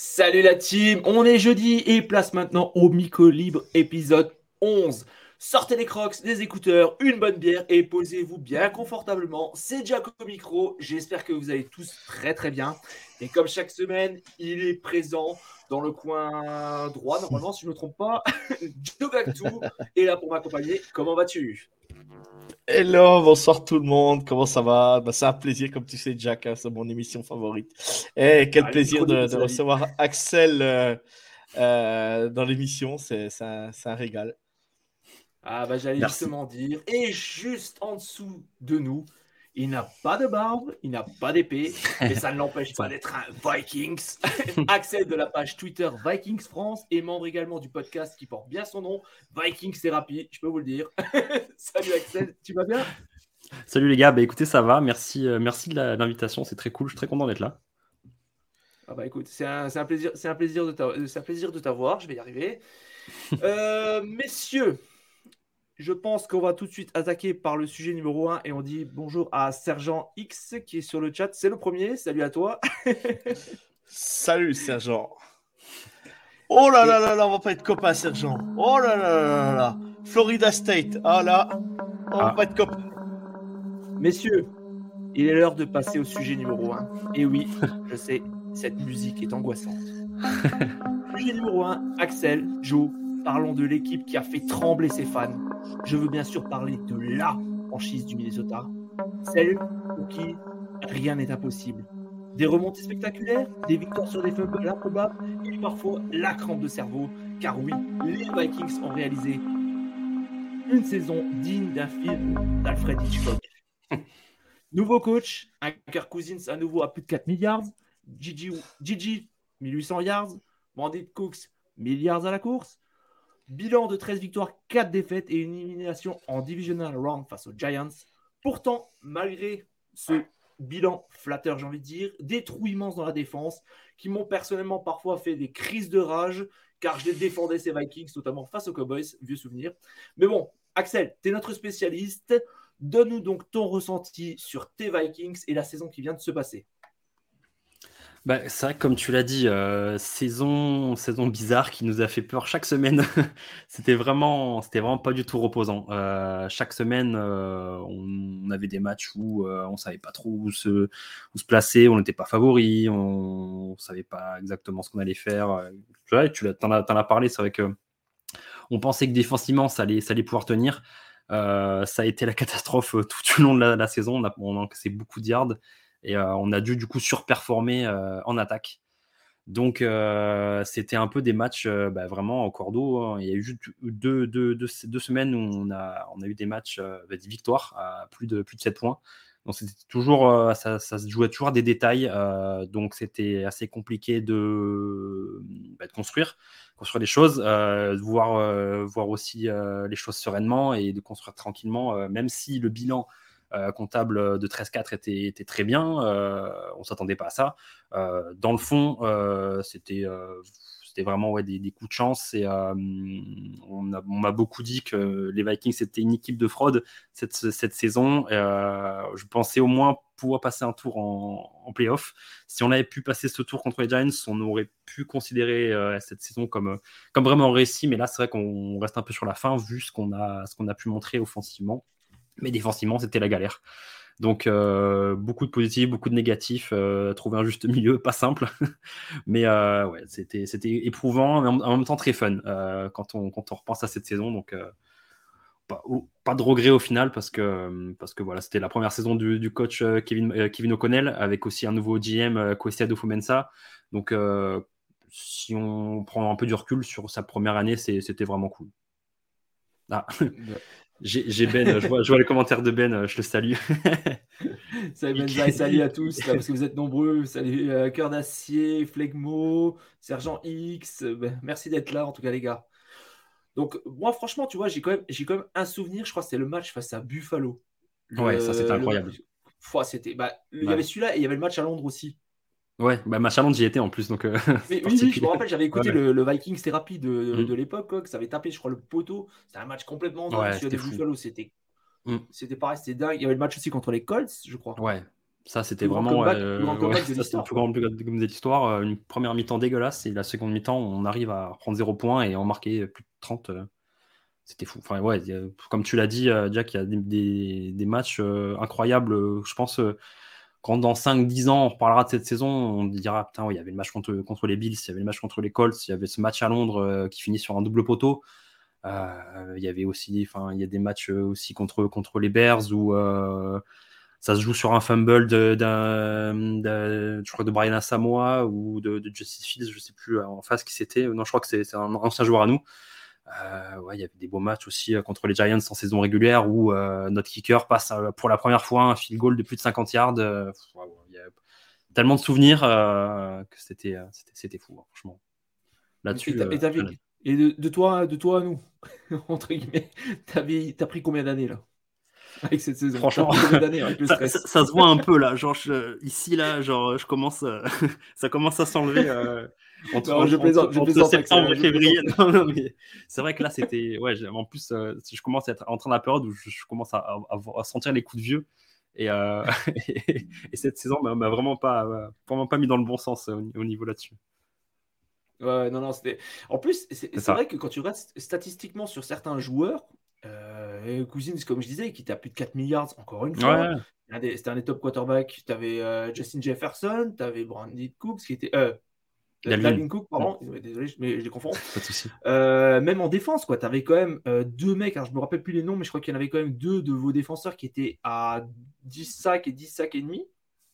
Salut la team, on est jeudi et place maintenant au Micro Libre épisode 11. Sortez les crocs, des écouteurs, une bonne bière et posez-vous bien confortablement. C'est Jack au micro, j'espère que vous allez tous très très bien. Et comme chaque semaine, il est présent dans le coin droit, normalement si je ne me trompe pas. Joe est là pour m'accompagner. Comment vas-tu? Hello, bonsoir tout le monde, comment ça va? Bah, C'est un plaisir, comme tu sais, Jack, hein, c'est mon émission favorite. Et eh, quel plaisir de, recevoir Axel euh, euh, dans l'émission, c'est un, un, régal. Ah bah j'allais justement dire, et juste en dessous de nous, il n'a pas de barbe, il n'a pas d'épée, mais ça ne l'empêche pas d'être un Vikings. Axel de la page Twitter Vikings France et membre également du podcast qui porte bien son nom, Vikings Therapy, je peux vous le dire. Salut Axel, tu vas bien? Salut les gars, bah écoutez, ça va, merci, euh, merci de l'invitation, c'est très cool, je suis très content d'être là. Ah bah écoute, c'est un, un, plaisir, un plaisir de t'avoir, je vais y arriver. Euh, messieurs, je pense qu'on va tout de suite attaquer par le sujet numéro 1 et on dit bonjour à Sergent X qui est sur le chat. C'est le premier. Salut à toi. Salut Sergent. Oh là là là là, on va pas être copains, Sergent. Oh là là là là Florida State. Ah là, on va ah. pas être copains. Messieurs, il est l'heure de passer au sujet numéro 1. Et oui, je sais, cette musique est angoissante. sujet numéro 1, Axel, Joe, parlons de l'équipe qui a fait trembler ses fans. Je veux bien sûr parler de la franchise du Minnesota, celle pour qui rien n'est impossible. Des remontées spectaculaires, des victoires sur des fumbles improbables et parfois la crampe de cerveau, car oui, les Vikings ont réalisé une saison digne d'un film d'Alfred Hitchcock. Nouveau coach, un Kirk Cousins à nouveau à plus de 4 milliards, Gigi, Gigi 1800 yards, Bandit Cooks milliards à la course, Bilan de 13 victoires, 4 défaites et une élimination en divisional round face aux Giants. Pourtant, malgré ce bilan flatteur, j'ai envie de dire, des trous immenses dans la défense qui m'ont personnellement parfois fait des crises de rage car je défendais ces Vikings, notamment face aux Cowboys, vieux souvenir. Mais bon, Axel, tu es notre spécialiste. Donne-nous donc ton ressenti sur tes Vikings et la saison qui vient de se passer. Bah, c'est vrai que comme tu l'as dit, euh, saison, saison bizarre qui nous a fait peur chaque semaine. c'était vraiment, c'était vraiment pas du tout reposant. Euh, chaque semaine, euh, on, avait des matchs où on savait pas trop où se, où se placer, on n'était pas favori, on, ne savait pas exactement ce qu'on allait faire. tu l'as, en, as, parlé, c'est vrai que on pensait que défensivement ça allait, ça allait pouvoir tenir. ça a été la catastrophe tout au long de la, saison. On a, on encaissé beaucoup de yards. Et on a dû du coup surperformer en attaque. Donc, c'était un peu des matchs bah, vraiment en cordeau. Hein. Il y a eu deux, deux, deux, deux, semaines où on a, on a eu des matchs, bah, des victoires à plus de, plus de 7 points. Donc, c'était toujours, ça, se jouait toujours à des détails. donc, c'était assez compliqué de, bah, de, construire, construire des choses, de voir, voir aussi les choses sereinement et de construire tranquillement, même si le bilan comptable de 13-4 était, était, très bien. Euh, on s'attendait pas à ça. Euh, dans le fond, c'était vraiment des, coups de chance. Et, on m'a beaucoup dit que les Vikings c'était une équipe de fraude cette, saison. je pensais au moins pouvoir passer un tour en, en playoff. Si on avait pu passer ce tour contre les Giants, on aurait pu considérer cette saison comme, comme vraiment réussi. Mais là, c'est vrai qu'on reste un peu sur la fin vu ce qu'on a pu montrer offensivement. Mais défensivement, c'était la galère. Donc, euh, beaucoup de positifs, beaucoup de négatifs. Euh, trouver un juste milieu, pas simple. mais euh, ouais, c'était, c'était éprouvant, mais en, même temps très fun quand, on, quand on repense à cette saison. Donc, pas, pas, de regret au final parce que, parce que voilà, c'était la première saison du, du coach Kevin, Kevin O'Connell avec aussi un nouveau GM, Kwesi Adofo-Mensah. Donc, si on prend un peu du recul sur sa première année, c'était vraiment cool. Ah. J'ai Ben, je vois, je vois, les commentaires de Ben, je le salue. salut Ben, salut à tous, parce que vous êtes nombreux. Salut euh, Cœur d'Acier, Flegmo, Sergent X. Ben, merci d'être là, en tout cas, les gars. Donc, moi, franchement, tu vois, j'ai quand, même, quand même un souvenir. Je crois que c'était le match face à Buffalo. ouais, ça, c'était incroyable. c'était, bah, Il y avait celui-là et il y avait le match à Londres aussi. Ouais, bah, Londres, j'y étais en plus. Donc, euh, oui, je me rappelle, j'avais écouté le, Vikings Therapy de, de, mm. l'époque, que ça avait tapé, je crois, le poteau. C'était un match complètement dingue. c'était Buffalo, c'était mm. c'était pareil, c'était dingue. Il y avait le match aussi contre les Colts, je crois. Ouais, ça, c'était vraiment. Euh, le plus grand de l'histoire. Euh, une première mi-temps dégueulasse et la seconde mi-temps, on arrive à prendre 0 points et en marquer plus de 30. Euh, c'était fou. Enfin, ouais, comme tu l'as dit, Jack, il y a des, des, matchs incroyables. Je pense quand dans 5-10 ans, on reparlera de cette saison, on dira Putain, il y avait le match contre, contre les Bills, il y avait le match contre les Colts, il y avait ce match à Londres qui finit sur un double poteau. il y avait aussi, y a des matchs aussi contre, contre les Bears où ça se joue sur un fumble de, je crois de Brian Asamoah ou de, Justice Fields, je sais plus en face qui c'était. Non, je crois que c'est un ancien joueur à nous. Euh, ouais, il y avait des beaux matchs aussi euh, contre les Giants en saison régulière où euh, notre kicker passe pour la première fois un field goal de plus de 50 yards. il y a tellement de souvenirs que c'était c'était fou, hein, franchement. Là-dessus. Et, de, toi, de toi à nous, entre guillemets, t'as pris combien d'années là avec cette saison? Franchement, ça, se voit un peu là. Genre, ici, là, genre, je commence, ça commence à s'enlever. Euh, entre, je plaisante, septembre et février. c'est vrai que là, c'était. Ouais, en plus, euh, je commence à être en train de la période où je, commence à, à, sentir les coups de vieux. Et, euh, et, cette saison m'a vraiment pas, vraiment pas mis dans le bon sens au, niveau là-dessus. Ouais, non, non, c'était. En plus, c'est vrai que quand tu regardes statistiquement sur certains joueurs, euh, Cousins, comme je disais, qui était à plus de 4 milliards, encore une fois. C'était un, des top quarterbacks. Tu avais euh, Justin Jefferson, tu avais Brandon Cooks, qui était. Euh, Dalvin Cook, pardon, désolé, mais je les confonds. Euh, même en défense, quoi, tu avais quand même euh, deux mecs, alors je me rappelle plus les noms, mais je crois qu'il y en avait quand même deux de vos défenseurs qui étaient à 10 sacs et 10 sacs et demi.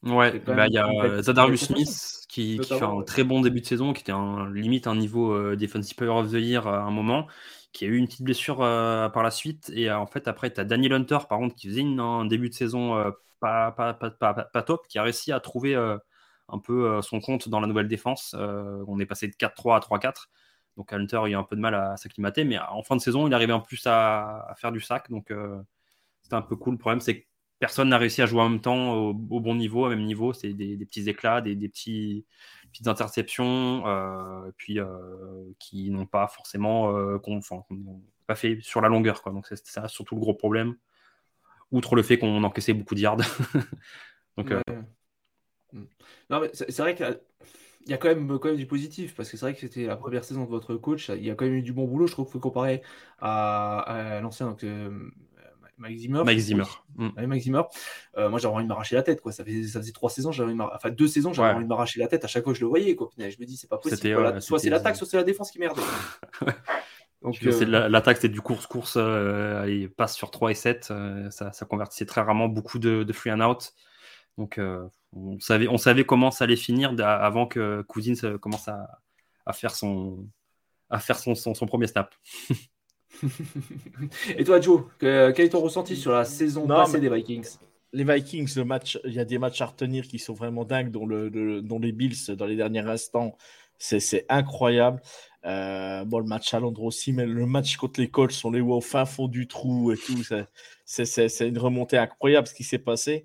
Ouais, bah, il y a Zadarius Smith qui, qui fait un très bon début de saison, qui était un, limite un niveau Defensive Player of the Year à un moment qui a eu une petite blessure euh, par la suite. Et euh, en fait, après, tu as Daniel Hunter, par contre, qui faisait un début de saison euh, pas, pas, pas, pas, top, qui a réussi à trouver un peu son compte dans la nouvelle défense. on est passé de 4-3 à 3-4. Donc Hunter a eu un peu de mal à, s'acclimater, mais en fin de saison, il arrivait en plus à, faire du sac. Donc c'était un peu cool. Le problème, c'est que personne n'a réussi à jouer en même temps au, bon niveau, au même niveau. C'est des, petits éclats, des, petits, petites interceptions, euh, puis euh, qui n'ont pas forcément euh, pas fait sur la longueur. Quoi. Donc c'est ça surtout le gros problème, outre le fait qu'on encaissait beaucoup de yards. Donc, mm. non, mais c'est vrai qu'il y a quand même, quand même du positif parce que c'est vrai que c'était la première saison de votre coach. Il y a quand même eu du bon boulot. Je trouve qu'il faut comparer à, à l'ancien donc, Mike Zimmer. Mike Zimmer. Mm. Mike Zimmer. Euh, moi, j'avais envie de m'arracher la tête. Quoi. Ça, faisait, ça faisait trois saisons, j'avais enfin deux saisons, j'avais envie de m'arracher la tête à chaque fois que je le voyais. Quoi. Je me dis, c'est pas possible. soit c'est l'attaque, soit c'est la défense qui merde. Donc, euh... L'attaque, c'était du course-course, euh, il passe sur 3 et 7. Euh, ça, ça, convertissait très rarement beaucoup de, de free and out. Donc, euh, on, savait, on savait comment ça allait finir avant que Cousins commence à, à faire, son, à faire son, son, son premier snap. Et toi, Joe, quel est ton ressenti sur la saison passée des Vikings? Les Vikings, le match, il y a des matchs à retenir qui sont vraiment dingues, dont, le, les Bills dans les derniers instants, c'est incroyable. Euh, bon, le match à Londres aussi, mais le match contre les Colts, on les voit au fin fond du trou et tout. C'est une remontée incroyable ce qui s'est passé.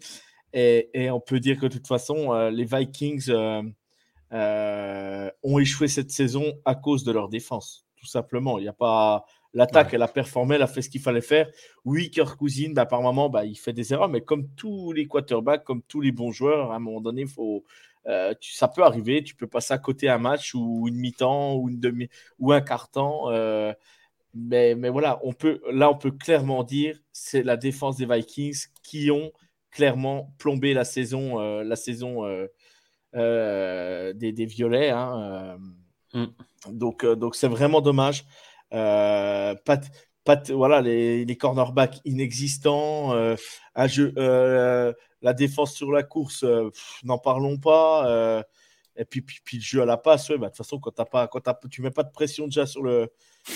Et, on peut dire que de toute façon, euh, les Vikings euh, ont échoué cette saison à cause de leur défense, tout simplement. Il n'y a pas L'attaque, elle a performé, elle a fait ce qu'il fallait faire. Oui, Kirk Cousine, bah, par moment, bah, il fait des erreurs, mais comme tous les quarterbacks, comme tous les bons joueurs, à un moment donné, faut, euh, ça peut arriver. Tu peux passer à côté un match ou une mi-temps ou, une demi, ou un quart-temps. Euh, mais, mais voilà, on peut, là, on peut clairement dire c'est la défense des Vikings qui ont clairement plombé la saison, euh, la saison des, des, Violets. Hein, mm. Donc, donc c'est vraiment dommage. Euh, pas, voilà, les, les cornerbacks inexistants, euh, jeu, euh, la défense sur la course, n'en parlons pas. Et puis, puis, le jeu à la passe, ouais, bah, de toute façon, quand, as pas, quand tu mets pas de pression déjà sur le,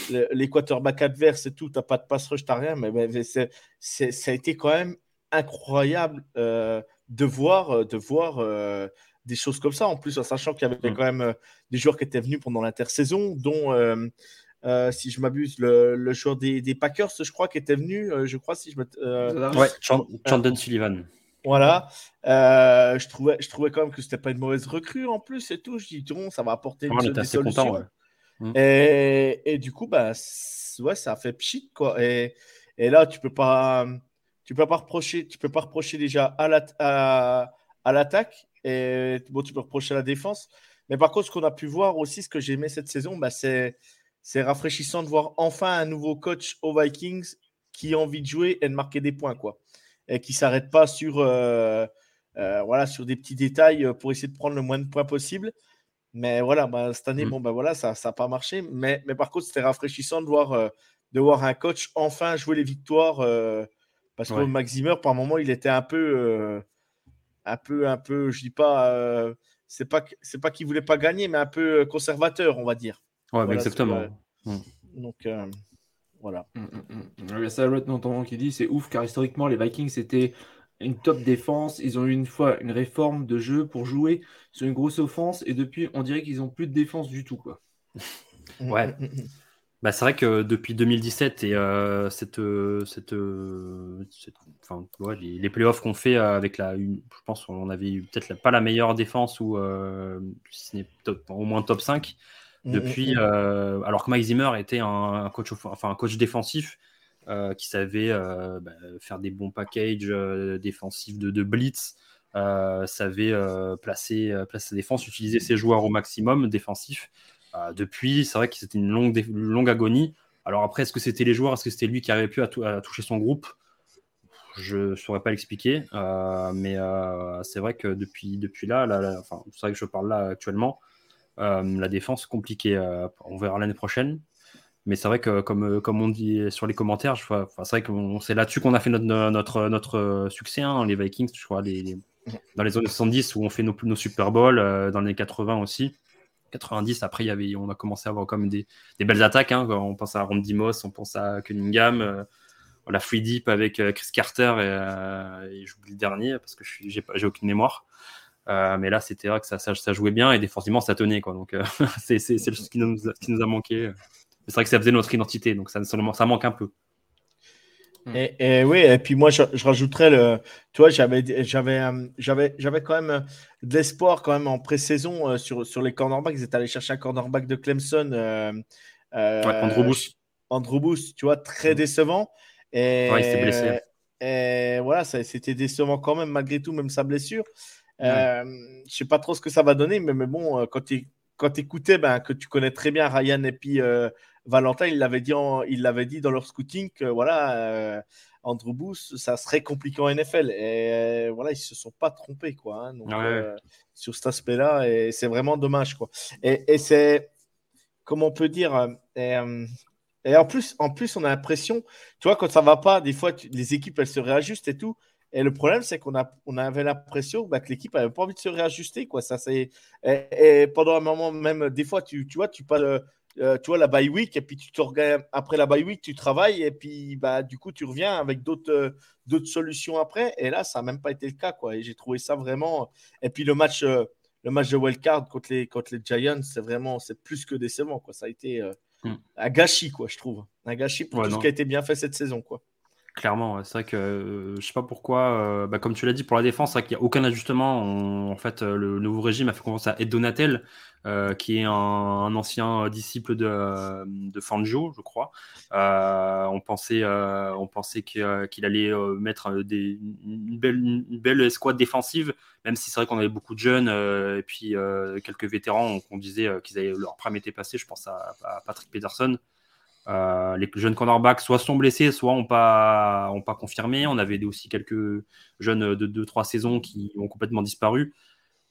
les quarterbacks adverses et tout, tu n'as pas de pass rush, tu n'as rien. Mais, mais ça a été quand même incroyable euh, de voir, euh, de voir euh, des choses comme ça. En plus, en sachant qu'il y avait mm. quand même des joueurs qui étaient venus pendant l'intersaison, dont, si je m'abuse, le, le, joueur des, des, Packers, je crois, qui était venu, je crois, si je me. ouais, Chandon Sullivan. Voilà. je, trouvais, je trouvais quand même que c'était pas une mauvaise recrue en plus et tout. Je dis, ça va apporter une, des solutions. Mm. et, et, du coup, bah, ouais, ça a fait pchit, quoi. Et, et là, tu peux pas tu peux pas reprocher, tu peux pas reprocher déjà à l'attaque et bon, tu peux reprocher à la défense. Mais par contre, ce qu'on a pu voir aussi, ce que j'ai aimé cette saison, bah, c'est c'est rafraîchissant de voir enfin un nouveau coach aux Vikings qui a envie de jouer et de marquer des points, quoi, et qui s'arrête pas sur euh, euh, voilà sur des petits détails pour essayer de prendre le moins de points possible. Mais voilà, bah, cette année, mmh. bon, bah, voilà, ça n'a pas marché. Mais, mais par contre, c'était rafraîchissant de voir, euh, de voir un coach enfin jouer les victoires parce que Maximer, par moment, il était un peu, euh, un peu, un peu, je dis pas, euh, c'est pas, c'est pas qu'il voulait pas gagner, mais un peu euh, conservateur, on va dire. Ouais, exactement. Mmh. Donc voilà. Mmh, mmh, Il y a ça notamment qui dit, c'est ouf car historiquement les Vikings c'était une top défense. Ils ont eu une fois une réforme de jeu pour jouer sur une grosse offense et depuis on dirait qu'ils ont plus de défense du tout quoi. ouais. Bah, c'est vrai que depuis 2017 et euh, cette, euh, cette, euh, enfin, ouais, les, les, playoffs qu'on fait avec la, je pense qu'on avait peut-être pas la meilleure défense ou ce n'est au moins top 5 mm, depuis, mm, mm. alors que Mike Zimmer était un, coach, enfin un coach défensif qui savait bah, faire des bons packages défensifs de, de blitz, savait placer, placer sa défense, utiliser ses joueurs au maximum défensif. Euh, depuis, c'est vrai que c'était une longue, longue agonie. Alors après, est-ce que c'était les joueurs? Est-ce que c'était lui qui avait pu à, toucher son groupe? Je ne saurais pas l'expliquer. Euh, mais euh, c'est vrai que depuis, depuis là, enfin, c'est vrai que je parle là actuellement, la défense compliquée. on verra l'année prochaine. Mais c'est vrai que, comme, comme on dit sur les commentaires, c'est vrai que c'est là-dessus qu'on a fait notre, notre, notre succès, hein, les Vikings, je crois, les, dans les années 70 où on fait nos, nos Super Bowl, dans les 80 aussi. 90. Après, il y avait, on a commencé à avoir comme des, des belles attaques. Hein. On pense à Randy Moss, on pense à Cunningham, euh, la Free Deep avec euh, Chris Carter euh, et, j'oublie le dernier parce que je j'ai, aucune mémoire. mais là, c'était vrai que ça, ça, jouait bien et forcément, ça tenait. Quoi. Donc, c'est, c'est, ce qui nous, qui nous, a manqué. C'est vrai que ça faisait notre identité, donc ça, ça manque un peu. Mm. Et, oui, et puis moi, je, rajouterais le. Tu vois, j'avais, j'avais, euh, j'avais, j'avais quand même euh, de l'espoir quand même en pré-saison euh, sur, sur les cornerbacks. Ils étaient allés chercher un cornerback de Clemson. Euh, Andrew Booth. Andrew Booth, tu vois, très mm. décevant. Et, ouais, il s'est blessé. Et voilà, ça, c'était décevant quand même, malgré tout, même sa blessure. Euh, je sais pas trop ce que ça va donner, mais, mais bon, quand tu quand écoutais, ben, que tu connais très bien Ryan et puis Valentin, il l'avait dit, il l'avait dit dans leur scouting que voilà, euh, Andrew Booth, ça serait compliqué en NFL. Et euh, voilà, ils se sont pas trompés quoi. Hein, euh, sur cet aspect-là, et c'est vraiment dommage quoi. Et, c'est, comment on peut dire, et, en plus, en plus, on a l'impression, tu vois, quand ça va pas, des fois, les équipes elles se réajustent et tout. Et le problème, c'est qu'on a, on avait l'impression bah, que l'équipe n'avait pas envie de se réajuster. Quoi. Ça, c'est... Et, pendant un moment, même des fois, tu, tu vois, tu pas euh, tu vois, la bye week, et puis tu après la bye week, tu travailles, et puis bah, du coup, tu reviens avec d'autres euh, d'autres solutions après. Et là, ça n'a même pas été le cas. Quoi. Et j'ai trouvé ça vraiment. Et puis le match, euh, le match de wildcard contre les, contre les Giants, c'est vraiment c'est plus que décevant. Quoi. Ça a été hmm. un gâchis, quoi, je trouve. Un gâchis pour tout ce qui a été bien fait cette saison. Quoi. Clairement, c'est vrai que euh, je sais pas pourquoi, euh, bah, comme tu l'as dit pour la défense, c'est vrai qu'il n'y a aucun ajustement. en fait, euh, le nouveau régime a fait confiance à Ed Donatel, qui est un, ancien disciple de, de Fangio, je crois. on pensait, on pensait qu'il allait mettre une, belle, une belle escouade défensive, même si c'est vrai qu'on avait beaucoup de jeunes et puis quelques vétérans, on, disait qu'ils avaient leur prime était passé. Je pense à, Patrick Peterson. Euh, les jeunes cornerbacks soit sont blessés, soit n'ont pas, ont pas confirmé. On avait aussi quelques jeunes de 2-3 saisons qui ont complètement disparu.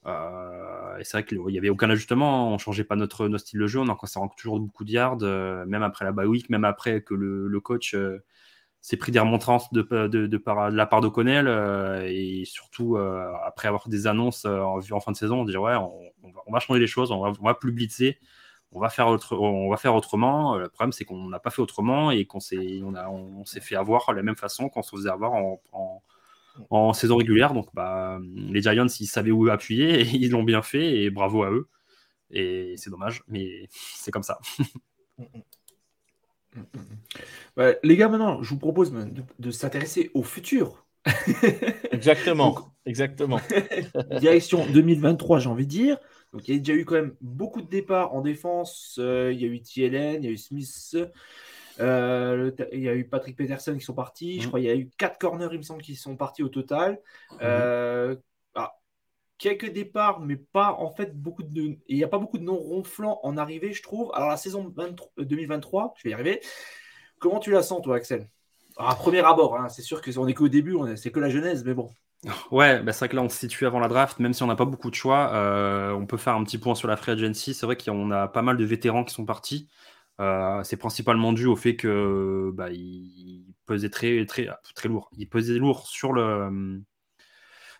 Euh, et c'est vrai qu'il n'y avait aucun ajustement, on ne changeait pas notre, style de jeu, on en toujours beaucoup de yards, euh, même après la bye week, même après que le, coach s'est pris des remontrances de, de, de, par, de la part d'O'Connell, et surtout après avoir des annonces en, en, fin de saison, on dit ouais, on, va changer les choses, on va, va plus blitzer, on va faire, autrement. Le problème, c'est qu'on n'a pas fait autrement et qu'on s'est on on, s'est fait avoir de la même façon qu'on se faisait avoir en, saison régulière. Donc, bah, les Giants, ils savaient où appuyer et ils l'ont bien fait et bravo à eux. Et c'est dommage, mais c'est comme ça. les gars, maintenant, je vous propose de, s'intéresser au futur. exactement, exactement. Direction 2023, j'ai envie de dire. Donc, il y a déjà eu quand même beaucoup de départs en défense. Euh, il y a eu TLN, il y a eu Smith, euh, il y a eu Patrick Peterson qui sont partis. Je mmh. crois qu'il y a eu quatre corners, il me semble, qui sont partis au total. Mmh. Euh, ah, quelques départs, mais pas en fait beaucoup de. Il n'y a pas beaucoup de noms ronflants en arrivée, je trouve. Alors, la saison 2023, je vais y arriver. Comment tu la sens, toi, Axel? À premier abord, hein, c'est sûr qu'on est qu'au début, c'est que la genèse, mais bon. Ouais, bah c'est vrai que là on se situe avant la draft, même si on n'a pas beaucoup de choix, euh, on peut faire un petit point sur la free agency. C'est vrai qu'on a pas mal de vétérans qui sont partis. Euh, c'est principalement dû au fait que bah, il pesait très, très, très lourd. Il pesait lourd sur le,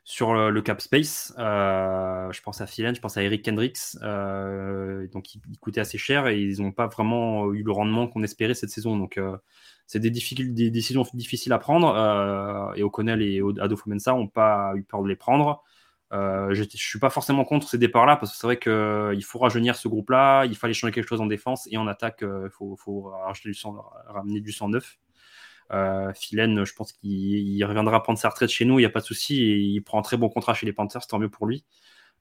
sur le, cap space. Euh, je pense à Philen, je pense à Eric Kendricks. donc il, il, coûtait assez cher et ils n'ont pas vraiment eu le rendement qu'on espérait cette saison. Donc c'est des, des, décisions difficiles à prendre. Euh, et O'Connell et Adolfo Mensa n'ont pas eu peur de les prendre. Euh, je ne suis pas forcément contre ces départs-là parce que c'est vrai qu'il euh, faut rajeunir ce groupe-là. Il fallait changer quelque chose en défense et en attaque, il faut, faut du ramener du sang neuf. Euh, Philen, je pense qu'il reviendra prendre sa retraite chez nous, il n'y a pas de souci. il prend un très bon contrat chez les Panthers, tant mieux pour lui.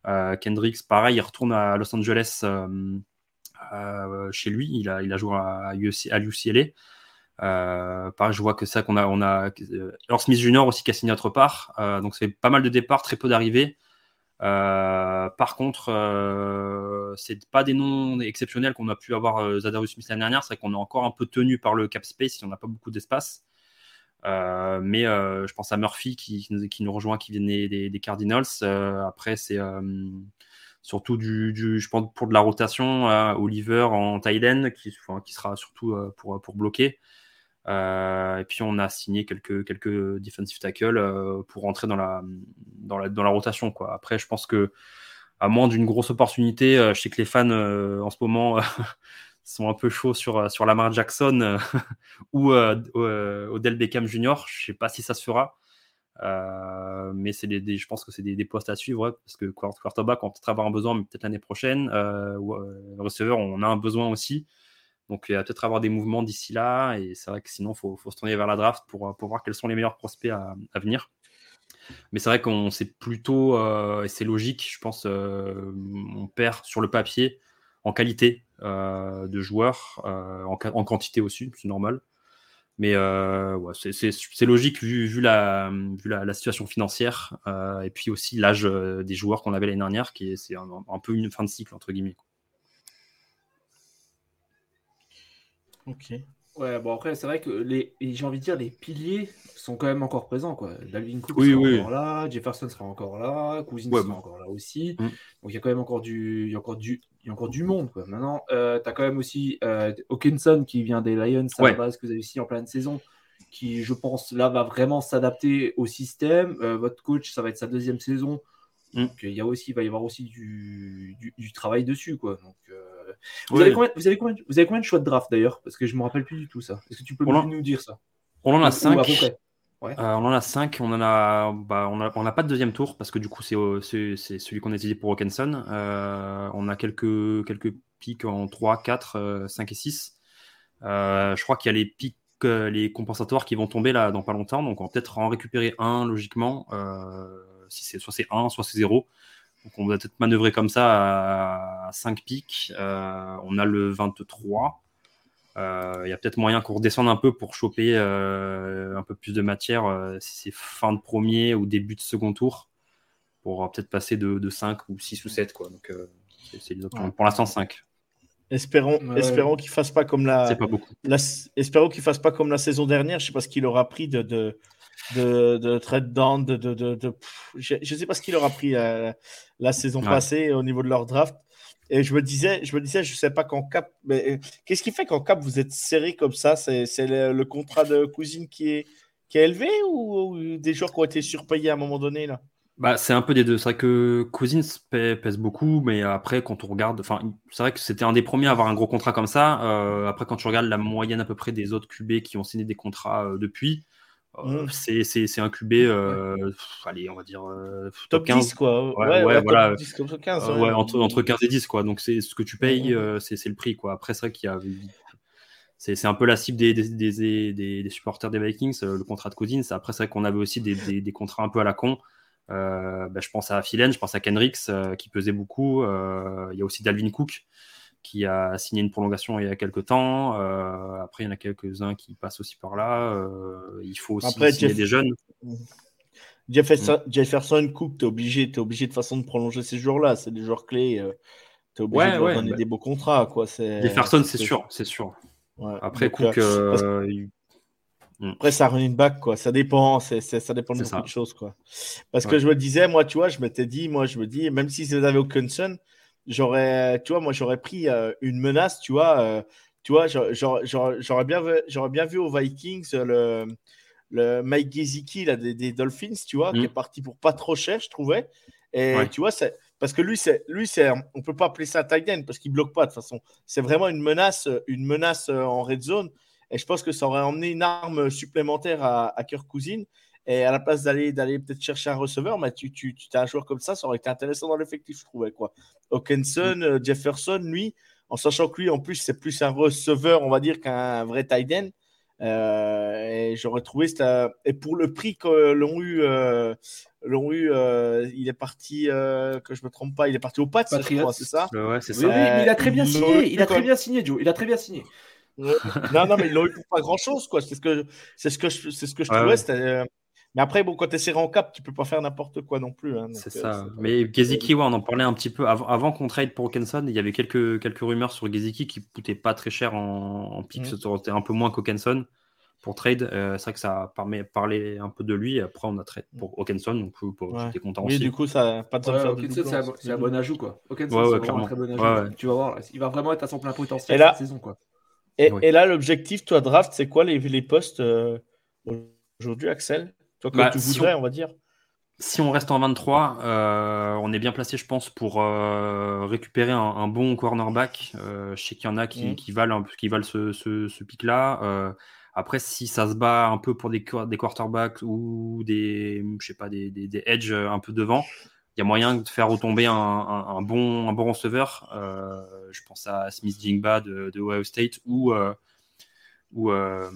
Kendricks, pareil, il retourne à Los Angeles chez lui. Il a, il a joué à, à UCLA. Euh, je vois que ça qu'on a, on a euh, Smith Junior aussi qui a signé notre part. Euh, donc c'est pas mal de départs, très peu d'arrivées. Euh, par contre, euh, c'est pas des noms exceptionnels qu'on a pu avoir euh, Zadarius Smith l'année dernière. C'est qu'on est encore un peu tenu par le cap space si on n'a pas beaucoup d'espace. mais je pense à Murphy qui, nous rejoint, qui vient des, Cardinals. après, c'est surtout du, je pense pour de la rotation. Oliver en tight qui, qui sera surtout pour bloquer. Euh, et puis on a signé quelques, quelques defensive tackles euh, pour rentrer dans la, dans la, dans la rotation. Quoi. Après, je pense que à moins d'une grosse opportunité, euh, je sais que les fans en ce moment sont un peu chauds sur, sur Lamar Jackson ou Odell Beckham Jr. Je sais pas si ça se fera. mais c'est des, je pense que c'est des, postes à suivre parce que quarterback, on va peut-être avoir un besoin, mais peut-être l'année prochaine. Receveur, on a un besoin aussi. Donc il va peut-être avoir des mouvements d'ici là. Et c'est vrai que sinon, il faut, se tourner vers la draft pour, voir quels sont les meilleurs prospects à, venir. Mais c'est vrai qu'on sait plutôt, euh, et c'est logique, je pense, euh, on perd sur le papier en qualité euh, de joueurs, en, quantité aussi, c'est normal. Mais c'est logique vu, la, situation financière et puis aussi l'âge des joueurs qu'on avait l'année dernière, qui est, un, peu une fin de cycle, entre guillemets. Ok. Ouais, bon après c'est vrai que les, j'ai envie de dire les piliers sont quand même encore présents quoi. Dalvin Cook sera encore là, Jefferson sera encore là, Cousins sera encore là aussi. Mm. Donc il y a quand même encore du, il y a encore du, il y a encore du monde quoi. Maintenant, euh, tu as quand même aussi euh, Hawkinson qui vient des Lions à la base que vous avez ici en pleine saison, qui je pense là va vraiment s'adapter au système. Euh, votre coach, ça va être sa deuxième saison. Mm. Donc il y a aussi, il va y avoir aussi du, du, du travail dessus quoi. Donc euh, vous, avez combien, vous, avez combien, vous, avez combien, de choix de draft d'ailleurs? Parce que je ne me rappelle plus du tout ça. Est-ce que tu peux nous dire ça? On en a 5. Euh, on en a 5. On en a, bah, on a, on n'a pas de deuxième tour parce que du coup, c'est, c'est, celui qu'on a utilisé pour Hawkinson. Euh, on a quelques, quelques pics en 3, 4, 5 et 6. Euh, je crois qu'il y a les pics, les compensatoires qui vont tomber là dans pas longtemps. Donc, on va peut-être en récupérer un logiquement. si c'est, soit c'est 1, soit c'est 0. Donc on va peut-être manœuvrer comme ça à 5 pics. Euh, on a le 23. Euh, il y a peut-être moyen qu'on redescende un peu pour choper euh, un peu plus de matière si c'est fin de premier ou début de second tour pour peut-être passer de, 5 ou 6 ou 7. Quoi. Donc c'est pour l'instant 5. Espérons, espérons qu'il fasse pas comme la. Pas beaucoup. espérons qu'il fasse pas comme la saison dernière. Je sais pas ce qu'il aura pris de, de, de trade down, de, de, de, je ne sais pas ce qu'il aura pris euh, la saison passée au niveau de leur draft. Et je me disais, je me disais, je sais pas qu'en cap, mais euh, qu'est-ce qui fait qu'en cap vous êtes serré comme ça? C'est le, contrat de cousine qui est, qui est élevé ou, des joueurs qui ont été surpayés à un moment donné là? Bah, c'est un peu des deux. C'est vrai que Cousins pèse beaucoup, mais après, quand on regarde, enfin, c'est vrai que c'était un des premiers à avoir un gros contrat comme ça. Euh, après, quand tu regardes la moyenne à peu près des autres QB qui ont signé des contrats euh, depuis, euh, mm. c'est un QB, allez, on va dire top 15. quoi. Ouais, ouais, voilà. 15, entre, entre 15 et 10, quoi. Donc, c'est ce que tu payes, mm. c'est le prix, quoi. Après, c'est vrai qu'il y a c'est un peu la cible des, des, des, supporters des Vikings, le contrat de Cousins. Après, c'est vrai qu'on avait aussi des, contrats un peu à la con. Euh, bah, je pense à Philen, je pense à Kenrix euh, qui pesait beaucoup. Euh, il y a aussi Dalvin Cook qui a signé une prolongation il y a quelques temps. après, il y en a quelques-uns qui passent aussi par là. il faut aussi après, signer des jeunes. Jefferson, mm. Jefferson Cook, tu es obligé, es obligé de façon de prolonger ces jours-là. C'est des joueurs clés. tu es obligé de leur donner bah des beaux contrats. Quoi. Jefferson, c'est sûr, c'est sûr. Après, Cook, Mm. Après, ça running back, quoi. Ça dépend, ça dépend de beaucoup de choses, quoi. Parce que je me disais, moi, tu vois, je m'étais dit, moi, je me dis, même si vous avez Hawkinson, j'aurais, tu vois, moi, j'aurais pris euh, une menace, tu vois. Euh, tu vois, j'aurais, bien, j'aurais bien vu aux Vikings le, le Mike Gesicki là, des, Dolphins, tu vois, qui mm. est parti pour pas trop cher, je trouvais. Et tu vois, c'est parce que lui, c'est, lui, c'est, on peut pas appeler ça tight end parce qu'il bloque pas de toute façon. C'est vraiment une menace, une menace euh, en red zone. Et je pense que ça aurait emmené une arme supplémentaire à, à Kirk Cousine. Et à la place d'aller d'aller peut-être chercher un receveur, mais tu, tu, tu as un joueur comme ça, ça aurait été intéressant dans l'effectif, je trouvais. Quoi. Hawkinson, mm. euh, Jefferson, lui, en sachant que lui, en plus, c'est plus un receveur, on va dire, qu'un vrai tight end. Euh, et j'aurais trouvé et pour le prix que l'ont eu, euh, l'ont eu, il est parti, que je me trompe pas, il est parti au Pats, c'est ça? Ouais, c'est ça. Oui, il a très bien signé. Il a très bien signé, Joe. Il a très bien signé non, non, mais ils l'ont eu pour pas grand chose, quoi. C'est ce que, c'est ce que je, c'est ce que je trouvais. Mais après, bon, quand tu es serré en cap, tu peux pas faire n'importe quoi non plus. Hein, c'est euh, ça. Mais Geziki, on en parlait un petit peu avant, avant qu'on trade pour Hawkinson. Il y avait quelques, quelques rumeurs sur Geziki qui coûtait pas très cher en, en pick. C'était mm. un peu moins qu'Hawkinson pour trade. Euh, c'est vrai que ça permet parler un peu de lui. Après, on a trade pour Hawkinson, donc j'étais content oui, aussi. du coup, ça pas de c'est un, bon ajout, quoi. Hawkinson, c'est un très bon ajout. Tu vas voir, il va vraiment être à son plein potentiel cette saison, quoi. Et, là, l'objectif, toi, draft, c'est quoi les, les postes euh, aujourd'hui, Axel? Toi, bah, tu voudrais, on... va dire Si on reste en 23, euh, on est bien placé, je pense, pour euh, récupérer un, bon cornerback. je sais qu'il y en a qui, mhm. qui valent, qui valent ce, ce, pic-là. après, si ça se bat un peu pour des, des quarterbacks ou des, je sais pas, des, des, des edges un peu devant, il y a moyen de faire retomber un, bon, un bon receveur. Euh, je pense à Smith Jingba de, Ohio State ou, euh, ou euh,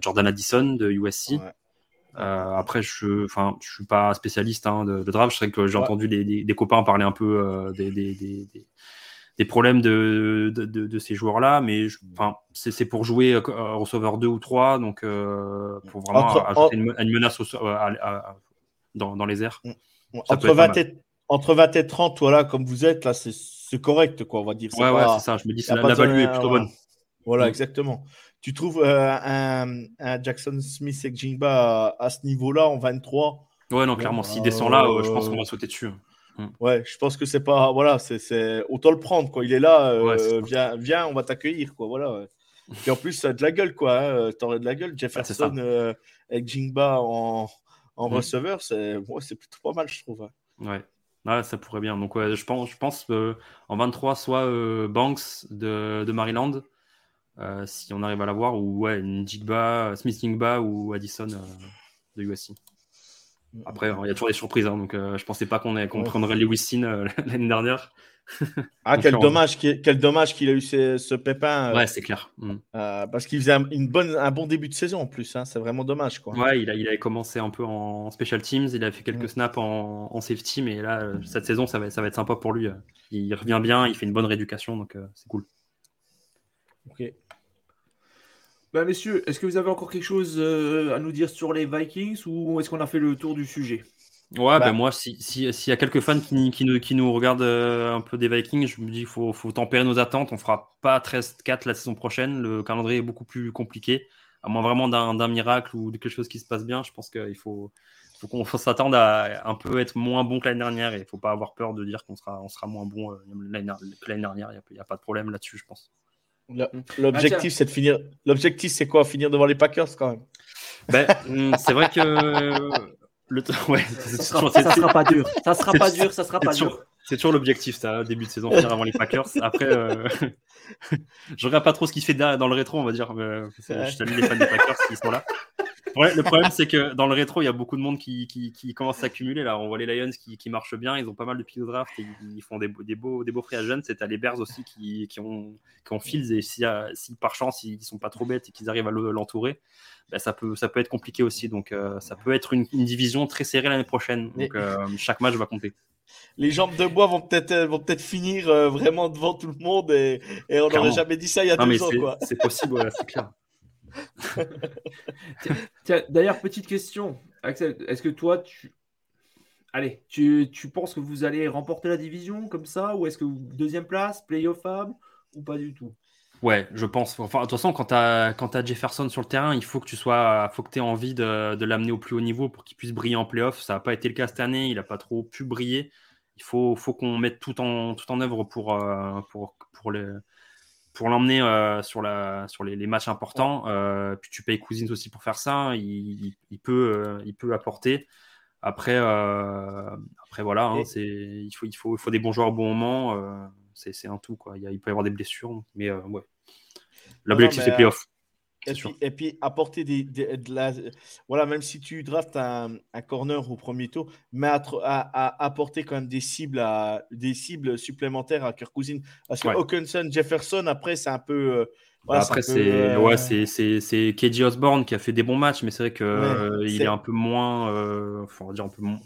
Jordan Addison de USC. Après, je ne je suis pas spécialiste hein, de, draft. Je sais que j'ai entendu des, copains parler un peu des, des, problèmes de, de, ces joueurs-là, mais c'est pour jouer receveur 2 ou 3, donc pour vraiment ajouter une, menace dans, dans, les airs. Mm entre, 20 et, entre 20 et 30, voilà, comme vous êtes, là, c'est correct, quoi, on va dire. Ouais, ouais, c'est ça. Je me dis, que la value est plutôt bonne. Voilà, mm. exactement. Tu trouves euh, un, un, Jackson Smith et Jingba à, ce niveau-là, en 23 Ouais, non, clairement. S'il descend là, euh, je pense qu'on va sauter dessus. Mm. Ouais, je pense que c'est pas. Voilà, c'est autant le prendre, quoi. Il est là, euh, viens, viens, on va t'accueillir, quoi. Voilà. Et en plus, ça a de la gueule, quoi. Hein. T'aurais de la gueule. Jefferson avec Jingba en, en mm. receveur, c'est plutôt pas mal, je trouve. Ouais. Ah, ça pourrait bien. Donc, ouais, je pense, je pense euh, en 23, soit euh, Banks de, de Maryland, euh, si on arrive à l'avoir, ou ouais, Jigba, Smith ou Addison de USC. Après, il y a toujours des surprises. Hein, donc, je pensais pas qu'on qu prendrait Lewis l'année dernière. Ah, quel dommage, quel dommage qu'il a eu ce, pépin. Euh, ouais, c'est clair. Mm. Euh, parce qu'il faisait un, une bonne, un bon début de saison en plus. Hein, c'est vraiment dommage. Quoi. Ouais, il, a, il avait commencé un peu en special teams. Il a fait quelques mm. snaps en, safety. Mais là, euh, cette saison, ça va, ça va être sympa pour lui. Il revient bien. Il fait une bonne rééducation. Donc, c'est cool. Ok. Bah, messieurs, est-ce que vous avez encore quelque chose à nous dire sur les Vikings ou est-ce qu'on a fait le tour du sujet? Ouais, bah, ben moi, s'il si, y a quelques fans qui, qui, nous, qui nous regardent euh, un peu des Vikings, je me dis qu'il faut, faut tempérer nos attentes. On fera pas 13-4 la saison prochaine. Le calendrier est beaucoup plus compliqué. À moins vraiment d'un miracle ou de quelque chose qui se passe bien, je pense qu'il faut, faut qu'on s'attendre à un peu être moins bon que l'année dernière. Et il faut pas avoir peur de dire qu'on sera, on sera moins bon euh, que l'année dernière. Il n'y a, a, pas de problème là-dessus, je pense. L'objectif, c'est de finir. L'objectif, c'est quoi? Finir devant les Packers quand même. Ben, hmm, c'est vrai que Le ouais, ça, sera, ça sera pas dur. Ça sera pas dur, ça sera pas dur. C'est toujours l'objectif, ça, début de saison, finir avant les Packers. Après, euh... je regarde pas trop ce qui se fait dans le rétro, on va dire. je salue les fans des Packers qui sont là. Ouais, le problème, c'est que dans le rétro, il y a beaucoup de monde qui, qui, qui commence à s'accumuler. Là, on voit les Lions qui, qui, marchent bien. Ils ont pas mal de pics de draft et ils font des, des beaux, des beaux free agents. C'est à les Bears aussi qui, ont, qui ont Fields. Et si, si par chance, ils sont pas trop bêtes et qu'ils arrivent à l'entourer, ben, ça, peut, ça peut être compliqué aussi. Donc, euh, ça peut être une, une, division très serrée l'année prochaine. Donc, euh, chaque match va compter les jambes de bois vont peut-être euh, vont peut-être finir euh, vraiment devant tout le monde et, et on n'aurait jamais dit ça il y a deux ans. C'est possible, c'est clair. D'ailleurs, petite question, Axel, est-ce que toi, tu... Allez, tu, tu, penses que vous allez remporter la division comme ça ou est-ce que deuxième place, playoff fab ou pas du tout? Ouais, je pense. Enfin, de toute façon, quand tu as, as, Jefferson sur le terrain, il faut que tu sois, faut que aies envie de, de l'amener au plus haut niveau pour qu'il puisse briller en playoff. Ça n'a pas été le cas cette année, il n'a pas trop pu briller. Il faut, faut qu'on mette tout en, tout en œuvre pour, euh, pour, pour, les, pour l'emmener euh, sur, la, sur les, les matchs importants. Euh, puis tu payes Cousins aussi pour faire ça. Il, il peut, il peut apporter. Après, après voilà, hein, c'est, il, faut, il, faut, il faut des bons joueurs au bon moment c'est un tout. Quoi. Il, il, peut y avoir des blessures, mais ouais. L'objectif, c'est playoff. Et puis, et puis, apporter des, de la. Voilà, même si tu draftes un, un corner au premier tour, mais à, apporter quand même des cibles, à, des cibles supplémentaires à Kirk Cousins. Parce que Hawkinson, Jefferson, après, c'est un peu. Euh, voilà, après, c'est euh... ouais, c'est KJ Osborne qui a fait des bons matchs, mais c'est vrai qu'il euh, il est... un peu moins. Euh, on va dire un peu moins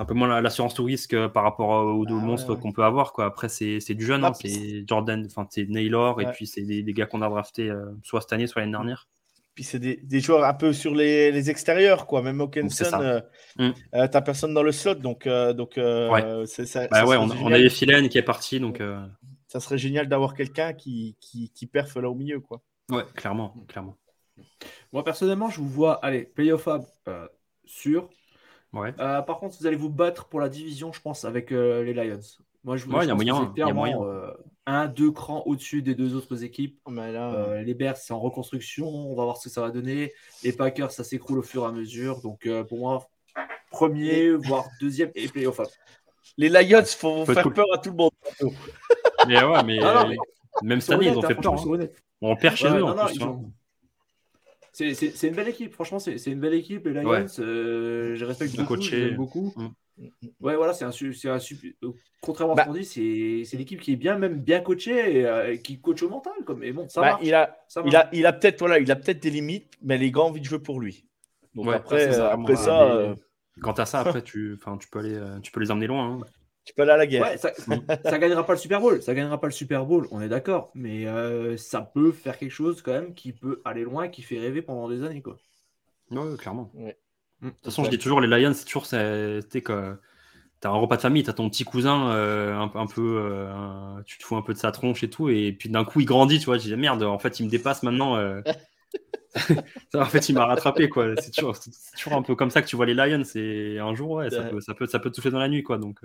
c'est un peu moins l'assurance tout risque euh, par rapport aux deux ah monstres qu'on peut avoir. Quoi. Après, c'est du jeune, hein, c'est Jordan, enfin c'est Naylor, et puis c'est des, des, gars qu'on a draftés euh, soit cette année, soit l'année dernière. Puis c'est des, des, joueurs un peu sur les, les extérieurs, quoi. Même Hawkinson, euh, mm. euh, t'as personne dans le slot, donc donc ouais. Ça, bah ouais, on, on, a les Philen qui est parti, donc. Ça serait génial d'avoir quelqu'un qui, qui, qui perfe là au milieu, quoi. Ouais, clairement, clairement. Moi personnellement, je vous vois, allez, playoff euh, sûr, Ouais. Euh, par contre, vous allez vous battre pour la division, je pense, avec euh, les Lions. Moi, je, ouais, y a moyen, y a moyen. Euh, un, deux crans au-dessus des deux autres équipes. Là, les Bears, c'est en reconstruction. On va voir ce que ça va donner. Les Packers, ça s'écroule au fur et à mesure. Donc, pour moi, premier, voire deuxième et playoff. Les Lions font faire peur à tout le monde. mais ouais, mais, même cette année, ils ont fait peur. Hein. On perd chez eux en plus. C'est une belle équipe, franchement, c'est une belle équipe. Les Lions, euh, je respecte beaucoup, j'aime beaucoup. Mm. Ouais, voilà, c'est un, un super. Contrairement à ce bah qu'on dit, c'est l'équipe qui est bien, même bien coachée et euh, qui coach au mental. Comme... Et bon, ça bah, Il a, il a, il a peut-être voilà, il a peut-être des limites, mais les gars ont envie de jouer pour lui. Donc après, ça, après ça. Euh... Quant à ça, après, tu, tu, peux aller, euh, tu peux les emmener loin. Hein. Tu peux aller à la guerre. ça, ça, gagnera pas le Super Bowl. Ça gagnera pas le Super Bowl, on est d'accord. Mais euh, ça peut faire quelque chose quand même qui peut aller loin, qui fait rêver pendant des années. Quoi. Oui, clairement. Mm. De toute façon, je dis toujours, les Lions, c'est toujours c'était que t'as un repas de famille, t'as ton petit cousin euh, un, un, peu, euh, tu te fous un peu de sa tronche et tout, et puis d'un coup il grandit, tu vois. Je dis merde, en fait il me dépasse maintenant. en fait, il m'a rattrapé, quoi. C'est toujours, toujours, un peu comme ça que tu vois les Lions. Et un jour, ouais, ça, peut, ça, peut, ça peut te toucher dans la nuit, quoi. Donc,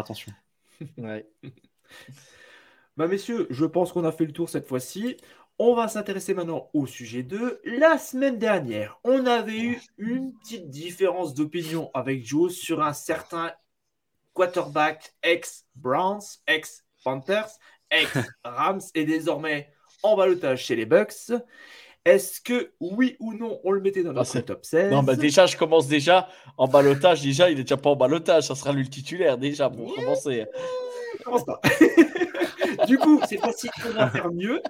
attention. ouais. bah messieurs, je pense qu'on a fait le tour cette fois-ci. On va s'intéresser maintenant au sujet 2. La semaine dernière, on avait eu une petite différence d'opinion avec Joe sur un certain quarterback ex-Browns, ex-Panthers, ex-Rams et désormais en balotage chez les Bucks. Est-ce que oui ou non, on le mettait dans notre top 16 Non, bah déjà, je commence déjà en balotage. Déjà, il est déjà pas en balotage. Ça sera lui le titulaire déjà pour commencer. Commence pas. du coup, c'est facile, on va faire mieux.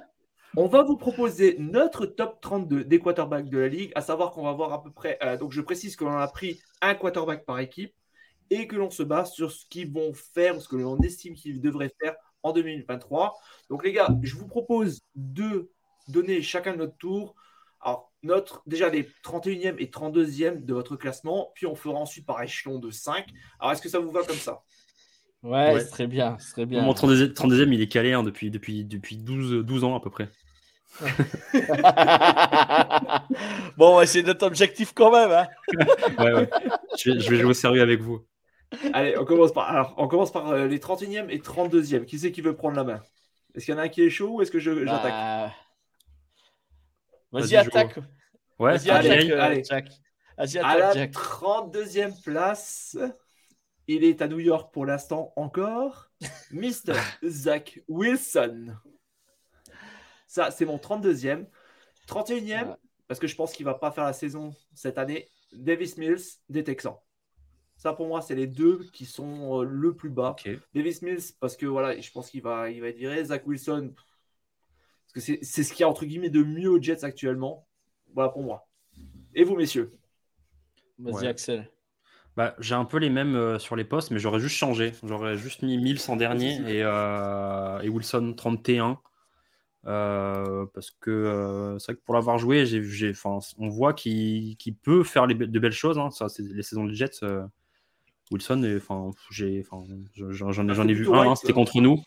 On va vous proposer notre top 32 des quarterbacks de la ligue, à savoir qu'on va voir à peu près. Euh, donc, je précise qu'on a pris un quarterback par équipe et que l'on se base sur ce qu'ils vont faire, ce que l'on estime qu'ils devraient faire en 2023. Donc, les gars, je vous propose deux donner chacun notre tour. Alors, notre, déjà les 31e et 32e de votre classement, puis on fera ensuite par échelon de 5. Alors, est-ce que ça vous va comme ça? Ouais, c'est très bien, très bien. Mon 32e, il est calé hein, depuis, depuis, depuis 12, 12 ans à peu près. bon, c'est notre objectif quand même. Hein ouais, ouais. Je, vais, je vais jouer au sérieux avec vous. Allez, on commence par, alors, on commence par euh, les 31e et 32e. Qui c'est qui veut prendre la main? Est-ce qu'il y en a un qui est chaud ou est-ce que j'attaque? Bah... Vas-y, attaque. Ouais, Vas-y, attaque, allez. Jack. Vas-y, À attaque, la Jack. 32e place, il est à New York pour l'instant encore. Mr. Zach Wilson. Ça, c'est mon 32e. 31e, Ouais. parce que je pense qu'il va pas faire la saison cette année. Davis Mills des Texans. Ça, pour moi, c'est les deux qui sont euh, le plus bas. Davis Mills, parce que voilà, je pense qu'il va, il va être viré. Zach Wilson, parce que c'est ce qu'il y a entre guillemets de mieux aux Jets actuellement. Voilà pour moi. Et vous, messieurs? Vas-y, Ouais. Axel. Bah, j'ai un peu les mêmes euh, sur les postes, mais j'aurais juste changé. J'aurais juste mis Mills en dernier et, euh, et Wilson 31. Euh, parce que euh, c'est vrai que pour l'avoir joué, on voit qu'il, peut faire les de belles choses. hein. Ça, les saisons de Jets. euh, Wilson, j'en, ai, ai vu un, hein, c'était contre nous.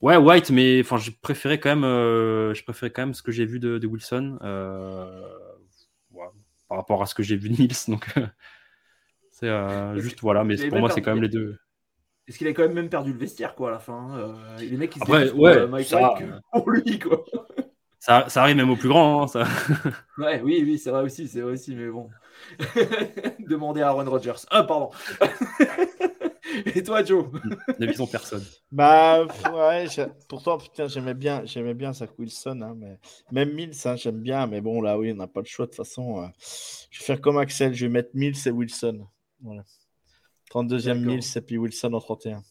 Ouais, White, mais enfin, j'ai préféré quand même, euh, j'ai préféré quand même ce que j'ai vu de, de Wilson euh, ouais, par rapport à ce que j'ai vu de Mills. Donc, euh, c'est juste voilà, mais pour moi, c'est quand même les deux. Est-ce qu'il a quand même même perdu le vestiaire quoi à la fin Les mecs ils Après, ouais, pour, Mike ça- pour lui quoi. Ça, ça arrive même aux plus grands. hein, ça. Ouais, oui, oui, c'est vrai aussi, c'est vrai aussi, mais bon. Demandez à Aaron Rodgers. Ah, pardon. Et toi, Joe? Ne visons personne. Bah, ouais, j'ai- pourtant, putain, j'aimais bien, j'aimais bien Zach Wilson, hein, mais même Mills, hein, j'aime bien, mais bon, là, oui, on n'a pas le choix, de toute façon. euh, Je vais faire comme Axel, je vais mettre Mills et Wilson. Voilà. 32e D'accord. Mills et puis Wilson en 31.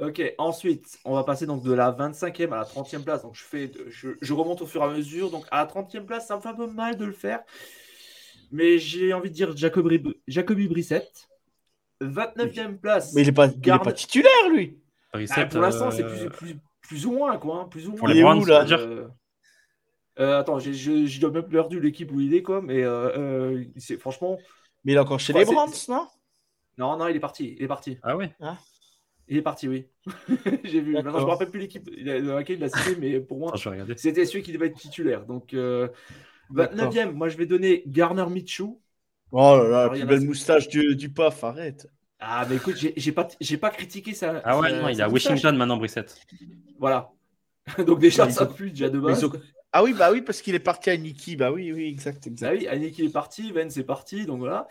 Ok, ensuite, on va passer donc de la 25e à la 30e place. Donc, je, fais, je, je remonte au fur et à mesure. Donc, à la 30e place, ça me fait un peu mal de le faire. Mais j'ai envie de dire Jacoby, Jacoby Brissett. 29e place. Mais il est pas, titulaire, lui. Ah, pour l'instant, c'est euh, plus, plus, plus ou moins, quoi. hein, plus ou Pour moins. les Il est Browns, où, là Euh, euh, attends, j'ai- j'ai j'ai même perdu l'équipe où il est, quoi. Mais euh, euh, c'est franchement. Mais il est encore chez Ouais, les c'est- Browns, non? Non, non, il est parti. Il est parti. Ah ouais? Il est parti, oui. j'ai vu. Maintenant, je me rappelle plus l'équipe dans laquelle il a signé, mais pour moi, je c'était celui qui devait être titulaire. Donc, euh, D'accord. 29e, moi, je vais donner Garner Minshew. Oh là là, la plus belle moustache du, du PAF, arrête. Ah, mais écoute, j'ai pas, j'ai pas critiqué ça. Ah ouais, non, il est à Washington maintenant, Brissett. Voilà. Donc, déjà, ça ont- pue déjà de base. ont- Ah oui, bah oui, parce qu'il est parti à Niki. Bah oui, oui, exact, Ah oui, Annick il est parti, Vence est parti, donc voilà.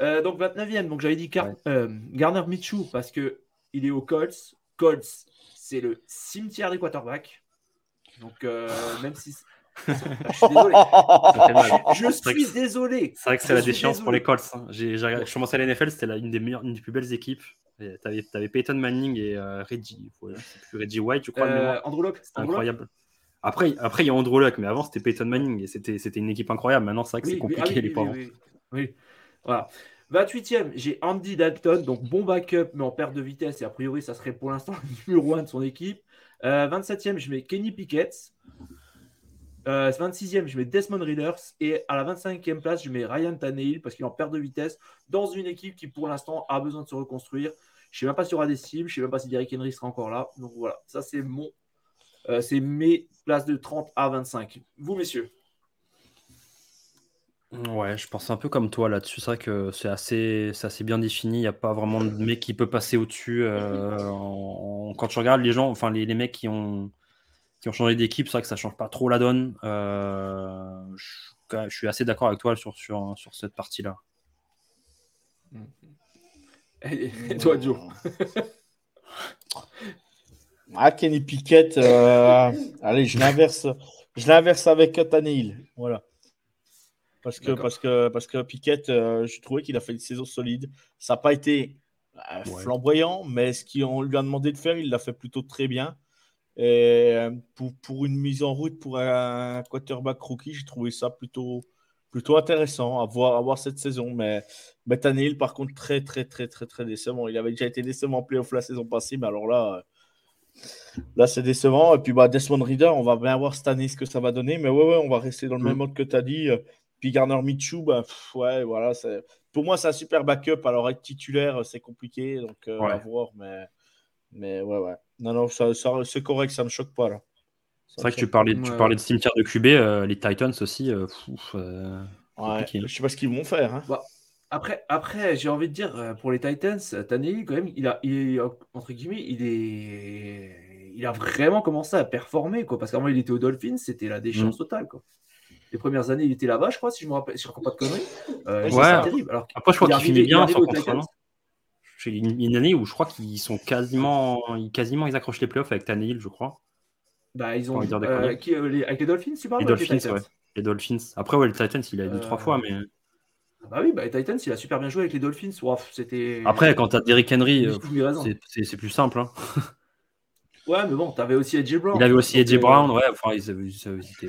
Euh, donc 29e, donc j'avais dit Car- euh, Garner Minshew parce que il est aux Colts. Colts, c'est le cimetière des quarterbacks. Donc euh, même si je suis désolé, je suis. C'est vrai que c'est la déchéance pour les Colts. hein. J'ai, je commençais à la NFL, c'était une des meilleures, une des plus belles équipes. T'avais, t'avais Peyton Manning et euh, Reggie, ouais, c'est plus Reggie White, je crois. Euh. Andrew Locke, C'était Andrew Locke incroyable. Après, après, il y a Andrew Luck, mais avant, c'était Peyton Manning et c'était, c'était une équipe incroyable. Maintenant, c'est vrai que Oui, c'est compliqué, ah oui, les oui, pauvres. oui, oui. Oui. Voilà. 28e, j'ai Andy Dalton, donc bon backup, mais en perte de vitesse, et a priori, ça serait pour l'instant le numéro 1 de son équipe. Euh, 27e, je mets Kenny Pickett. Euh, 26e, je mets Desmond Readers. Et à la 25e place, je mets Ryan Tannehill, parce qu'il en perte de vitesse, dans une équipe qui, pour l'instant, a besoin de se reconstruire. Je ne sais même pas s'il y aura des cibles, je ne sais même pas si Derrick Henry sera encore là. Donc voilà, ça, c'est mon. euh, c'est mes places de 30 à 25. Vous, messieurs? Ouais, je pense un peu comme toi là-dessus. C'est vrai que c'est assez, bien défini. Il n'y a pas vraiment de mec qui peut passer au-dessus. euh, quand tu regardes les gens, enfin les mecs qui ont, qui ont changé d'équipe, c'est vrai que ça change pas trop la donne. Euh, je, je suis assez d'accord avec toi sur, sur, sur cette partie-là. Et et toi, Joe Ah, Kenny Pickett, euh, allez, je l'inverse, je l'inverse avec Tannehill, voilà. Parce que, parce que, parce que Pickett, euh, je trouvais qu'il a fait une saison solide. Ça n'a pas été euh, Ouais. flamboyant, mais ce qu'on lui a demandé de faire, il l'a fait plutôt très bien. Et euh, pour, pour une mise en route pour un quarterback rookie, j'ai trouvé ça plutôt, plutôt intéressant à voir, à voir cette saison. Mais, Tannehill, par contre, très, très, très, très, très décevant. Il avait déjà été décevant en playoff la saison passée, mais alors là, euh, là c'est décevant. Et puis bah, Desmond Reader, on va bien voir cette année ce que ça va donner. Mais ouais, ouais on va rester dans le Mm. même mode que tu as dit. Puis Garner Minshew, bah, pff, ouais, voilà, pour moi, c'est un super backup. Alors être titulaire, c'est compliqué. Donc, euh, Ouais. à voir. Mais, mais ouais, ouais. Non, non, ça, ça- c'est correct, ça me choque pas là. C'est vrai que tu parlais, tu parlais de cimetière de QB, euh, les Titans aussi. euh, pff, euh. Ouais, je sais pas ce qu'ils vont faire. hein. Après, après j'ai envie de dire, euh, pour les Titans, Tannehill, quand même, il a, il est, entre guillemets, il est, il a vraiment commencé à performer, quoi. Parce qu'avant, il était aux Dolphins, c'était la déchéance totale, quoi. les premières années, il était là-bas, je crois, si je me rappelle, si je raconte pas de conneries. Euh, ouais. terrible. Alors, Après, je crois qu'il finit bien sur une, une, année où je crois qu'ils sont quasiment, quasiment, ils accrochent les playoffs avec Tannehill, je crois. Bah, ils ont euh, qui, euh, les, avec les Dolphins, tu parles Les Dolphins, les ouais. Les Dolphins. Après, ouais, le Titans, il a eu trois fois, mais. Bah oui, bah, Titans, il a super bien joué avec les Dolphins. Wow, c'était. Après, quand t'as Derrick Henry, c'est plus simple. Hein. Ouais, mais bon, t'avais aussi Edgy Brown. Il avait aussi Edgy Brown, ouais. Enfin, ils avaient,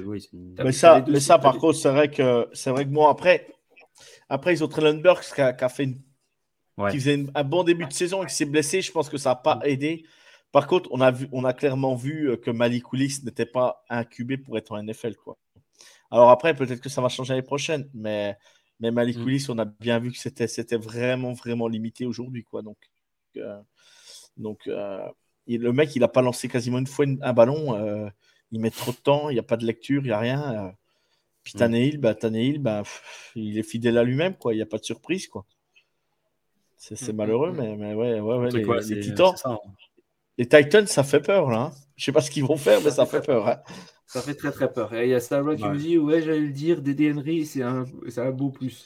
oui, mais ça, mais ça par contre, c'est vrai que c'est vrai que moi, après, après ils ont Traylon Burks qui a, qui a fait une... qui faisait un bon début de saison et qui s'est blessé. Je pense que ça n'a pas aidé. Par contre, on a, vu, on a clairement vu euh, que Malik Willis n'était pas incubé pour être en NFL. Quoi. Alors après, peut-être que ça va changer l'année prochaine, mais, mais Malik mm. Willis, on a bien vu que c'était, vraiment, vraiment limité aujourd'hui. Quoi. Donc, euh, donc euh, le mec, il n'a pas lancé quasiment une fois un ballon. Euh, il met trop de temps, il n'y a pas de lecture, il n'y a rien. Puis Tannehill, bah, bah, il est fidèle à lui-même, quoi. Il n'y a pas de surprise, quoi. C'est mm, mm, malheureux, mm. mais, mais ouais, ouais, ouais les, Titans, hein. les Titans, ça fait peur, là. Hein. Je sais pas ce qu'ils vont faire, mais ça fait peur. Hein. Ça fait très très peur. Et il y a Sarah qui me dit, ouais, j'allais le dire, Dédé Henry, c'est un, un beau plus.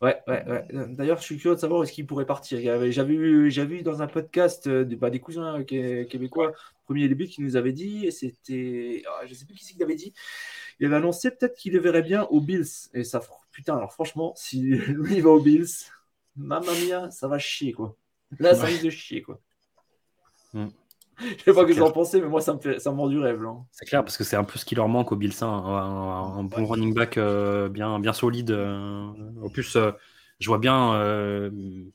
Ouais, ouais, ouais. D'ailleurs, je suis curieux de savoir où est-ce qu'il pourrait partir. J'avais vu, vu dans un podcast euh, de, bah, des cousins québécois, premier début, qui nous avait dit, c'était, ah, je sais plus qui c'est qui l'avait dit, il avait annoncé peut-être qu'il le verrait bien aux Bills. Et ça, putain, alors franchement, si lui va aux Bills, mamma mia, ça va chier, quoi. Là, ça risque de chier, quoi. Mm. Je sais pas ce que vous en pensez, mais moi, ça me, fait, ça me rend du rêve. C'est clair, parce que c'est un peu ce qui leur manque au Bills. Hein. Un, bon running back euh, bien, bien solide. Euh. En plus, euh, je vois bien,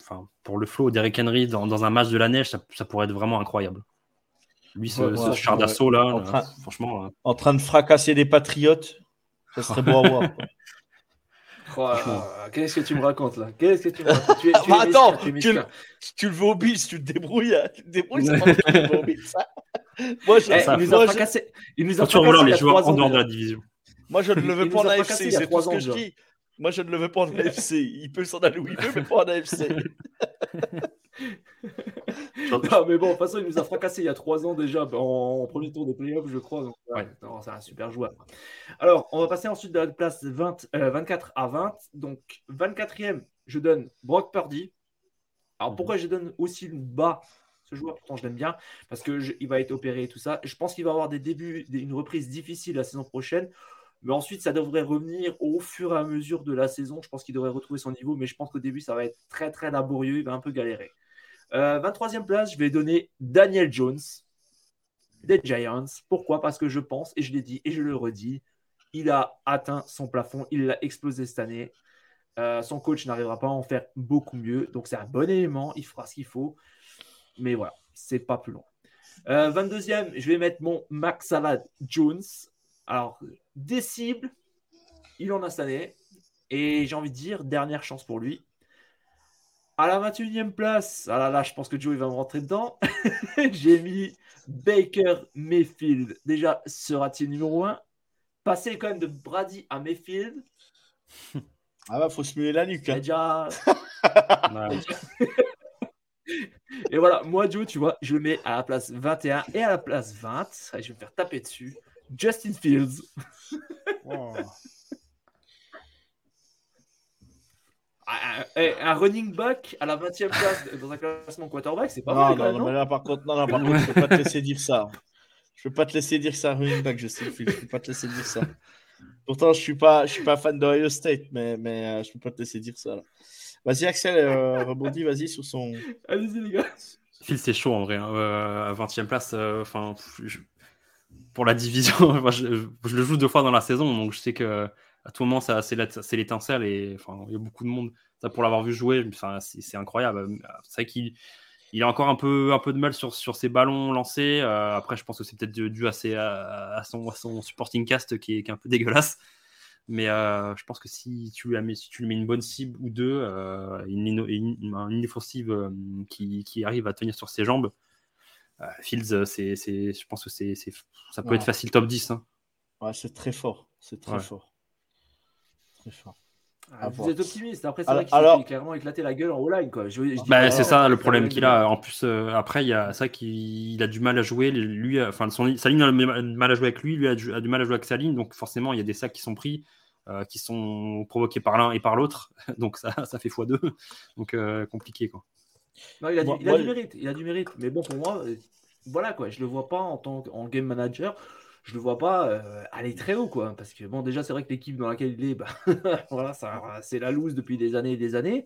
enfin pour le flow, Derrick Henry dans, dans, un match de la neige, ça, ça pourrait être vraiment incroyable. Lui, ce, ce char d'assaut, là, en train, franchement. En train de fracasser des patriotes, ça serait beau à voir. Qu'est-ce que tu me racontes là? Qu'est-ce que tu me racontes? Tu es, tu ah, Attends, tu, tu, le veux au bis, tu te débrouilles. Hein. Tu te débrouilles, ça va au bis. Moi, je, eh, il nous a fracassé. Il nous a fracassé. les joueurs en dehors de la division. Moi, je ne le veux pas en AFC, c'est tout ce que je dis. Moi, je ne le veux pas en AFC. Il peut s'en aller où il veut, mais pas en AFC. non, mais bon, de toute façon, il nous a fracassé il y a trois ans déjà en, premier tour des playoffs, je crois. Donc, c'est un super joueur. Alors, on va passer ensuite de la place 20, 24 euh, à 20. Donc, 24e, je donne Brock Purdy. Alors, pourquoi je donne aussi bas ce joueur? Pourtant, je l'aime bien parce qu'il va être opéré et tout ça. Je pense qu'il va avoir des débuts, une reprise difficile la saison prochaine. Mais ensuite, ça devrait revenir au fur et à mesure de la saison. Je pense qu'il devrait retrouver son niveau, mais je pense qu'au début, ça va être très, très laborieux. Il va un peu galérer. 23e euh, place, je vais donner Daniel Jones des Giants. Pourquoi? Parce que je pense, et je l'ai dit et je le redis, il a atteint son plafond, il l'a explosé cette année. Euh, son coach n'arrivera pas à en faire beaucoup mieux. Donc c'est un bon élément, il fera ce qu'il faut. Mais voilà, c'est pas plus long. 22e, euh, je vais mettre mon Max Salad Jones. Alors, des cibles, il en a cette année. Et j'ai envie de dire, dernière chance pour lui. À la 21e place, ah là là, je pense que Joe il va me rentrer dedans. J'ai mis Baker Mayfield. Déjà, sera-t-il numéro 1 Passer quand même de Brady à Mayfield. Ah bah, faut se muer la nuque. Hein. Déjà... et voilà, moi, Joe, tu vois, je le mets à la place 21 et à la place 20. Je vais me faire taper dessus. Justin Fields. Un, running back à la 20e place dans un classement quarterback, c'est pas mal. Non, non, mais là, par contre, non, non, par contre, je peux pas te laisser dire ça. Je peux pas te laisser dire ça, running back, je sais, je peux pas te laisser dire ça. Pourtant, je suis pas, je suis pas fan d'Ohio State, mais, mais euh, je peux pas te laisser dire ça. Vas-y, Axel, euh, rebondis, vas-y sur son. Allez-y, les gars. Phil, c'est chaud en vrai. Hein. Euh, à 20e place, enfin, pour la division, je, je, le joue deux fois dans la saison, donc je sais que à tout moment, c'est l'étincelle et enfin, il y a beaucoup de monde. Ça, pour l'avoir vu jouer, c'est incroyable. C'est vrai qu'il il a encore un peu, un peu de mal sur, sur ses ballons lancés. Euh, après, je pense que c'est peut-être dû à, à, son, son, supporting cast qui est, qui est, un peu dégueulasse. Mais euh, je pense que si tu, lui mets, si tu lui mets une bonne cible ou deux, euh, une, une, une, offensive qui, qui, arrive à tenir sur ses jambes, Fields, c'est, je pense que c'est, ça peut être facile top 10. Hein. Ouais, c'est très fort. C'est très fort. Ah, vous êtes optimiste. Après, c'est vrai qu'il s'est clairement éclaté la gueule en all line. Bah, c'est ça le problème qu'il a. En plus, euh, après, il y a ça qu'il a du mal à jouer. Lui, enfin, son, sa ligne a du mal à jouer avec lui. Lui a du, mal à jouer avec sa ligne. Donc, forcément, il y a des sacs qui sont pris. qui sont provoqués par l'un et par l'autre. Donc ça, ça fait x2. Donc compliqué. Quoi. il a, du, il a du mérite. Il a du mérite. Mais bon, pour moi, voilà quoi. Je le vois pas en tant qu'en game manager je le vois pas euh, aller très haut, quoi. Parce que bon, déjà, c'est vrai que l'équipe dans laquelle il est, bah, voilà, c'est la loose depuis des années et des années.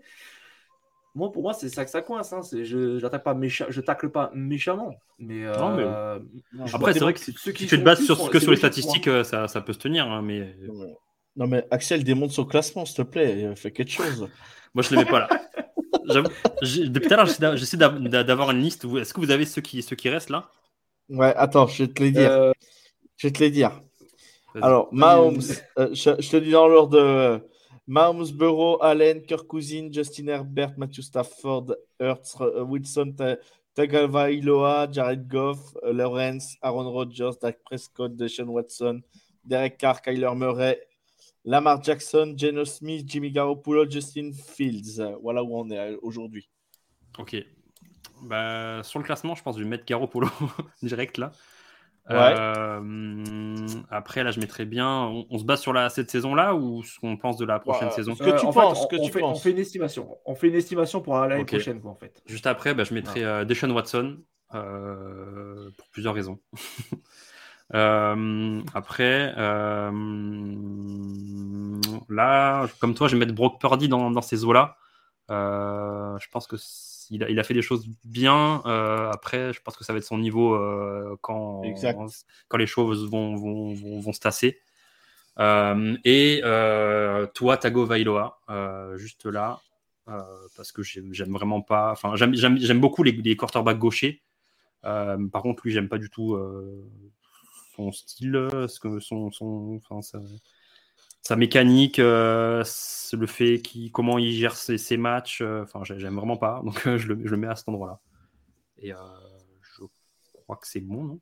Moi, pour moi, c'est ça que ça coince. Hein. Je n'attaque pas je tacle pas méchamment. Mais, euh, après, c'est vrai que si tu te bases sur, que sur les statistiques, euh, ça, ça, peut se tenir. Hein, mais... Non, mais Axel démonte son classement, s'il te plaît. Fais quelque chose. Moi, je ne le mets pas là. Depuis tout à l'heure, j'essaie d'avoir une liste. Est-ce que vous avez ceux qui, ceux qui restent là? Ouais, attends, je vais te les dire. Je vais te les dire. Alors, Mahomes, euh, je, te dis dans l'ordre de Mahomes, Burrow, Allen, Kirk Cousins, Justin Herbert, Matthew Stafford, Hurts, euh, Wilson, Tagovailoa, Jared Goff, euh, Lawrence, Aaron Rodgers, Dak Prescott, Deshaun Watson, Derek Carr, Kyler Murray, Lamar Jackson, Geno Smith, Jimmy Garoppolo, Justin Fields. Voilà où on est aujourd'hui. Ok. Bah, sur le classement, je pense que je vais mettre Garoppolo direct là. Euh, après, là, je mettrais bien. On, se base sur la, cette saison-là ou ce qu'on pense de la prochaine saison? Ce que tu penses, que on, tu fait, penses. on, fait, une estimation. On fait une estimation pour l'année prochaine, quoi, en fait. Juste après, bah, je mettrais euh, Deshaun Watson euh, pour plusieurs raisons. après, là, comme toi, je vais mettre Brock Purdy dans, dans ces eaux-là. je pense que il a, fait des choses bien. Euh, après, je pense que ça va être son niveau euh, quand, quand les choses vont, vont, vont, se tasser. Euh, et toi, Tago Vailoa, juste là, parce que j'aime vraiment pas. Enfin, j'aime beaucoup les, les quarterbacks gauchers. par contre, lui, j'aime pas du tout son style, ce que son, son, sa mécanique, euh, le fait qui, comment il gère ses, matchs, euh, enfin, j'aime vraiment pas. Donc, euh, je, le, je, le, mets à cet endroit-là. Et je crois que c'est bon, non?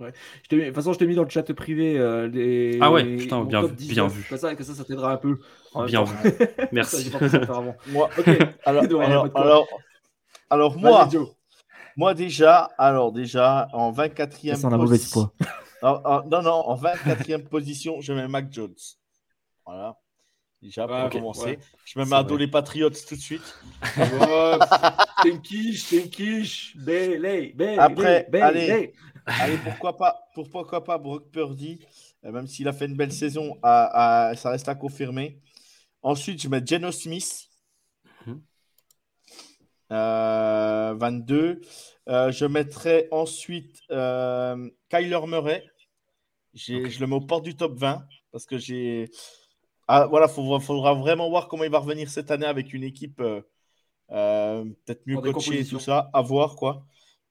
Ouais. Je de toute façon, je t'ai mis dans le chat privé les. Ah ouais, putain, bien, vu, bien vu. Que ça, que ça, ça t'aidera un peu. Bien vu. Merci. moi, alors, alors, alors, alors, moi, moi déjà, alors déjà en 24e. C'est un mauvais poids non, non, en 24e position, je mets Mac Jones. Voilà. Déjà, pour commencer. Je me mets à dos les Patriots tout de suite. T'es quiche, t'es quiche. Après, allez, allez, pourquoi pas, pourquoi pas Brock Purdy, euh, même s'il a fait une belle saison, à, ça reste à confirmer. Ensuite, je mets Geno Smith. 22. Mhm. Euh, euh, je mettrai ensuite euh, Kyler Murray. Je le mets au port du top 20 parce que j'ai. Ah, voilà, il faudra vraiment voir comment il va revenir cette année avec une équipe euh, peut-être mieux coachée et tout ça. À voir, quoi.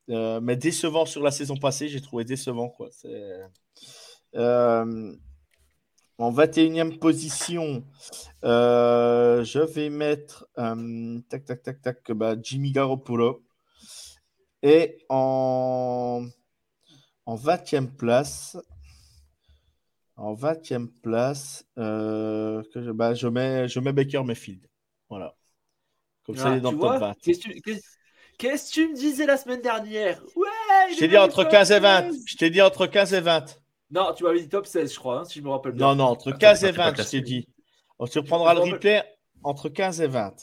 mais décevant sur la saison passée, j'ai trouvé décevant, quoi. en 21e position, je vais mettre tac, tac, tac, tac, bah, Jimmy Garoppolo. Et en, en 20e place, en 20e place, euh, que je, bah, je, mets, je mets Baker Mayfield. Voilà. Comme ça, il est dans le top 20. Qu'est-ce que tu me disais la semaine dernière? Ouais Je t'ai dit entre 15 et 20. Je t'ai dit entre 15 et 20. Non, tu m'avais dit top 16, je crois, hein, si je me rappelle bien. Non, non, entre 15 et 20, je t'ai dit. On se reprendra le replay entre 15 et 20.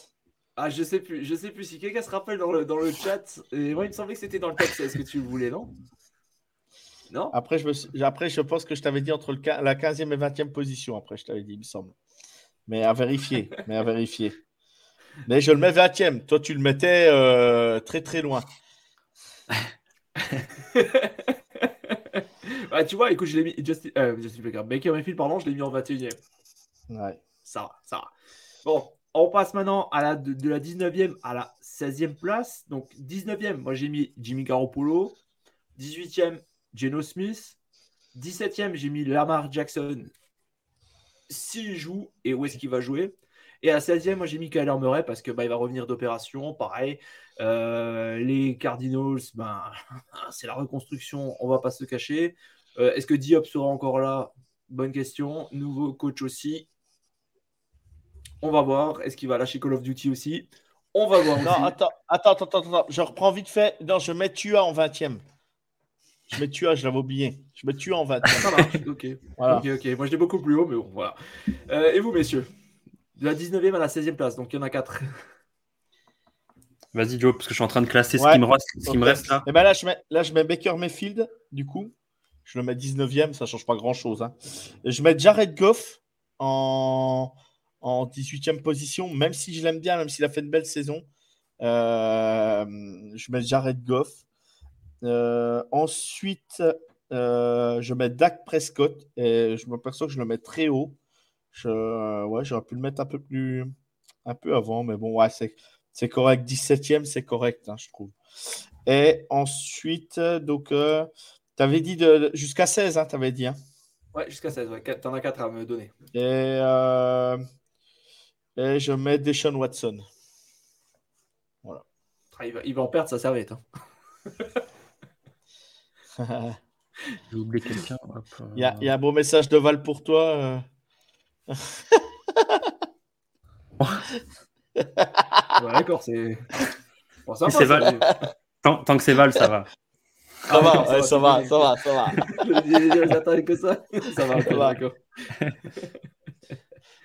Ah, je sais plus, je sais plus si quelqu'un se rappelle dans le, dans le chat. Et moi, il me semblait que c'était dans le top 16 que tu voulais, non? Non? Après je, me, après, je pense que je t'avais dit entre le, la 15e et 20e position. Après, je t'avais dit, il me semble. Mais à vérifier. mais à vérifier. Mais je le mets 20e. Toi, tu le mettais euh, très, très loin. ah, tu vois, écoute, je l'ai mis. Justin, euh, Justin Baker Mayfield, pardon, je l'ai mis en 21e. Ouais. Ça va, ça va. Bon, on passe maintenant de, la 19e à la 16e place. Donc 19e, moi j'ai mis Jimmy Garoppolo. 18e, Geno Smith. 17e, j'ai mis Lamar Jackson. S'il joue et où est-ce qu'il va jouer. Et à 16e, moi j'ai mis Kyler Murray parce que bah, va revenir d'opération. Pareil, euh, les Cardinals, ben, c'est la reconstruction, on va pas se cacher. Euh, est-ce que Diop sera encore là? Bonne question. Nouveau coach aussi. On va voir. Est-ce qu'il va lâcher Call of Duty aussi? On va voir. Non, attends, attends, attends, attends, Je reprends vite fait. Non, je mets Tua en 20e. Je mets Tua, je l'avais oublié. Je mets Tua en 20. Ça marche, ok. Ok, ok. Moi, je l'ai beaucoup plus haut, mais bon, voilà. Euh, et vous, messieurs? De la 19e à la 16e place, donc il y en a 4. Vas-y, Joe, parce que je suis en train de classer ce qui me reste, ce qui me reste là. Et eh ben là, je mets, là, je mets Baker Mayfield, du coup. Je le mets 19e, ça change pas grand-chose. Hein. Je mets Jared Goff en, en 18e position, même si je l'aime bien, même s'il a fait une belle saison. Euh, je mets Jared Goff. Euh, ensuite, euh, je mets Dak Prescott et je m'aperçois que je le mets très haut. Je, ouais, j'aurais pu le mettre un peu plus, un peu avant, mais bon, ouais, c'est, c'est correct. 17e, c'est correct, hein, je trouve. Et ensuite, donc, tu avais dit de, jusqu'à 16, hein, tu avais dit. Hein. Ouais, jusqu'à 16, ouais. tu en as 4 à me donner. Et, et je mets Deshaun Watson. Voilà. Ah, il, va, il, va, en perdre sa serviette. Hein. J'ai oublié quelqu'un. Il y, a, il y, a un beau message de Val pour toi. Euh... ouais, D'accord, c'est. Bon, ça va, Val. Tant, tant, que c'est Val, ça va. Ça va, ouais, ça, va, ça va, ça va. J'attendais que ça. Ça va, ça va, d'accord.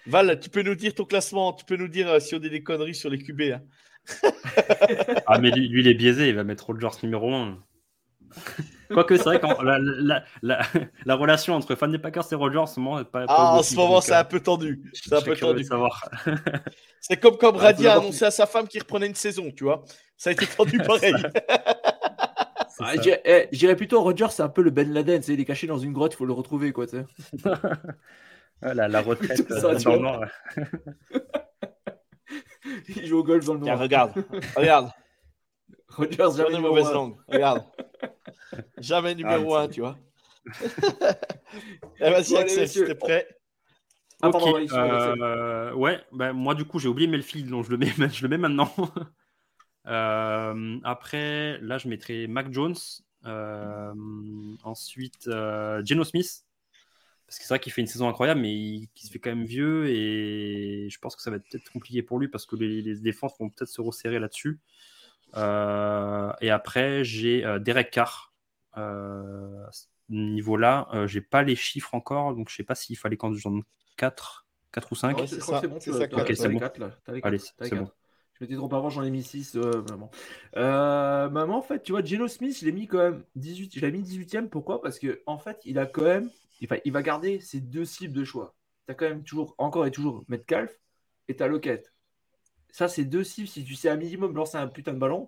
Val, tu peux nous dire ton classement, tu peux nous dire euh, si on dit des conneries sur les QB. Hein. ah, mais lui, lui, il est biaisé, il va mettre Rodgers numéro 1. Quoique, c'est vrai que la, la, la, la, relation entre fan des Packers et Rodgers, en ce moment, pas, pas ah, en ce moment, c'est un peu tendu. C'est un peu tendu. c'est comme quand Brady a annoncé à sa femme qu'il reprenait une saison, tu vois. Ça a été tendu pareil. Ah, eh, J'irais plutôt Rodgers, c'est un peu le Ben Laden, il est caché dans une grotte, il faut le retrouver, quoi. la, la retraite ça, euh, dans le noir. il joue au golf dans le noir. Tiens, regarde, regarde. Rodgers, jamais mauvaise langue. Regarde. jamais numéro 1, tu vois. eh, Vas-y, Axel, si t'es prêt. Ah, pardon, euh, ouais, bah, moi du coup j'ai oublié Melfield, donc je le mets, je le mets maintenant. Euh, après, là je mettrai Mac Jones. Euh, ensuite, euh, Geno Smith. Parce que c'est vrai qu'il fait une saison incroyable, mais il, se fait quand même vieux et je pense que ça va être peut-être compliqué pour lui parce que les, les défenses vont peut-être se resserrer là-dessus. Euh, et après, j'ai euh, Derek Carr. Euh, niveau-là, j'ai pas les chiffres encore, donc je sais pas s'il fallait quand j'en 4, 4 ou 5. c'est bon, c'est ça. Ok, c'est bon. Allez, c'est bon. Je m'étais trop avant, j'en ai mis 6. Euh, maman. Euh, maman, en fait, tu vois, Geno Smith, je l'ai mis quand même 18. Je l'ai mis 18ème. Pourquoi? Parce que en fait, il a quand même. Il va, garder ses deux cibles de choix. Tu as quand même toujours, encore et toujours, Metcalf et ta Loquette. Ça, c'est deux cibles. Si tu sais un minimum lancer un putain de ballon,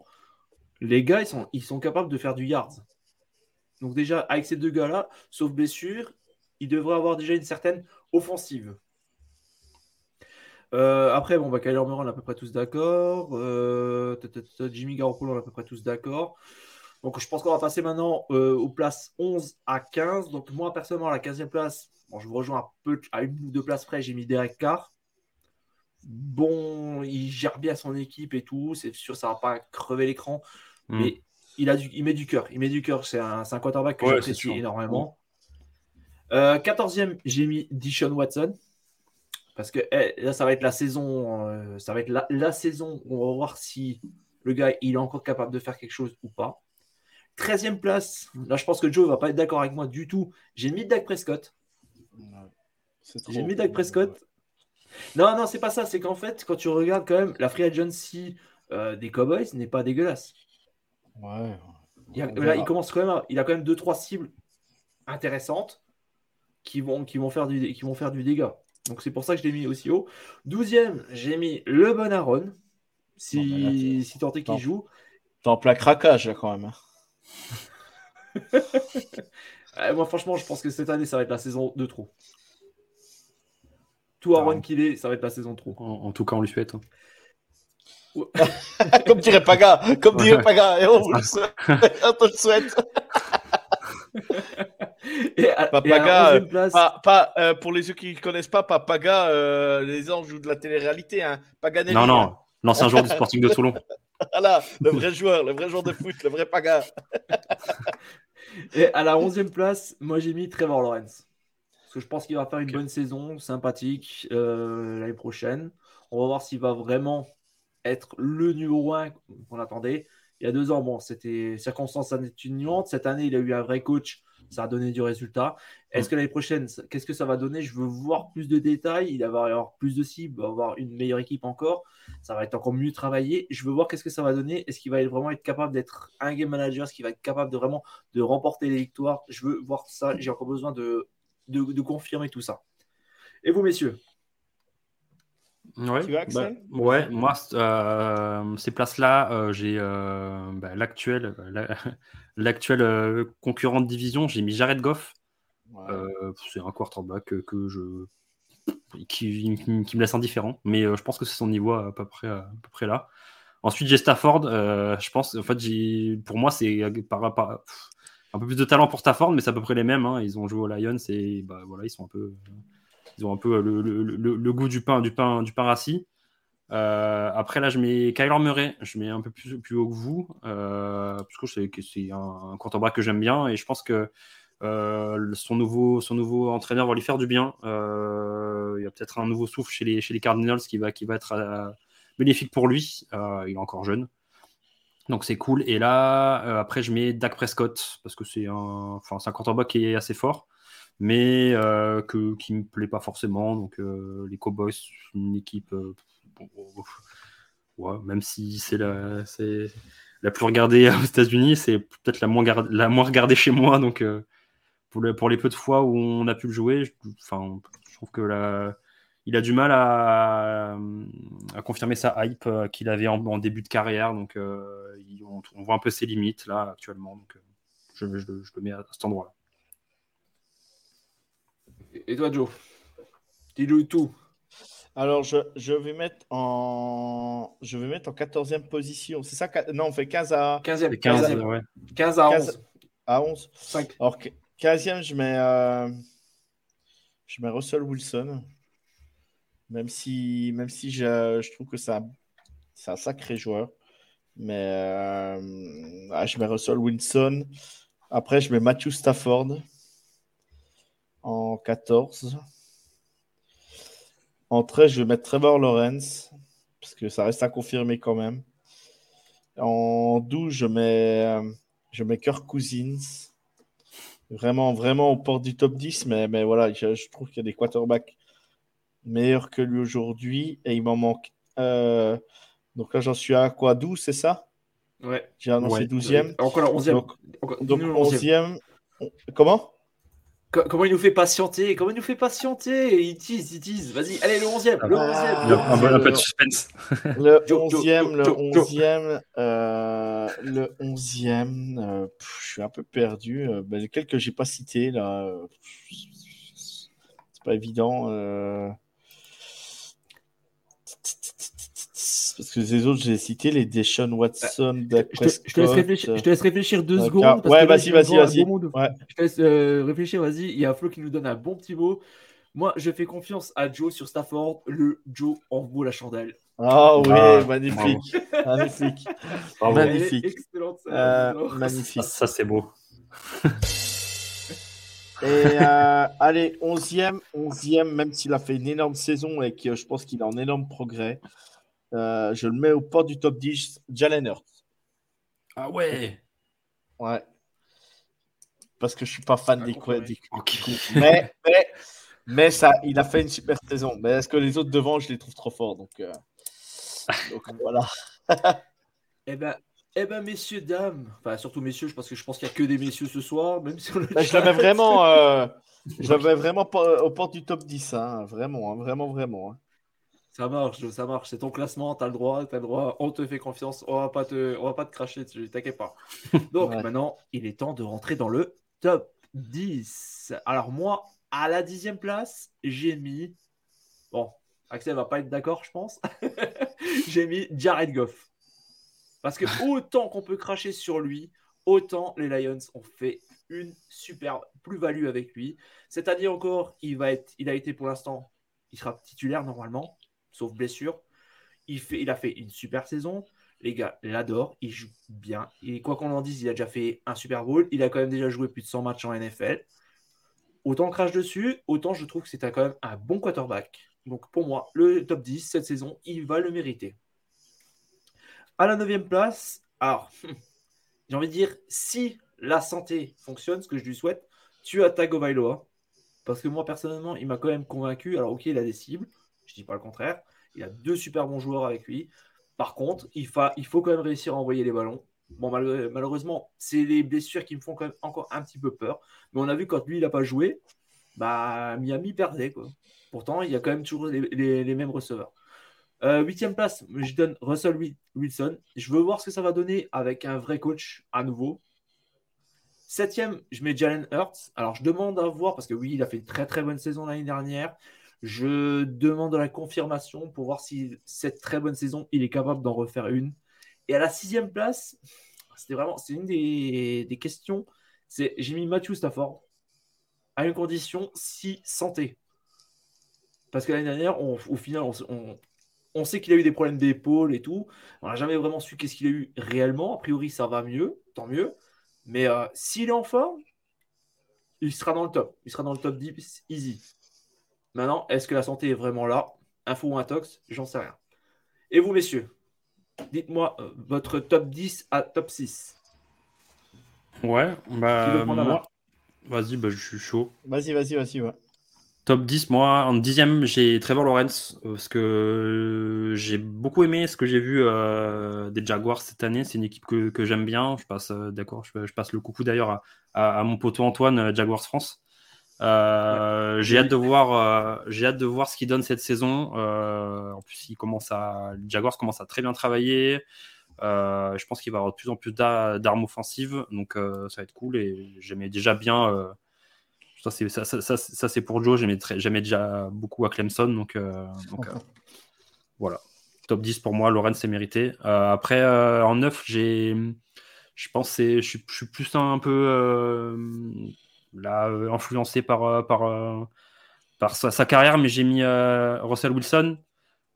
les gars, ils sont, ils sont capables de faire du yards. Donc, déjà, avec ces deux gars-là, sauf blessure, ils devraient avoir déjà une certaine offensive. Euh, après, bon, bah, Kyler Murray, on est à peu près tous d'accord. Euh, Jimmy Garoppolo, on est à peu près tous d'accord. Donc, je pense qu'on va passer maintenant euh, aux places 11 à 15. Donc, moi, personnellement, à la 15e place, bon, je vous rejoins un peu à une ou deux places près, j'ai mis Derek Carr. Bon, il gère bien son équipe et tout. C'est sûr, ça va pas crever l'écran. Hmm. Mais il, a du, il met du cœur. Il met du cœur. C'est un, un quarterback que j'apprécie énormément. 14e, j'ai mis Dishon Watson. Parce que eh, là, ça va être la saison, euh, ça va être la, saison où on va voir si le gars il est encore capable de faire quelque chose ou pas. 13e place, là je pense que Joe va pas être d'accord avec moi du tout. J'ai mis Dak Prescott. J'ai mis Dak Prescott. Non, non, c'est pas ça. C'est qu'en fait, quand tu regardes quand même la free agency euh, des Cowboys n'est pas dégueulasse. Ouais. Il, là, il commence quand même. il a quand même deux trois cibles intéressantes qui vont, qui vont faire du, qui vont faire du dégât. Donc c'est pour ça que je l'ai mis aussi haut. Douzième, j'ai mis le bon Aaron. Si, bah, si tant est qu'il joue. T'es en plein craquage quand même. Hein. moi franchement, je pense que cette année, ça va être la saison de trop. Tout Aaron qu'il est, ça va être la saison de trop. En, tout cas, on lui souhaite. Hein. comme dirait Paga, comme dirait Paga, et on, te le souhaite. Papaga, euh, pas, euh, pour les ceux qui ne connaissent pas, Papaga, euh, les anges jouent de la télé-réalité. Hein. Paganelli, non, non, l'ancien joueur du Sporting de Toulon. voilà, le vrai joueur, le vrai joueur de foot, le vrai Paga. Et à la 11e place, moi j'ai mis Trevor Lawrence. Parce que je pense qu'il va faire une bonne saison, sympathique l'année prochaine. On va voir s'il va vraiment être le numéro 1 qu'on attendait. Il y a deux ans, bon, c'était circonstances atténuantes. Cette année, il a eu un vrai coach ça a donné du résultat. Est-ce que l'année prochaine, qu'est-ce que ça va donner? Je veux voir plus de détails. Il va y avoir plus de cibles, avoir une meilleure équipe encore. Ça va être encore mieux travaillé. Je veux voir qu'est-ce que ça va donner. Est-ce qu'il va vraiment être capable d'être un game manager Est-ce qu'il va être capable de vraiment de remporter les victoires? Je veux voir ça. J'ai encore besoin de, de confirmer tout ça. Et vous, messieurs? Ouais, bah, ouais, moi, euh, ces places-là, euh, j'ai euh, bah, l'actuel, l'actuel concurrent de division, j'ai mis Jared Goff. c'est un quarterback que je, qui, me laisse indifférent, mais je pense que c'est son niveau à peu près, à peu près là. Ensuite, j'ai Stafford. je pense, en fait, pour moi, c'est par, un peu plus de talent pour Stafford, mais c'est à peu près les mêmes. Hein. Ils ont joué aux Lions et bah, voilà, ils sont un peu ils ont un peu le, goût du pain, du pain, du pain rassis. Euh, après, là, je mets Kyler Murray. Je mets un peu plus, haut que vous. Euh, parce que c'est, c'est un, quarterback que j'aime bien. Et je pense que euh, son, nouveau, son nouveau entraîneur va lui faire du bien. il y a peut-être un nouveau souffle chez les, chez les Cardinals qui va, qui va être bénéfique pour lui. il est encore jeune. Donc c'est cool. Et là, après, je mets Dak Prescott. Parce que c'est un, enfin, c'est un quarterback qui est assez fort mais euh, que, qui me plaît pas forcément. Donc euh, les Cowboys, une équipe, euh, même si c'est la, c'est la plus regardée aux États-Unis, c'est peut-être la moins, la moins regardée chez moi. Donc pour, pour, les peu de fois où on a pu le jouer, je, je trouve que la, il a du mal à, à confirmer sa hype qu'il avait en, début de carrière. Donc on, voit un peu ses limites là actuellement. Donc je, je, je le mets à cet endroit-là. Et toi, Joe Dis-nous tout. Alors, je, je, vais mettre en je vais mettre en 14e position. C'est ça Non, on fait 15 à 15e, 15, à, ouais. 15 à 11. à 11. 5. Alors, 15e, je mets euh, je mets Russell Wilson. Même si même si je, je trouve que c'est un, sacré joueur. Mais euh, ah, je mets Russell Wilson. Après, je mets Matthew Stafford en 14. En 13, je vais mettre Trevor Lawrence, parce que ça reste à confirmer quand même. En 12, je mets, je mets Kirk Cousins. Vraiment, vraiment au port du top 10, mais, mais voilà, je, trouve qu'il y a des quarterbacks meilleurs que lui aujourd'hui, et il m'en manque. Euh, donc là, j'en suis à quoi 12, c'est ça? Ouais. J'ai annoncé 12e. Encore la 11e. Donc, donc 11e. Comment? Comment il nous fait patienter Comment il nous fait patienter Il tease, il tease. Vas-y, allez, le 11e. Le 11e. un, peu de suspense. Le 11e, le 11e. Euh, le 11e. Euh, je suis un peu perdu. Euh, ben, lesquels que j'ai pas cités, là. C'est pas évident. Parce que les autres, j'ai cité les Deshaun Watson, je, te, laisse réfléchir, deux secondes. ouais, vas-y, vas-y, vas-y. Je te laisse euh, réfléchir, vas-y. Il y a Flo qui nous donne un bon petit mot. Moi, je fais confiance à Joe sur Stafford. Le Joe en vaut la chandelle. Ah oui, ah, magnifique. magnifique. magnifique. Excellente. Euh, magnifique. Ça, c'est beau. Et euh, allez, 11e, 11e, même s'il a fait une énorme saison et que je pense qu'il a un énorme progrès. Euh, je le mets au port du top 10, Jalen Hurts. Ah ouais Ouais. Parce que je suis pas fan des quoi. Mais, mais, mais, ça, il a fait une super saison. Mais est-ce que les autres devant, je les trouve trop forts Donc, euh, donc voilà. eh ben, eh ben, messieurs, dames, enfin surtout messieurs, parce que je pense qu'il n'y a que des messieurs ce soir, même si on ben, Je l'avais vraiment, euh, je vraiment pas, au port du top 10, hein, vraiment, hein, vraiment, vraiment. Hein. Ça marche, ça marche. C'est ton classement, tu as le droit, tu as le droit. On te fait confiance. On va pas te, on va pas te cracher dessus, t'inquiète pas. Donc maintenant, il est temps de rentrer dans le top 10. Alors moi, à la dixième place, j'ai mis. Bon, Axel va pas être d'accord, je pense. j'ai mis Jared Goff. Parce que autant qu'on peut cracher sur lui, autant les Lions ont fait une super plus-value avec lui. Cette année encore, il, va être, il a été pour l'instant, il sera titulaire normalement sauf blessure. Il, a fait une super saison. Les gars l'adorent. Il joue bien. Et quoi qu'on en dise, il a déjà fait un Super Bowl. Il a quand même déjà joué plus de 100 matchs en NFL. Autant crache dessus, autant je trouve que c'est quand même un bon quarterback. Donc pour moi, le top 10 cette saison, il va le mériter. À la 9 place, Alors, j'ai envie de dire, si la santé fonctionne, ce que je lui souhaite, tu as Tagovailoa. Parce que moi, personnellement, il m'a quand même convaincu. Alors, ok, il a des cibles, je dis pas le contraire. Il a deux super bons joueurs avec lui. Par contre, il, faut quand même réussir à envoyer les ballons. Bon, malheureusement, c'est les blessures qui me font quand même encore un petit peu peur. Mais on a vu quand lui, il n'a pas joué, bah, Miami perdait. Pourtant, il y a quand même toujours les, mêmes receveurs. Euh, huitième place, je donne Russell Wilson. Je veux voir ce que ça va donner avec un vrai coach à nouveau. Septième, je mets Jalen Hurts. Alors, je demande à voir, parce que oui, il a fait une très très bonne saison l'année dernière. Je demande la confirmation pour voir si cette très bonne saison, il est capable d'en refaire une. Et à la sixième place, c'était vraiment, une des, questions. C'est j'ai mis Matthew Stafford à une condition si santé. Parce que l'année dernière, au final, on, sait qu'il a eu des problèmes d'épaule et tout. On n'a jamais vraiment su qu'est-ce qu'il a eu réellement. A priori, ça va mieux, tant mieux. Mais euh, s'il est en forme, il sera dans le top. Il sera dans le top 10 easy. Maintenant, est-ce que la santé est vraiment là? Info ou intox? J'en sais rien. Et vous, messieurs Dites-moi euh, votre top 10 à top 6. Ouais, bah moi... Vas-y, bah, je suis chaud. Vas-y, vas-y, vas-y, ouais. Top 10, moi, en dixième, j'ai Trevor Lawrence, euh, parce que j'ai beaucoup aimé ce que j'ai vu euh, des Jaguars cette année. C'est une équipe que, j'aime bien. Je passe, euh, d'accord, je, passe le coucou d'ailleurs à, mon poteau Antoine, Jaguars France. J'ai hâte de voir, j'ai hâte de voir ce qu'il donne cette saison. en plus, il commence à, Jaguars commence à très bien travailler. je pense qu'il va avoir de plus en plus d'armes offensives, donc ça va être cool. Et j'aimais déjà bien ça, c'est, ça, ça, ça, c'est pour Joe. J'aimais, j'aimais déjà beaucoup à Clemson. Donc, euh, donc euh, voilà. Top 10 pour moi. Lorenz, c'est mérité. Euh, après, en 9, j'ai, je pense que je, suis plus un peu là, influencé par, par, par sa, carrière, mais j'ai mis Russell Wilson.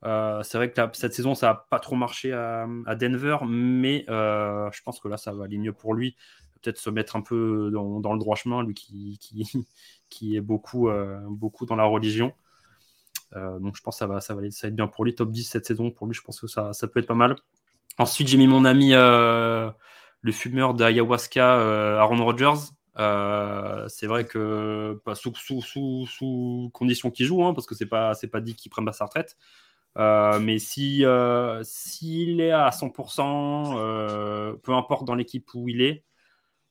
c'est vrai que cette saison, ça n'a pas trop marché à, Denver, mais je pense que là, ça va aller mieux pour lui peut-être se mettre un peu dans, le droit chemin, lui qui, qui, qui est beaucoup, euh, beaucoup dans la religion. Euh, donc je pense que ça va, ça, va, ça être bien pour lui. Top 10 cette saison, pour lui, je pense que ça, ça peut être pas mal. Ensuite, j'ai mis mon ami, euh, le fumeur d'ayahuasca, Aaron Rodgers. C'est vrai que pas sous, sous, condition qu'il joue, hein, parce que c'est pas c'est pas dit qu'il prenne pas sa retraite. mais si s'il est à 100%, peu importe dans l'équipe où il est,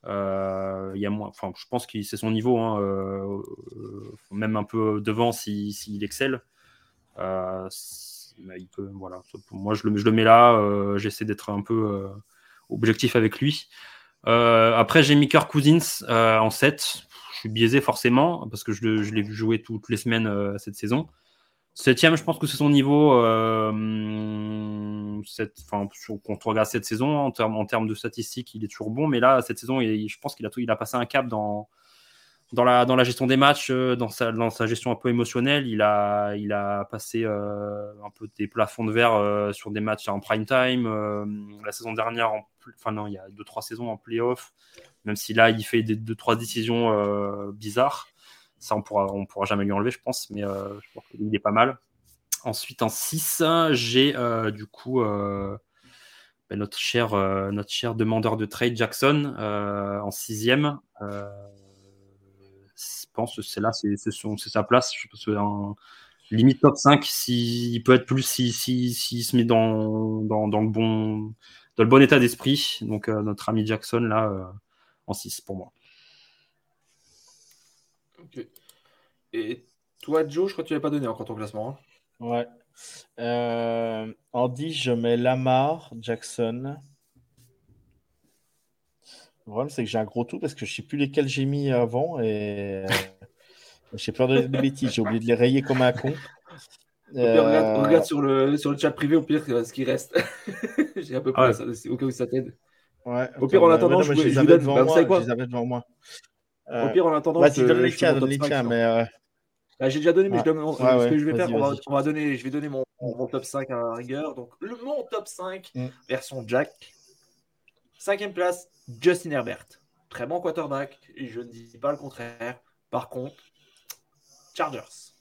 euh, il y a moins, je pense que c'est son niveau, hein, euh, même un peu devant s'il si, excelle. Euh, il peut, voilà. Moi, je le, je le mets là. J'essaie d'être un peu objectif avec lui. Après, j'ai mis Kirk Cousins en 7. Je suis biaisé forcément parce que je, l'ai vu jouer toutes les semaines cette saison. Septième, je pense que c'est son niveau. Euh, enfin, quand on regarde cette saison, en termes, de statistiques, il est toujours bon. Mais là, cette saison, je pense qu'il a, il a passé un cap dans, dans la, dans la gestion des matchs, euh, dans sa, dans sa gestion un peu émotionnelle, il a, il a passé euh, un peu des plafonds de verre euh, sur des matchs en prime time. La saison dernière, en, enfin non, il y a 2-3 saisons en playoff, même si là, il fait des 2-3 décisions bizarres. Ça, on pourra, on pourra jamais lui enlever, je pense, mais je qu'il est pas mal. Ensuite, en 6, j'ai du coup ben, notre, cher, notre cher demandeur de trade, Jackson, en 6ème pense que c'est là, c'est sa place. Je pense un limite top 5. il peut être plus s'il si, si, se met dans, dans, dans, le bon, dans le bon état d'esprit. Donc, notre ami Jackson, là, en 6 pour moi. Et toi, Joe, je crois que tu n'avais pas donné encore ton classement. Hein. Ouais. Euh, en 10, je mets Lamar, Jackson. Le problème, c'est que j'ai un gros tout parce que je ne sais plus lesquels j'ai mis avant et euh, j'ai peur de des bêtises. J'ai oublié de les rayer comme un con. regarde, euh, sur, le, sur le chat privé au pire ce qui reste. j'ai à peu près ça, au cas où ça t'aide. Ouais, au pire, en attendant, je, je, les avais devant bah, moi. Je les avais devant moi. Au pire, en attendant, vas-y, donne les tiens, donne les tiens, mais. Euh... Bah, J'ai déjà donné, mais je donne, ce que je vais faire, on va, on va, donner, je vais donner mon, mon, top 5 à la rigueur. Donc, le, mon top 5, mm. version Jack. Cinquième place, Justin Herbert. Très bon quarterback, et je ne dis pas le contraire. Par contre, Chargers.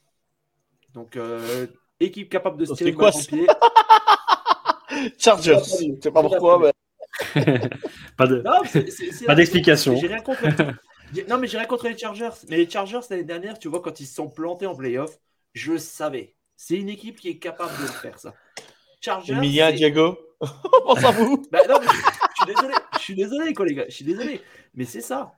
Donc, euh, équipe capable de se tirer quoi, pied. Chargers. Je sais pas pourquoi, mais. pas d'explication. J'ai rien contre. non, mais j'ai rien contre les Chargers. Mais les Chargers l'année dernière, tu vois, quand ils se sont plantés en playoff, je savais. C'est une équipe qui est capable de faire, ça. Chargers. Emilia, Diego. Bah, non, je suis désolé. Je suis désolé, quoi, les gars. Je suis désolé. Mais c'est ça.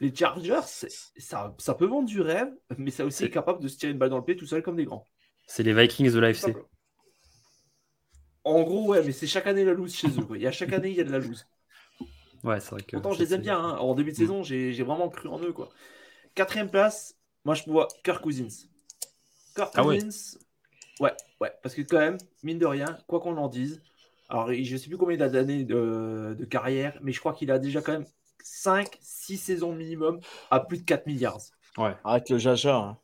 Les Chargers, ça, ça peut vendre du rêve, mais ça aussi est capable de se tirer une balle dans le pied tout seul comme des grands. C'est les Vikings de l'AFC. En gros, ouais, mais c'est chaque année la loose chez eux. Il y a chaque année, il y a de la loose. Ouais, c'est vrai que. Pourtant, je les aime bien. Hein. En début de saison, j'ai vraiment cru en eux. Quoi. Quatrième place, moi, je vois Kirk Cousins. Kirk ah Cousins, ouais. ouais, parce que quand même, mine de rien, quoi qu'on en dise, alors je ne sais plus combien il a d'années de, de, carrière, mais je crois qu'il a déjà quand même 5-6 saisons minimum à plus de 4 milliards. Ouais. Arrête le jaja. Hein.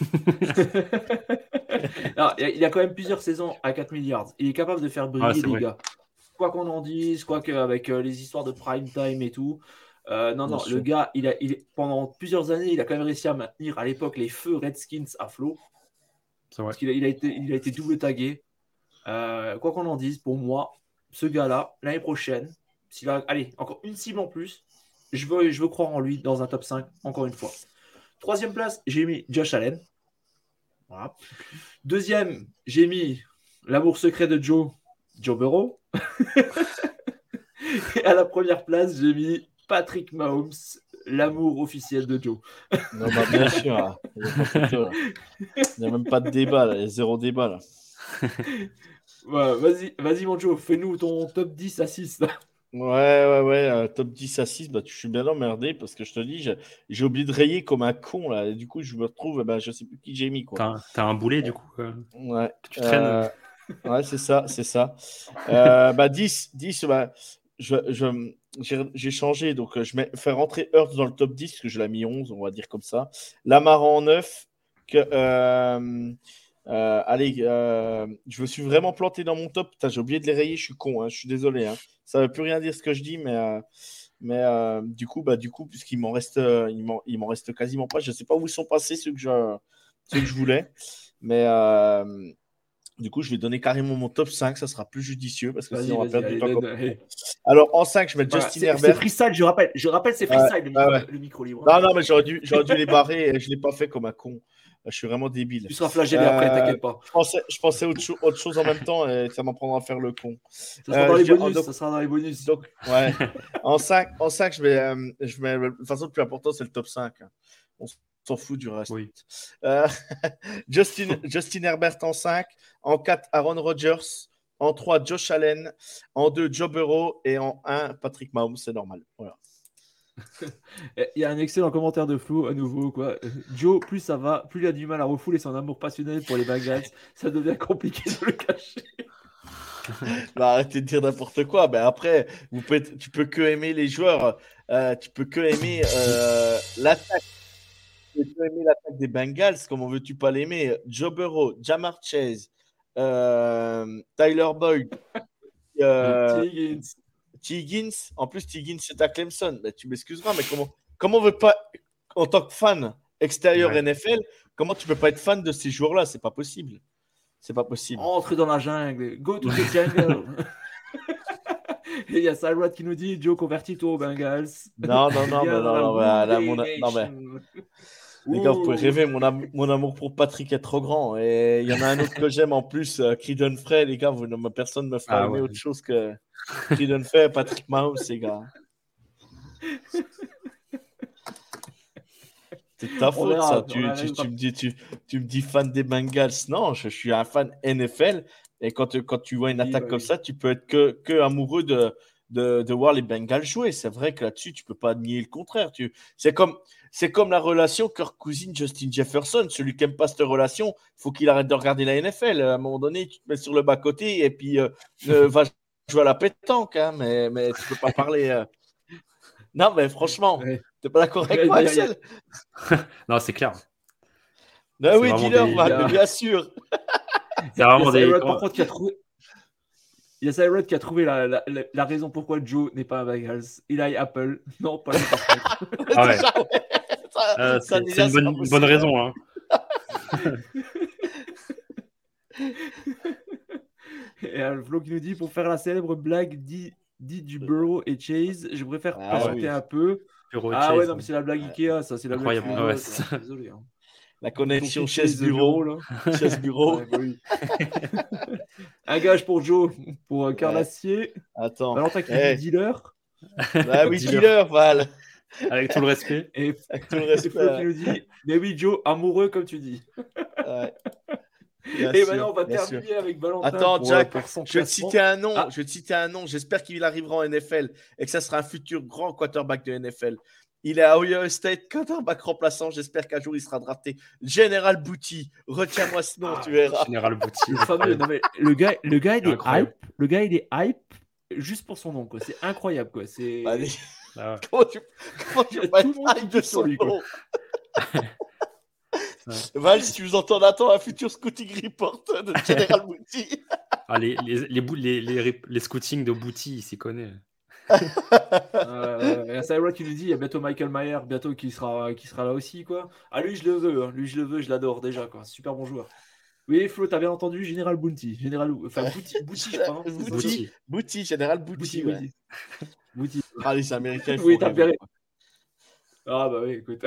il a quand même plusieurs saisons à 4 milliards. Il est capable de faire briller les gars. Quoi qu'on en dise, quoi qu'avec euh, les histoires de prime time et tout. Euh, non, non, le gars, il a, il, pendant plusieurs années, il a quand même réussi à maintenir à l'époque les feux Redskins à flot. Parce qu'il a, il a, été, il a été double tagué. Euh, quoi qu'on en dise, pour moi, ce gars-là, l'année prochaine, s'il a, allez, encore une cible en plus, je veux, je veux croire en lui dans un top 5, encore une fois. Troisième place, j'ai mis Josh Allen. Deuxième, j'ai mis l'amour secret de Joe, Joe Burrow. Et à la première place, j'ai mis Patrick Mahomes, l'amour officiel de Joe. non, bah, bien sûr. Hein. Il n'y a, même pas de débat, il y a zéro débat. Là. vas-y, vas-y, mon Joe, fais-nous ton top 10 à 6. Ouais, ouais, ouais, euh, top 10 à 6, bah, je suis bien emmerdé parce que je te dis, j'ai oublié de rayer comme un con là. Et du coup, je me retrouve, bah, je sais plus qui j'ai mis. T'as un boulet du coup euh, Ouais. tu traînes. Euh, ouais, c'est ça, c'est ça. bah, 10, 10 bah, je, j'ai changé, donc je vais faire rentrer Earth dans le top 10 parce que je l'ai mis 11, on va dire comme ça. Lamar en 9. Que, euh, allez, euh, je me suis vraiment planté dans mon top. J'ai oublié de les rayer, je suis con, hein, je suis désolé. Hein. Ça ne veut plus rien dire ce que je dis, mais, euh, mais du coup, bah, du coup, puisqu'il m'en reste, il m'en reste quasiment pas. Je ne sais pas où ils sont passés ceux que je, ceux que je voulais, mais du coup, je vais donner carrément mon top 5, ça sera plus judicieux parce que sinon on va perdre du temps. Alors en 5, je mets Justin Herbert. C'est freestyle, je rappelle, je rappelle c'est freestyle le, micro, libre. Non, non, mais j'aurais dû, dû les barrer et je ne l'ai pas fait comme un con. Je suis vraiment débile. Tu seras flagellé après, euh, t'inquiète pas. Je pensais, je pensais autre, autre, chose en même temps et ça m'en prendra à faire le con. Ça sera, dans, les bonus, donc, ça sera dans les bonus. Donc, ouais. en 5, en 5 je, vais, euh, je mets. De toute façon, le plus important, c'est le top 5. On s'en fout du reste. Oui. Euh, Justin, Justin Herbert en 5. En 4, Aaron Rodgers. En 3, Josh Allen. En 2, Joe Burrow. Et en 1, Patrick Mahomes. C'est normal. Voilà. Il y a un excellent commentaire de Flo à nouveau. Quoi. Joe, plus ça va, plus il a du mal à refouler son amour passionnel pour les Bengals. Ça devient compliqué de le cacher. bah, arrêtez de dire n'importe quoi. Ben après, vous pouvez, tu peux que aimer les joueurs. Euh, tu peux que aimer euh, l'attaque. Tu peux que aimer l'attaque des Bengals. Comment veux-tu pas l'aimer Joe Burrow, Jamar Chase, euh, Tyler Boyd. Tiggins, en plus Tiggins c'est à Clemson, bah, tu m'excuseras, mais comment, comment on veut pas, en tant que fan extérieur NFL, comment tu peux pas être fan de ces joueurs-là? C'est pas possible. C'est pas possible. Entre dans la jungle, go to the jungle. il y a Cyrod qui nous dit Joe, convertis-toi aux Bengals. Non, non, non, mais non, non, non, mais... Les gars, vous pouvez rêver, mon, mon, amour pour Patrick est trop grand. Et il y en a un autre que j'aime en plus, euh, Creedon Frey, les gars, vous, personne ne me fera ah, aimer autre chose que Creedon Frey Patrick Mahomes, les gars. C'est ta faute, ça. Tu, tu, me dis, tu, me dis fan des Bengals. Non, je, suis un fan NFL. Et quand, quand tu vois une attaque comme ça, tu peux être que, que amoureux de, de, de, voir les Bengals jouer. C'est vrai que là-dessus, tu peux pas nier le contraire. C'est comme, c'est comme la relation Kirk Cousine Justin Jefferson. Celui qui n'aime pas cette relation, il faut qu'il arrête de regarder la NFL. À un moment donné, tu te mets sur le bas-côté et puis euh, euh, va jouer à la pétanque, hein, mais, mais tu peux pas parler. Euh. Non, mais franchement, tu n'es pas d'accord avec moi, Axel Non, c'est clair. Ben oui, dis-leur, bien sûr. C'est vraiment des. Par contre, qui a trouvé, il y a Cyrus qui a trouvé la, la, la, raison pourquoi Joe n'est pas un Bengals. Il a Apple. Non, pas le ah ouais. euh, C'est une bonne, bonne raison. Hein. Et un Flo qui nous dit pour faire la célèbre blague dit dit du Burrow et Chase. Je préfère ah, un peu. ah ouais, non, mais c'est la blague Ikea, ça. C'est la blague. Désolé. Hein. La connexion chaise bureau. Là. chaise bureau. un gage pour Joe, pour euh, Carlassier. Attends. Valentin qui hey. dealer. Bah oui, dealer, Val. Avec tout le respect. Et Avec tout le respect. qui nous dit Mais oui, Joe, amoureux, comme tu dis. Ouais. Et maintenant, on va terminer avec Valentin. Attends, Jack, je vais te citer un nom. Ah. Je vais te citer un nom. J'espère qu'il arrivera en NFL et que ça sera un futur grand quarterback de NFL. Il est à Ohio State, quarterback remplaçant. J'espère qu'un jour il sera drafté. Général Bouty. Retiens-moi ce nom, tu verras. Général Bouty. le, gars, le gars, il est hype. Le gars, il est hype juste pour son nom. Quoi. C'est incroyable. Quoi. C'est. Ah comment tu, comment tu être hype de son nom? Val, si tu nous entends, attends un futur scouting report de General Bouty. ah, les, les, les, les, les, scoutings de Bouty, il s'y connaît. euh, c'est vrai qui nous dit il y a bientôt Michael Mayer bientôt qui sera qui sera là aussi quoi. Ah lui je le veux hein. lui je le veux je l'adore déjà quoi. Super bon joueur. Oui Flo t'as bien entendu Général Bounty Général enfin Bouty Bouty je crois Bouty Bouty Général Bouty Bouty, Bouty. ah les américains oui t'as bien ah bah oui, écoute.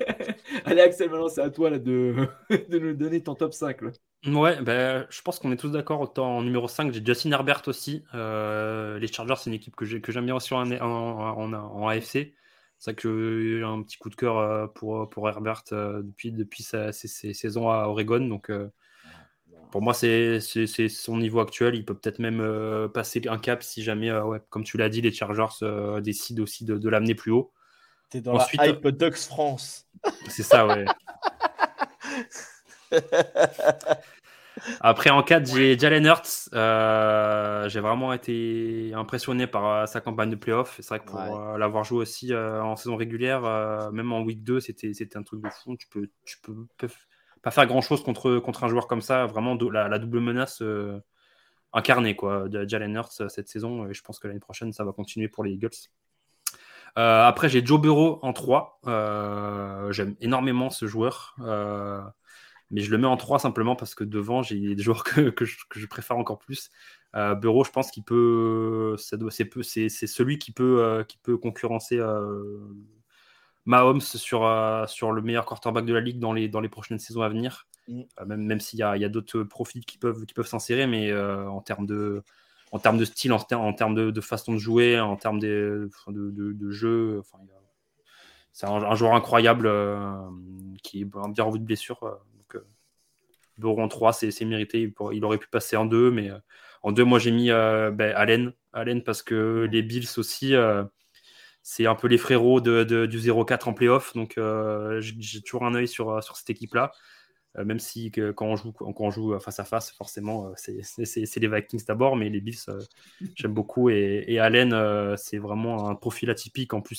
Allez Axel, maintenant c'est à toi là, de... de nous donner ton top 5. Là. Ouais, ben, je pense qu'on est tous d'accord. En numéro 5, j'ai Justin Herbert aussi. Euh, les Chargers, c'est une équipe que j'aime bien aussi en, en, en, AFC. C'est vrai que j'ai un petit coup de cœur euh, pour, pour Herbert euh, depuis, depuis sa, ses, saisons à Oregon. Donc, pour moi, c'est son niveau actuel. Il peut peut-être même passer un cap si jamais, comme tu l'as dit, les Chargers décident aussi de, de l'amener plus haut. T'es dans Ensuite, la hype Dux France. C'est ça, ouais. Après, en 4, j'ai Jalen Hurts. Euh, j'ai vraiment été impressionné par euh, sa campagne de playoff. C'est vrai que pour euh, l'avoir joué aussi en saison régulière, même en week 2, c'était un truc de fou. Tu peux, tu peux, pas faire grand chose contre, contre un joueur comme ça. Vraiment, la, double menace incarnée quoi, de Jalen Hurts cette saison. Et je pense que l'année prochaine, ça va continuer pour les Eagles. Après, j'ai Joe Burrow en 3. J'aime énormément ce joueur mais je le mets en 3 simplement parce que devant, j'ai des joueurs que, que, je, préfère encore plus. Euh, Bureau, je pense qu'il peut, c'est celui qui peut, euh, qui peut concurrencer euh, Mahomes sur, euh, sur le meilleur quarterback de la ligue dans les, dans les prochaines saisons à venir. Mm. même même s'il y a, y a d'autres profils qui peuvent, qui peuvent s'insérer, mais en termes de, en termes de style, en, en termes de, de, façon de jouer, en termes de, de, de jeu, enfin, c'est un, un, joueur incroyable qui est bien revu de blessure. Bureau en 3, c'est mérité. Il, aurait pu passer en 2, mais euh, en 2, moi j'ai mis euh, ben, Allen. Allen parce que les Bills aussi, euh, c'est un peu les frérots de, du 0-4 en playoff. Donc j'ai toujours un œil sur, sur cette équipe-là. Même si quand, on joue, quand on joue face à face, forcément, c'est les Vikings d'abord, mais les Bills, j'aime beaucoup. Et, Allen, c'est vraiment un profil atypique. En plus,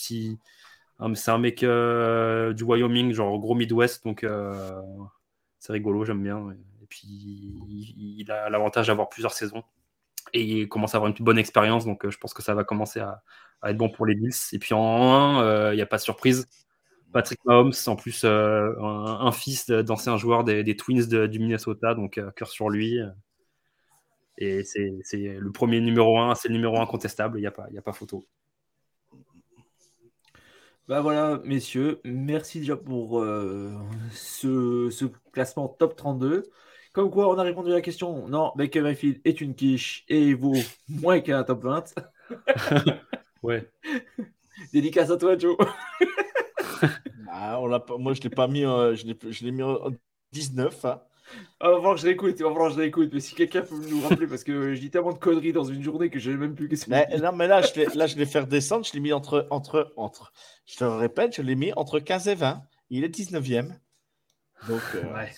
c'est un mec du Wyoming, genre gros Midwest. Donc c'est rigolo, j'aime bien. Et puis, il, a l'avantage d'avoir plusieurs saisons et il commence à avoir une bonne expérience. Donc, euh, je pense que ça va commencer à, être bon pour les Bills. Et puis, en 1, euh, il n'y a pas de surprise. Patrick Mahomes, en plus, euh, un, fils d'ancien joueur des, Twins du Minnesota, donc cœur sur lui. Et c'est le premier numéro 1, c'est le numéro 1 contestable, il n'y a, pas, a pas photo. Bah voilà, messieurs, merci déjà pour euh, ce, classement top 32. Comme quoi, on a répondu à la question. Non, Baker Mayfield est une quiche et il vaut moins qu'un top 20. ouais. Dédicace à toi, Joe. Ah, on moi, je ne l'ai pas mis, euh, je l'ai mis en 19. Hein. Ah, que je l'écoute, va que je l'écoute. Mais si quelqu'un peut nous rappeler, parce que je dis tellement de conneries dans une journée que je n'ai même plus qu'est-ce que Non, mais là, je l'ai, là, je l'ai fait redescendre. Je l'ai mis entre, entre, entre. Je te répète, je l'ai mis entre 15 et 20. Il est 19e. Donc, euh, ouais.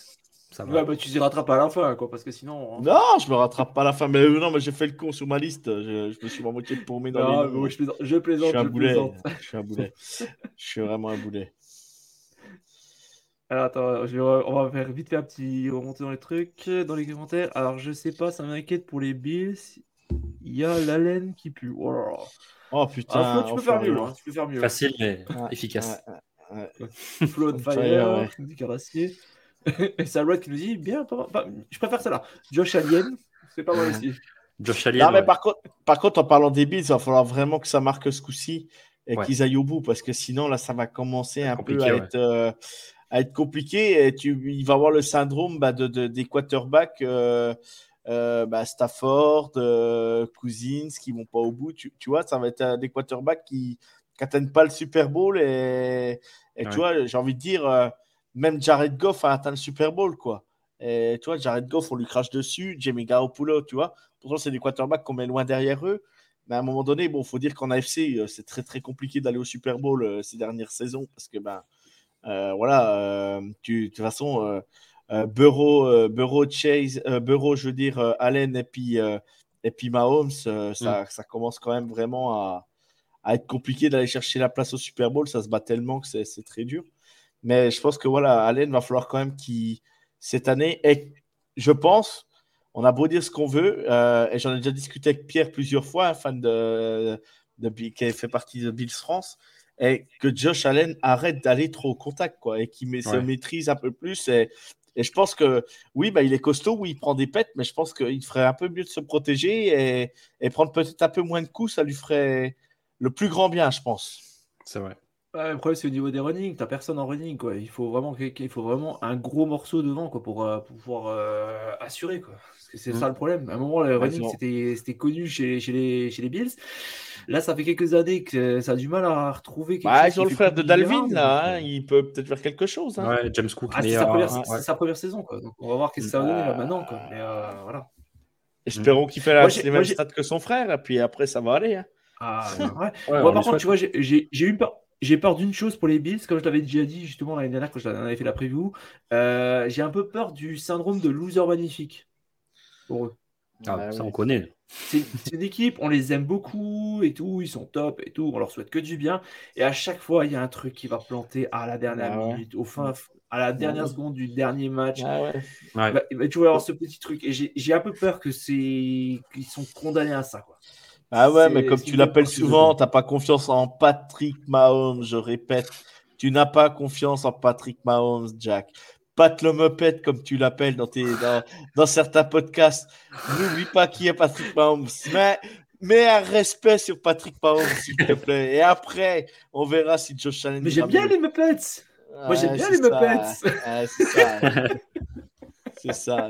Ça va. Ouais, bah, tu t'y rattrapes à la fin, quoi, parce que sinon. Hein. Non, je me rattrape pas à la fin. Mais euh, non, mais j'ai fait le con sur ma liste. Je, je me suis moitié paumé dans non, les. je plaisante. Je plaisante. Je suis un boulet. Je suis un boulet. je suis vraiment un boulet. Alors attends, on va faire vite fait un petit remonter dans les trucs, dans les commentaires. Alors je sais pas, ça m'inquiète pour les Bills. Il y a la laine qui pue. Oh, oh putain. Ah, tu, peux faire mieux, hein, tu peux faire mieux. Facile mais efficace. Flow Fire, du Carassier. Et Salwad qui nous dit bien, je préfère ça là. Josh Alien, c'est pas mal aussi. Josh Allen. mais par, contre, par contre, en parlant des Bills, il va falloir vraiment que ça marque ce coup-ci et qu'ils aillent au bout parce que sinon, là, ça va commencer un peu à être, euh, à être compliqué. Et tu, il va avoir le syndrome bah, de, des quarterbacks. Euh, euh, bah, Stafford, Cousins qui vont pas au bout. Tu, tu, vois, ça va être des quarterbacks qui n'atteignent pas le Super Bowl. Et, et tu vois, j'ai envie de dire, même Jared Goff a atteint le Super Bowl, quoi. Et tu vois, Jared Goff, on lui crache dessus. Jamie Garoppolo, tu vois. Pourtant, c'est des quarterbacks qu'on met loin derrière eux. Mais à un moment donné, bon, faut dire qu'en AFC, euh, c'est très très compliqué d'aller au Super Bowl euh, ces dernières saisons parce que ben euh, voilà, tu, de toute façon, Burrow, Burrow, Chase, Burrow, je veux dire Allen et puis et puis Mahomes, ça, mm. ça, commence quand même vraiment à, à être compliqué d'aller chercher la place au Super Bowl. Ça se bat tellement que c'est très dur. Mais je pense que voilà, Allen va falloir quand même qu'il cette année et je pense on a beau dire ce qu'on veut, euh, et j'en ai déjà discuté avec Pierre plusieurs fois, un fan de, de, qui fait partie de Bills France, et que Josh Allen arrête d'aller trop au contact, quoi, et qu'il se maîtrise un peu plus. Et, et je pense que, oui, bah, il est costaud, oui, il prend des pètes, mais je pense qu'il ferait un peu mieux de se protéger et, et prendre peut-être un peu moins de coups, ça lui ferait le plus grand bien, je pense. C'est vrai. Le problème, c'est au niveau des running. T'as personne en running, quoi. Il faut vraiment, il faut vraiment un gros morceau devant, quoi, pour, euh, pouvoir euh, assurer, quoi c'est ça le problème. À un moment, le running, c'était connu chez, chez, les, chez les Bills. Là, ça fait quelques années que ça a du mal à retrouver. Quelque bah, chose le frère de Dalvin, là. Hein, il peut peut-être faire quelque chose. Hein. Ouais, James Cook. Ah, c'est sa, hein, sa, première saison. Quoi. Donc, on va voir ce que ça va donner là, maintenant. Quoi. Mais, euh, voilà. Espérons qu'il fait la, les mêmes stats que son frère. Et puis après, ça va aller. Hein. Ah, ouais. moi, par contre, tu vois, j'ai eu peur j'ai peur d'une chose pour les Bills, comme je t'avais déjà dit justement l'année dernière quand j'avais fait la preview. Euh, j'ai un peu peur du syndrome de loser magnifique pour eux. Ah, bah ça, on connaît. C'est une équipe, on les aime beaucoup et tout, ils sont top et tout, on leur souhaite que du bien. Et à chaque fois, il y a un truc qui va planter à la dernière ah minute, au fin, à la dernière seconde du dernier match. Ah bah, bah, tu vas avoir ce petit truc. Et j'ai un peu peur que c'est qu'ils sont condamnés à ça. Quoi. Ah ouais, mais comme tu l'appelles souvent, tu n'as pas confiance en Patrick Mahomes, je répète. Tu n'as pas confiance en Patrick Mahomes, Jack. Pat le Muppet, comme tu l'appelles dans, dans, certains podcasts. N'oublie pas qui est Patrick Mahomes. Mais mets un respect sur Patrick Mahomes, s'il te plaît. Et après, on verra si Josh Allen. Mais j'aime bien les Muppets. Moi, j'aime bien les Muppets. c'est ça. c'est ça.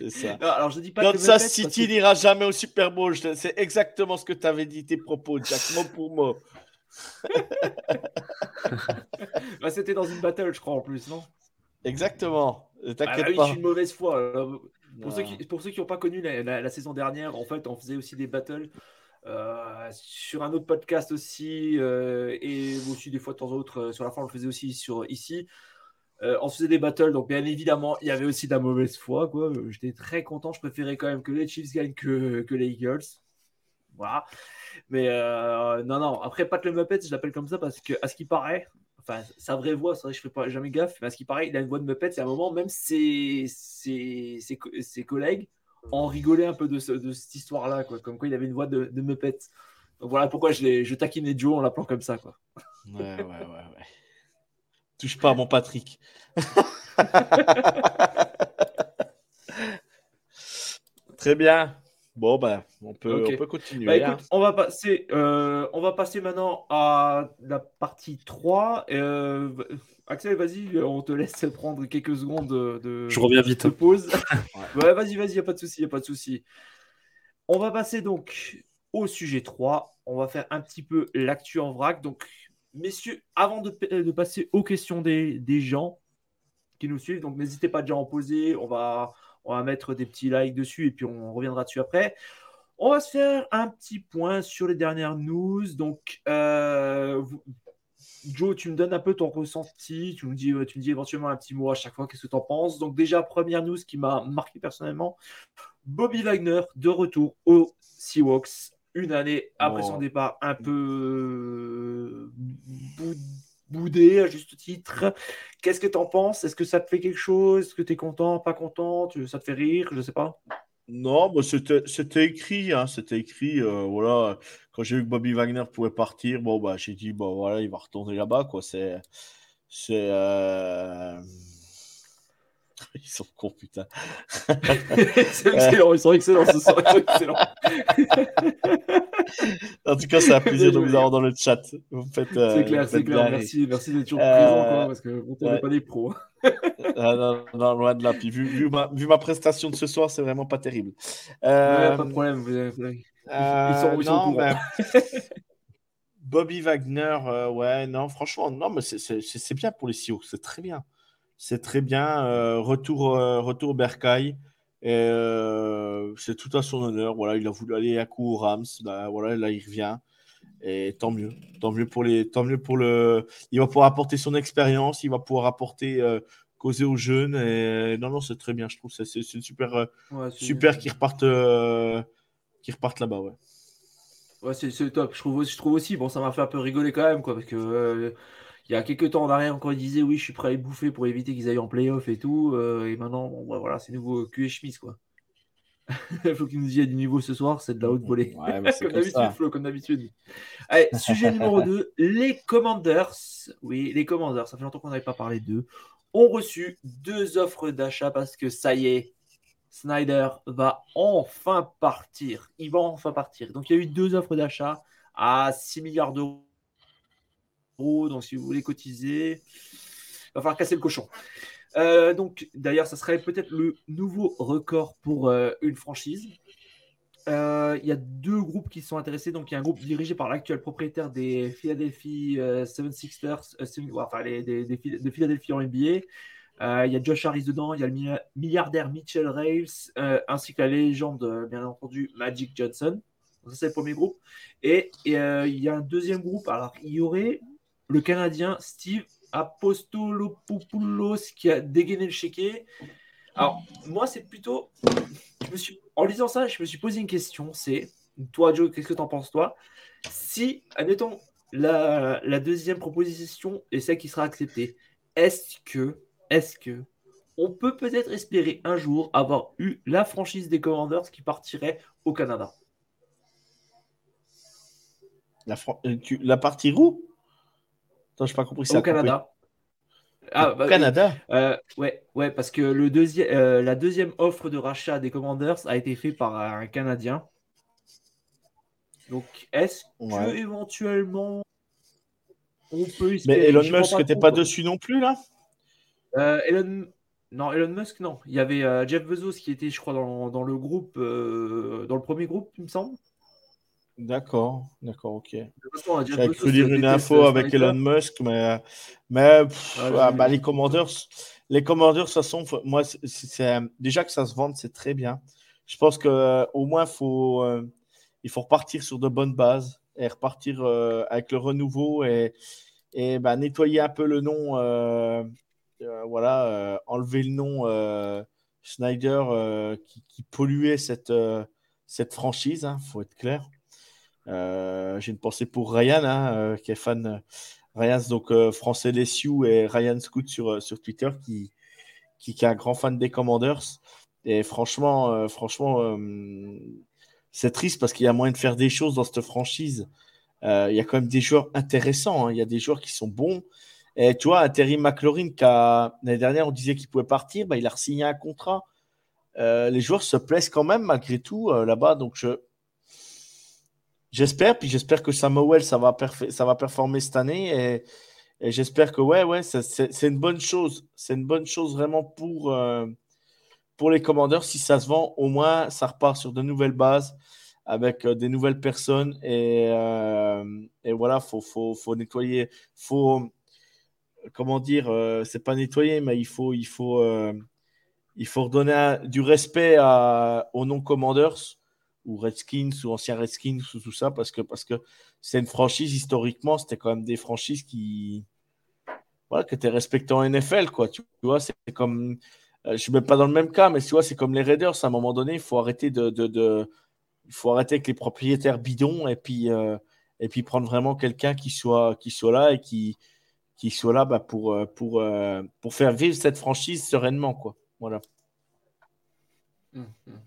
C'est ça. alors je dis pas Kansas City n'ira jamais au Super Bowl. C'est exactement ce que tu avais dit, tes propos, Jack, mot pour mot. bah, C'était dans une battle, je crois, en plus, non? Exactement. T'inquiète ah, oui, pas. une mauvaise foi. Pour, ceux qui, pour ceux qui n'ont pas connu la, saison dernière, en fait, on faisait aussi des battles euh, sur un autre podcast aussi, euh, et aussi des fois de temps en autre, euh, sur la fin, on le faisait aussi sur ici. On faisait des battles, donc bien évidemment, il y avait aussi de la mauvaise foi. Quoi. J'étais très content, je préférais quand même que les Chiefs gagnent que, les Eagles. Voilà. Mais non, non, après, Pat le Muppet, je l'appelle comme ça parce que, à ce qui paraît, enfin, sa vraie voix, c'est vrai que je fais pas jamais gaffe, mais à ce qui paraît, il a une voix de Muppet, c'est un moment, même ses, ses, collègues en rigolaient un peu de, de cette histoire-là, quoi, comme quoi il avait une voix de, de Muppet. Donc voilà pourquoi je, je taquinais Joe en l'appelant comme ça, quoi. Ouais, ouais, ouais, ouais. Touche pas à mon Patrick. Très bien. Bon, ben, on peut, on peut continuer. Bah, écoute, hein. on, va passer, euh, on va passer maintenant à la partie 3. Euh, Axel, vas-y, on te laisse prendre quelques secondes de, Je reviens vite. de pause. ouais. vas-y, vas-y, il n'y a pas de souci, a pas de souci. On va passer donc au sujet 3. On va faire un petit peu l'actu en vrac. Donc, messieurs, avant de, de passer aux questions des, gens qui nous suivent, donc n'hésitez pas déjà à en poser. On va on va mettre des petits likes dessus et puis on reviendra dessus après. On va se faire un petit point sur les dernières news. Donc, euh, Joe, tu me donnes un peu ton ressenti. Tu me dis, tu dis éventuellement un petit mot à chaque fois. Qu'est-ce que tu en penses? Donc, déjà, première news qui m'a marqué personnellement Bobby Wagner de retour au Seahawks. Une année après son départ, un peu boudé à juste titre. Qu'est-ce que tu en penses? Est-ce que ça te fait quelque chose? Est-ce que tu es content, pas content? Ça te fait rire? Je sais pas. Non, bah, c'était écrit. Hein, c'était écrit. Euh, voilà. Quand j'ai vu que Bobby Wagner pouvait partir, bon, bah, j'ai dit, bon, voilà, il va retourner là-bas. C'est. C'est. Euh, Ils sont courts, putain. c'est excellent, ils sont excellents ce soir, ils sont excellents. en tout cas, c'est un plaisir de vous avoir dans le chat. Vous faites. Euh, c'est clair, c'est clair. Merci, merci d'être toujours présent, quoi, parce que vous n'êtes pas des pros. ah, non, non, loin de là. Puis vu, vu, ma, vu ma prestation de ce soir, c'est vraiment pas terrible. Euh... Ouais, pas de problème. Vous avez... Ils sont, ils sont non, Bobby Wagner, euh, ouais, non, franchement, non, mais c'est bien pour les Sioux, c'est très bien. C'est très bien. Euh, retour, euh, retour Berkay. c'est tout à son honneur. Voilà, il a voulu aller à coup Rams. Bah, voilà, là, il revient. Et tant mieux. Tant mieux pour les. Tant mieux pour le. Il va pouvoir apporter son expérience. Il va pouvoir apporter. causer aux jeunes. Et non, non, c'est très bien. Je trouve c'est super, super qu'ils repartent, qu'ils repartent là-bas. Ouais. Ouais, c'est top. Je trouve, je trouve aussi. Bon, ça m'a fait un peu rigoler quand même, quoi, parce que euh, il y a quelques temps en arrière, encore, il disait oui, je suis prêt à les bouffer pour éviter qu'ils aillent en playoff et tout. Euh, et maintenant, bon, bah, voilà, c'est nouveau Q et chemise, quoi. Il faut qu'il nous y ait du niveau ce soir, c'est de la haute volée. comme d'habitude, Flo, comme d'habitude. Allez, sujet numéro 2, les Commanders. Oui, les Commanders, ça fait longtemps qu'on n'avait pas parlé d'eux. Ont reçu deux offres d'achat parce que ça y est, Snyder va enfin partir. Il va enfin partir. Donc il y a eu deux offres d'achat à 6 milliards d'euros. Donc si vous voulez cotiser, il va falloir casser le cochon. Euh, donc d'ailleurs, ça serait peut-être le nouveau record pour euh, une franchise. Euh, il y a deux groupes qui sont intéressés. Donc il y a un groupe dirigé par l'actuel propriétaire des Philadelphia 76ers, enfin les, des, de Philadelphie en NBA. Il y a Josh Harris dedans, il y a le milliardaire Mitchell Rails, ainsi que la légende, bien entendu, Magic Johnson. ça, c'est le premier groupe. Et, il y a un deuxième groupe. Alors, il y aurait le Canadien Steve Apostolopoulos qui a dégainé le chéquier. Alors, moi, c'est plutôt. En lisant ça, je me suis posé une question c'est, toi, Joe, qu'est-ce que tu en penses, toi? Si, admettons, la, deuxième proposition est celle qui sera acceptée, est-ce que est-ce que on peut peut-être espérer un jour avoir eu la franchise des Commanders qui partirait au Canada? La, euh, la partie où Attends, je pas compris ça. Au Canada. Ah, bah, Canada euh, ouais, ouais, parce que le deuxième, euh, la deuxième offre de rachat des Commanders a été faite par un Canadien. Donc, est-ce que éventuellement on peut espérer... Mais Elon Musk n'était pas dessus non plus, là? Euh, Elon... Non, Elon Musk, non. Il y avait Jeff Bezos qui était, je crois, dans, le groupe, dans le premier group, il me semble. D'accord, d'accord, ok. J'avais cru lire une info avec Elon Musk, mais, mais ah, bah, les commandeurs, les commandeurs, ça sont, moi, c'est déjà que ça se vende, c'est très bien. Je pense que au moins faut, il faut repartir sur de bonnes bases et repartir avec le renouveau et, et bah, nettoyer un peu le nom euh, voilà, euh, enlever le nom euh, Schneider qui, polluait cette, cette franchise, il hein, faut être clair. J'ai une pensée pour Ryan, hein, qui est fan. Ryan, donc français des Sioux, et Ryan Scoot sur, sur Twitter, qui, qui, est un grand fan des Commanders. Et franchement, franchement c'est triste parce qu'il y a moyen de faire des choses dans cette franchise. il y a quand même des joueurs intéressants. Hein. Il y a des joueurs qui sont bons. Et tu vois, Terry McLaurin, l'année dernière, on disait qu'il pouvait partir, bah, il a signé un contrat. Euh, les joueurs se plaisent quand même malgré tout euh, là-bas. Donc, je... j'espère, puis j'espère que Samuel, ça va, ça va performer cette année. Et, j'espère que, ouais, ouais, c'est une bonne chose. C'est une bonne chose vraiment pour, euh, pour les commandeurs. Si ça se vend, au moins, ça repart sur de nouvelles bases avec des nouvelles personnes. Et, et voilà, il faut, faut, faut nettoyer. faut comment dire, euh, c'est pas nettoyer, mais il faut, il faut, euh, il faut redonner du respect aux non-commanders ou Redskins ou anciens Redskins ou tout ça parce que parce que c'est une franchise historiquement, c'était quand même des franchises qui voilà, qui étaient respectées en NFL quoi. Tu vois, c'est comme euh, je suis même pas dans le même cas, mais tu vois, c'est comme les Raiders. À un moment donné, il faut arrêter de, il faut arrêter avec les propriétaires bidons et puis et puis prendre vraiment quelqu'un qui soit qui soit là et qui qui soit là bah, pour, euh, pour, euh, pour faire vivre cette franchise sereinement. Quoi. Voilà. Hum, hum.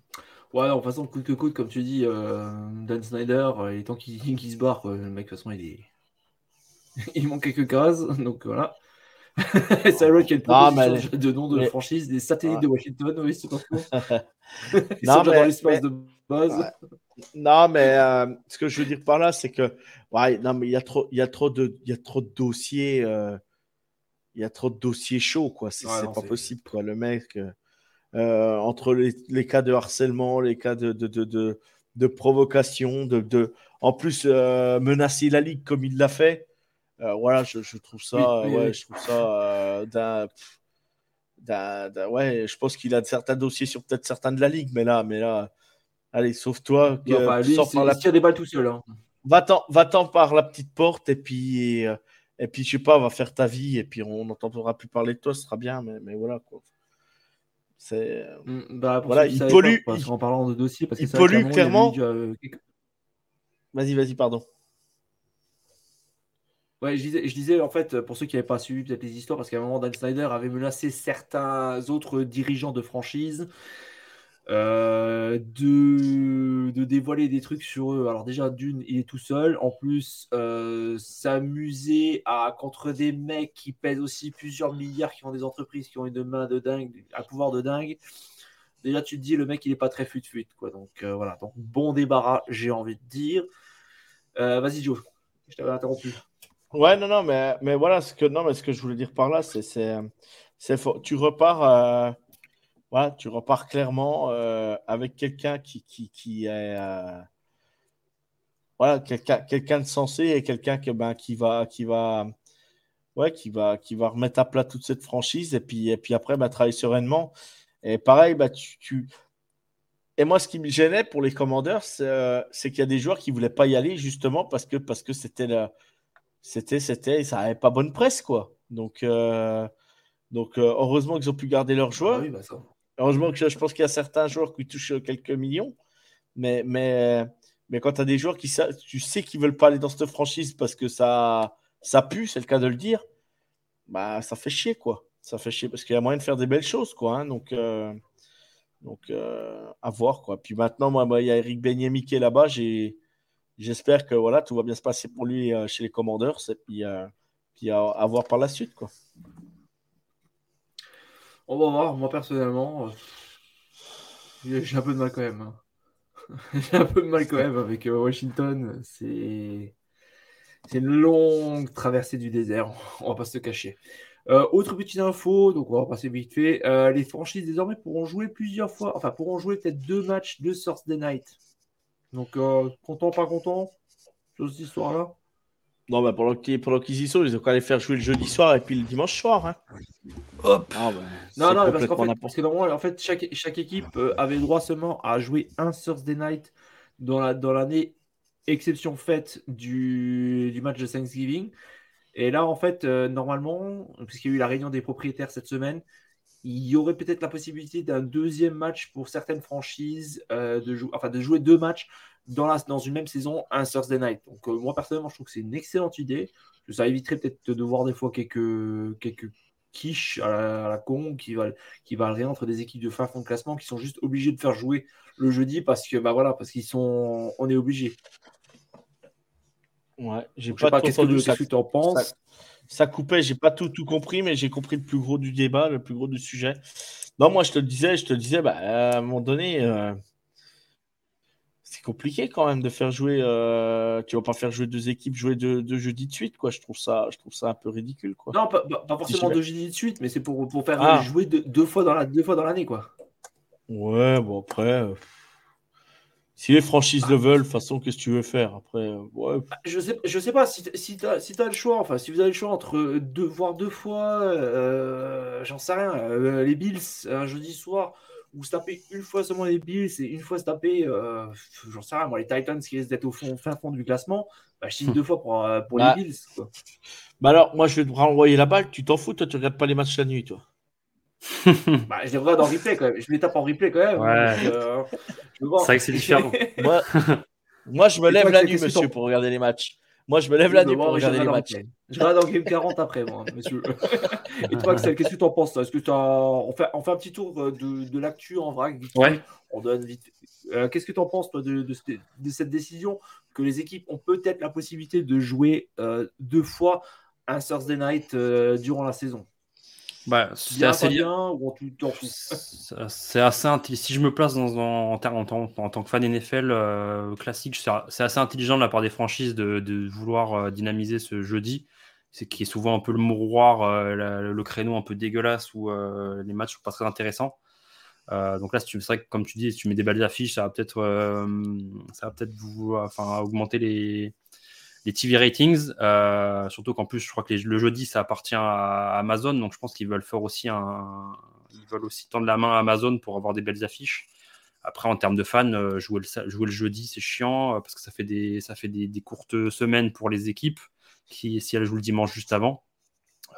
Ouais, de toute façon, coûte que coûte, comme tu dis, euh, Dan Snyder, il est temps qu'il se barre. Le mec, de toute façon, il, est... il manque quelques cases. Donc voilà. c'est vrai qu'il y a une proposition de nom de franchise des satellites de Washington, oui, c'est pas faux. Ils non, sont mais, dans l'espace de base. Non, mais euh, ce que je veux dire par là, c'est que ouais, non, mais il y a trop, il y a trop de, il y a trop de dossiers, euh, il y a trop de dossiers chauds, quoi. C'est pas possible, quoi. Le mec, euh, entre les, les, cas de harcèlement, les cas de, de, de, de provocation, de, de, en plus menacer la ligue comme il l'a fait. voilà, je, je, trouve ça, ouais, je trouve ça d'un ouais, je pense qu'il a certains dossiers sur peut-être certains de la ligue, mais là, mais là, allez, sauve-toi. il la... tire des balles tout seul. Hein. Va-t'en par la petite porte et puis, et, puis, je sais pas, va faire ta vie et puis on n'entendra plus parler de toi, ce sera bien, mais, mais voilà quoi. C'est mmh, bah, voilà, il pollue. en parlant de dossier, parce il pollue clairement. Euh, vas-y, vas-y, pardon. Ouais, je disais, en fait, pour ceux qui n'avaient pas suivi peut-être les histoires, parce qu'à un moment, Dan Snyder avait menacé certains autres dirigeants de franchise euh, de, de, dévoiler des trucs sur eux. Alors déjà, d'une, il est tout seul. En plus, euh, s'amuser à contre des mecs qui pèsent aussi plusieurs milliards, qui ont des entreprises qui ont une main de dingue, un pouvoir de dingue. Déjà, tu te dis, le mec, il n'est pas très fut-fut. Quoi. Donc euh, voilà, donc bon débarras, j'ai envie de dire. Vas-y, Joe, je t'avais interrompu. Ouais, non, non, mais, mais voilà, ce que, non, mais ce que je voulais dire par là, c'est, tu repars, voilà, tu repars clairement euh, avec quelqu'un qui, qui, qui est, euh, voilà, quelqu'un, de sensé et quelqu'un que, ben, qui va, qui va, ouais, qui va, qui va remettre à plat toute cette franchise et puis, et puis après, ben, travailler sereinement. Et pareil, bah, tu, tu... Et moi, ce qui me gênait pour les commandeurs, c'est, c'est qu'il y a des joueurs qui ne voulaient pas y aller justement parce que, parce que c'était la c'était, c'était, ça n'avait pas bonne presse, quoi. Donc, euh, donc euh, heureusement qu'ils ont pu garder leurs joueurs. Ah bah heureusement que je, pense qu'il y a certains joueurs qui touchent quelques millions. Mais, mais, mais quand tu as des joueurs qui tu sais qu'ils veulent pas aller dans cette franchise parce que ça, ça pue, c'est le cas de le dire, bah ça fait chier, quoi. Ça fait chier parce qu'il y a moyen de faire des belles choses, quoi. Hein. donc, euh, donc à voir, quoi. Puis maintenant, moi, il y a Eric Benyemi qui est là-bas. J'espère que voilà, tout va bien se passer pour lui euh, chez les Commanders et puis, euh, puis à, voir par la suite. Quoi. On va voir. Moi, personnellement, euh, j'ai un peu de mal quand même. Hein. j'ai un peu de mal quand même avec Washington. C'est. Une longue traversée du désert, on va pas se cacher. autre petite info, donc on va passer vite fait. les franchises désormais pourront jouer plusieurs fois, enfin pourront jouer peut-être deux matchs de Source Day Night. Donc, euh, content, pas content sur cette histoire-là? Non, bah, pendant qu'ils y sont, ils ont qu'à les faire jouer le jeudi soir et puis le dimanche soir. Hein. Hop ah, bah, Non, non, parce, fait, parce, que normalement, en fait, chaque, chaque équipe euh, avait droit seulement à jouer un Thursday night dans l'année, dans exception faite du, du, match de Thanksgiving. Et là, en fait, euh, normalement, puisqu'il y a eu la réunion des propriétaires cette semaine, il y aurait peut-être la possibilité d'un deuxième match pour certaines franchises euh, de, jouer, enfin, de jouer deux matchs dans, la, dans une même saison, un Thursday night. Donc euh, moi personnellement, je trouve que c'est une excellente idée. Ça éviterait peut-être de voir des fois quelques, quelques quiches à la, con qui valent, qui rien entre des équipes de fin fond de classement qui sont juste obligées de faire jouer le jeudi parce que bah voilà parce qu'ils sont on est obligé. Ouais, j'ai pas, pas qu'est-ce que tu en penses? ça coupait, j'ai pas tout, tout compris, mais j'ai compris le plus gros du débat, le plus gros du sujet. Non, moi je te le disais, je te disais, bah, à un moment donné, euh, compliqué quand même de faire jouer. Euh, tu vas pas faire jouer deux équipes jouer deux, jeudis de suite, quoi. Je trouve ça, je trouve ça un peu ridicule, quoi. Non, pas, forcément deux jeudis de suite, mais c'est pour, pour faire ah. jouer deux, fois dans la, deux fois dans l'année, quoi. Ouais, bon après. Euh, si les franchises le veulent, de toute façon, qu'est-ce que tu veux faire? Après euh, ouais. Bah, je sais, je sais pas si, si tu as, si as, le choix, enfin, si vous avez le choix entre deux, voir deux fois, euh, j'en sais rien, euh, les Bills un jeudi soir, ou se taper une fois seulement les Bills et une fois se taper, j'en sais rien, moi, les Titans qui risquent d'être au fond, fin fond du classement, bah, je signe deux fois pour, pour les bah. Bills. Quoi. Bah alors, moi, je vais te renvoyer la balle, tu t'en fous, toi, tu regardes pas les matchs la nuit, toi. bah, je les regarde en replay quand même. Je les tape en replay quand même. Euh, c'est vrai que c'est différent. moi, je me lève la nuit, monsieur, pour regarder les matchs. Moi, je me lève la nuit pour regarder les matchs. Je regarde en Game 40 après, moi, monsieur. Et toi, Axel, qu'est-ce que tu en penses Est-ce que on, fait, on fait un petit tour de, de l'actu en vrac Ouais. On donne vite. Euh, qu'est-ce que tu en penses, toi, de, de, cette décision que les équipes ont peut-être la possibilité de jouer euh, deux fois un Thursday night euh, durant la saison? Bah, c'est assez bien ou C'est assez Si je me place dans, en, en, en, tant que fan NFL euh, classique, c'est assez intelligent de la part des franchises de, vouloir euh, dynamiser ce jeudi. C'est qui est souvent un peu le mouroir, le créneau un peu dégueulasse où les matchs sont pas très intéressants. donc là, c'est vrai que comme tu dis, si tu mets des balles d'affiche, ça va peut-être, ça va peut-être enfin, augmenter les, les TV ratings, euh, surtout qu'en plus, je crois que le jeudi, ça appartient à Amazon, donc je pense qu'ils veulent faire aussi un, ils veulent aussi tendre la main à Amazon pour avoir des belles affiches. Après, en termes de fans, euh, jouer le, jouer le jeudi, c'est chiant euh, parce que ça fait des, ça fait des, courtes semaines pour les équipes qui, si elles jouent le dimanche juste avant.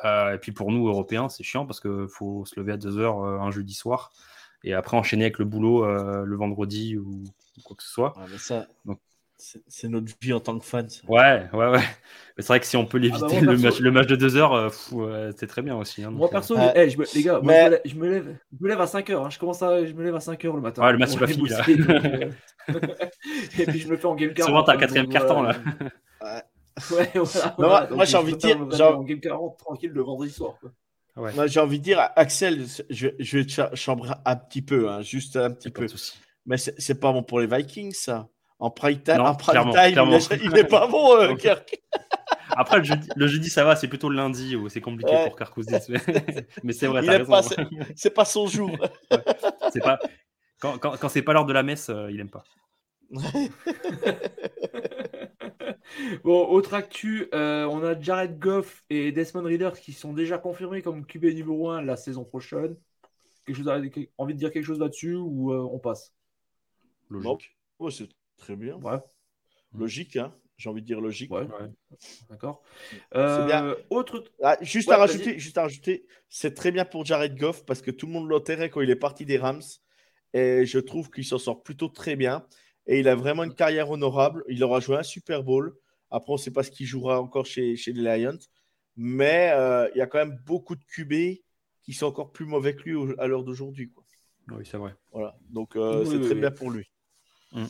et puis pour nous, Européens, c'est chiant parce qu'il faut se lever à 2h un jeudi soir et après enchaîner avec le boulot le vendredi ou, quoi que ce soit. ça, donc, c'est notre vie en tant que fan. Ouais, ouais, ouais. C'est vrai que si on peut l'éviter, ah bah le, match, le, match, de 2 heures, euh, c'est très bien aussi. Hein, moi, perso, euh, eh, je me, les gars, moi, je, me lève, je, me lève, à 5 heures. Hein. Je commence à, je me lève à 5 heures le matin. Ouais, le match n'est pas fini là. et puis je me fais en game 40. Souvent, t'as un quatrième carton là. Ouais, voilà. moi, j'ai envie de dire. Genre... En game 40, tranquille le vendredi soir. Ouais. Moi, j'ai envie de dire, Axel, je, je vais te chambrer un petit peu, hein, juste un petit peu. Mais c'est pas bon pour les Vikings, ça. En prime time, en prime time il n'est pas bon, euh, Kirk. Après, le jeudi, ça va, c'est plutôt le lundi où c'est compliqué pour Kirk Cousins. Mais, c'est vrai, c'est pas son jour. C'est pas... Quand, quand, quand c'est pas l'heure de la messe, euh, il aime pas. bon, autre actu, euh, on a Jared Goff et Desmond Reader qui sont déjà confirmés comme QB numéro 1 la saison prochaine. Quelque chose envie de dire quelque chose là-dessus ou on passe? Logique. c'est Très bien. Ouais. Logique, hein j'ai envie de dire logique. Ouais. D'accord. Euh, autre... Ah, juste, à rajouter, juste à rajouter, c'est très bien pour Jared Goff parce que tout le monde l'enterrait quand il est parti des Rams. Et je trouve qu'il s'en sort plutôt très bien. Et il a vraiment une carrière honorable. Il aura joué un Super Bowl. Après, on ne sait pas ce qu'il jouera encore chez, chez les Lions. Mais euh, il y a quand même beaucoup de QB qui sont encore plus mauvais que lui à l'heure d'aujourd'hui. Oui, c'est vrai. Voilà. Donc, euh, c'est très bien pour lui. Mm.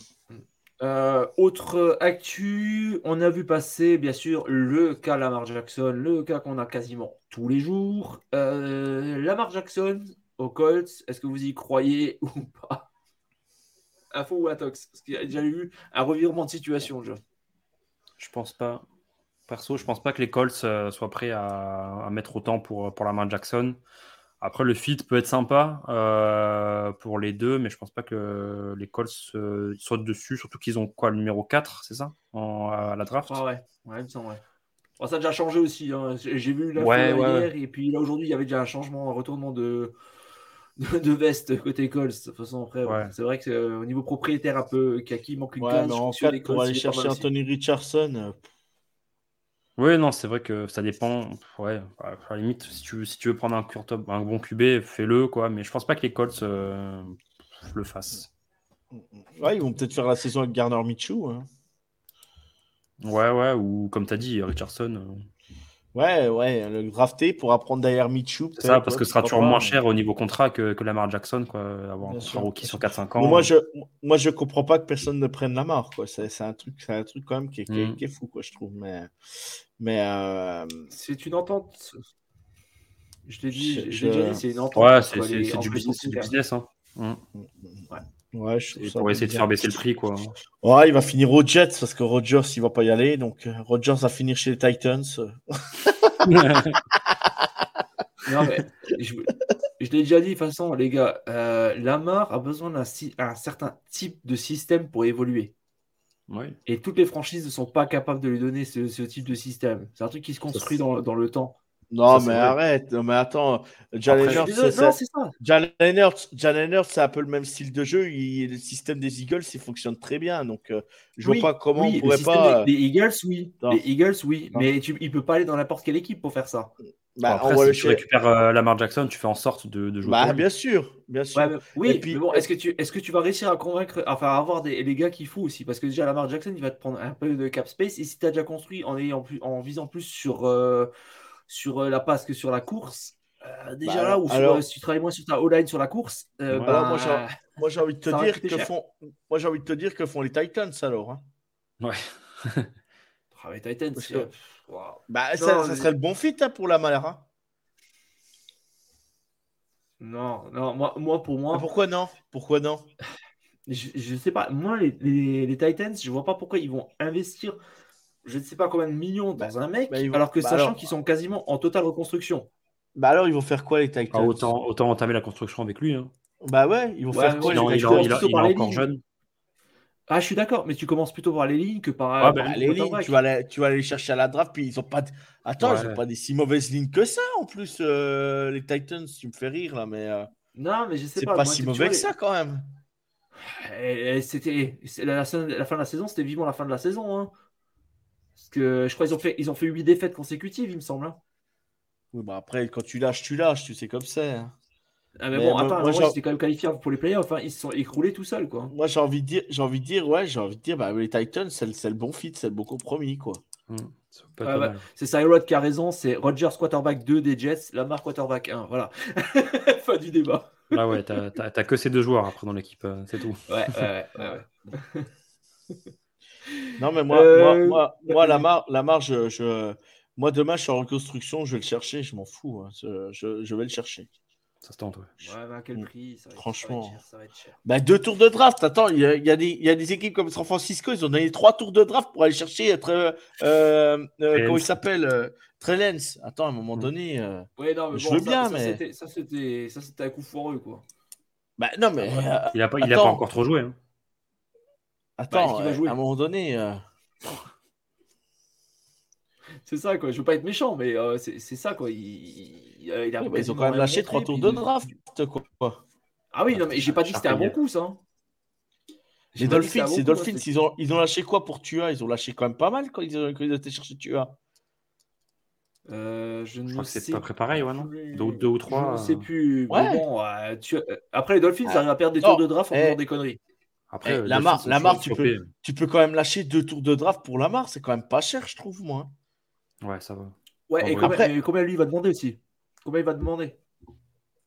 Euh, autre actu, on a vu passer bien sûr le cas Lamar Jackson, le cas qu'on a quasiment tous les jours. Euh, Lamar Jackson au Colts, est-ce que vous y croyez ou pas? Info ou Atox Parce qu'il y a déjà eu un revirement de situation, je. Je pense pas. Perso, je pense pas que les Colts euh, soient prêts à, mettre autant pour, pour Lamar Jackson. Après, le fit peut être sympa euh, pour les deux, mais je pense pas que les Colts sautent dessus, surtout qu'ils ont quoi, le numéro 4, c'est ça À la draft? Ah ouais, ouais, il me semble, ça a déjà changé aussi. Hein. J'ai vu la ouais, hier, et puis là aujourd'hui, il y avait déjà un changement, un retournement de, de, veste côté Colts. De toute façon, après, c'est vrai que euh, au niveau propriétaire, un peu, Kaki manque une case. en fait, pour aller chercher Anthony Richardson. Euh, oui, non, c'est vrai que ça dépend. Ouais, à la limite, si tu, veux, si tu veux prendre un, un bon QB, fais-le, quoi. Mais je pense pas que les Colts euh, le fassent. Ouais, ils vont peut-être faire la saison avec Garner Mitchell. Hein. Ouais, ouais, ou comme tu as dit, Richardson. Euh. Ouais, ouais, le drafté pour apprendre derrière Michou. C'est ça, parce que ce sera toujours moins cher au niveau contrat que, que Lamar Jackson, quoi, avoir un contrat rookie sur 4-5 ans. moi, je, moi, je comprends pas que personne ne prenne Lamar, quoi. C'est, un truc, c'est un truc quand même qui est, qui, est, mm. fou, quoi, je trouve. Mais, mais euh... c'est une entente. Je t'ai dit, je, dit, c'est une entente. Ouais, c'est, c'est, du, business, du business, hein. Mm. Ouais. Ouais, pour essayer de faire baisser le prix, quoi. Ouais, il va finir au Jets parce que Rogers, il va pas y aller. Donc, euh, Rogers va finir chez les Titans. non, mais je, l'ai déjà dit, de toute façon, les gars, euh, Lamar a besoin d'un un certain type de système pour évoluer. Ouais. Et toutes les franchises ne sont pas capables de lui donner ce, ce type de système. C'est un truc qui se construit dans, dans le temps. Non, mais arrête. Non, mais attends. Jalen Hurts, c'est un peu le même style de jeu. Il, le système des Eagles, il fonctionne très bien. Donc, euh, je vois pas comment on pourrait pas. Les, Eagles, oui. Les Eagles, oui. Mais tu, il peut pas aller dans n'importe quelle équipe pour faire ça. Bah, après, si tu récupères euh, Lamar Jackson, tu fais en sorte de, de jouer. Bah, bien sûr, bien sûr. oui, puis... mais bon, est-ce que tu, est-ce que tu vas réussir à convaincre, enfin, à avoir des les gars qui font aussi, parce que déjà Lamar Jackson, il va te prendre un peu de cap space, et si tu as déjà construit en ayant plus, en visant plus sur euh, sur euh, la passe que sur la course. Euh, déjà bah, là, ou euh, si tu travailles moins sur ta O-line sur la course, bah, moi j'ai envie de te dire que font, moi j'ai envie de te dire que font les Titans alors. Hein. Ouais. Ah, les Titans, Bah, ça, serait le bon fit hein, pour la Malera. Non, non, moi, moi pour moi. pourquoi non? Pourquoi non? Je, je sais pas. Moi, les, les, Titans, je vois pas pourquoi ils vont investir je ne sais pas combien de millions dans bah, un mec, bah, alors que bah, sachant qu'ils sont quasiment en totale reconstruction. Bah alors, ils vont faire quoi les Titans? Ah, autant, autant entamer la construction avec lui. Hein. Bah ouais, ils vont faire quoi il, est encore jeune. Ah, je suis d'accord, mais tu commences plutôt par les lignes que par, les lignes. Tu vas, aller, tu vas aller chercher à la draft, puis ils ont pas. Attends, ils n'ont pas des si mauvaises lignes que ça en plus, euh, les Titans. Tu me fais rire là, mais. Euh, non, mais je sais pas. C'est pas si mauvais que ça quand même. C'était la, la, fin de la saison, c'était vivement la fin de la saison. Hein. Parce que je crois qu'ils ont fait, ils ont fait 8 défaites consécutives, il me semble. Hein. Oui, bah après, quand tu lâches, tu lâches, tu sais comme ça. Hein. Ah mais, bon, attends, moi, moi quand même qualifié pour les playoffs, hein. ils se sont écroulés tout seuls, quoi. Moi, j'ai envie de dire, j'ai envie de dire, ouais, j'ai envie de dire, bah, les Titans, c'est le, bon fit, c'est le bon compromis, quoi. Mmh, c'est Cyrod qui a raison, c'est Rogers quarterback 2 des Jets, Lamar quarterback 1, voilà. fin du débat. Ah ouais, t'as que ces deux joueurs après dans l'équipe, euh, c'est tout. Ouais, ouais, ouais. ouais. Non, mais moi, moi, euh, moi, moi, la, mar la marge, je, moi, demain, je suis en reconstruction, je vais le chercher, je m'en fous. Hein, je, je, vais le chercher. Ça se tente, ouais. ouais mais à quel prix ça va Franchement. Être, ça va être cher, Bah, deux tours de draft. Attends, il y a, y, a y a, des équipes comme San Francisco, ils ont donné trois tours de draft pour aller chercher. Être, euh, euh, euh comment il s'appelle euh, Trellens. Attends, à un moment mm. donné. Euh, ouais, non, mais je veux ça, bien, ça, mais. Ça, c'était un coup foireux, quoi. Bah, non, mais. il n'a pas, il a pas encore trop joué. Hein. Attends, bah, à un moment donné. c'est ça, quoi. Je veux pas être méchant, mais euh, c'est ça, quoi. Il, a ils ont quand même lâché trois tours de draft, quoi. Ah oui, non, mais j'ai pas dit que c'était un bon coup, ça. Les Dolphins, les Dolphins, ils ont, ils ont lâché quoi pour Tua? Ils ont lâché quand même pas mal quand ils ont, quand ils ont été chercher Tua. Euh, je ne sais c'est pas préparé, ouais, non deux, ou trois. Je ne sais plus. Bon, tu... Après, les Dolphins, ils arrivent à perdre des tours de draft en faisant eh. des conneries. Après, eh, la Lamar, tu, peux, tu peux quand même lâcher deux tours de draft pour Lamar. C'est quand même pas cher, je trouve, moi. Ouais, ça va. Ouais, et, combien, combien, lui va demander aussi? Combien il va demander?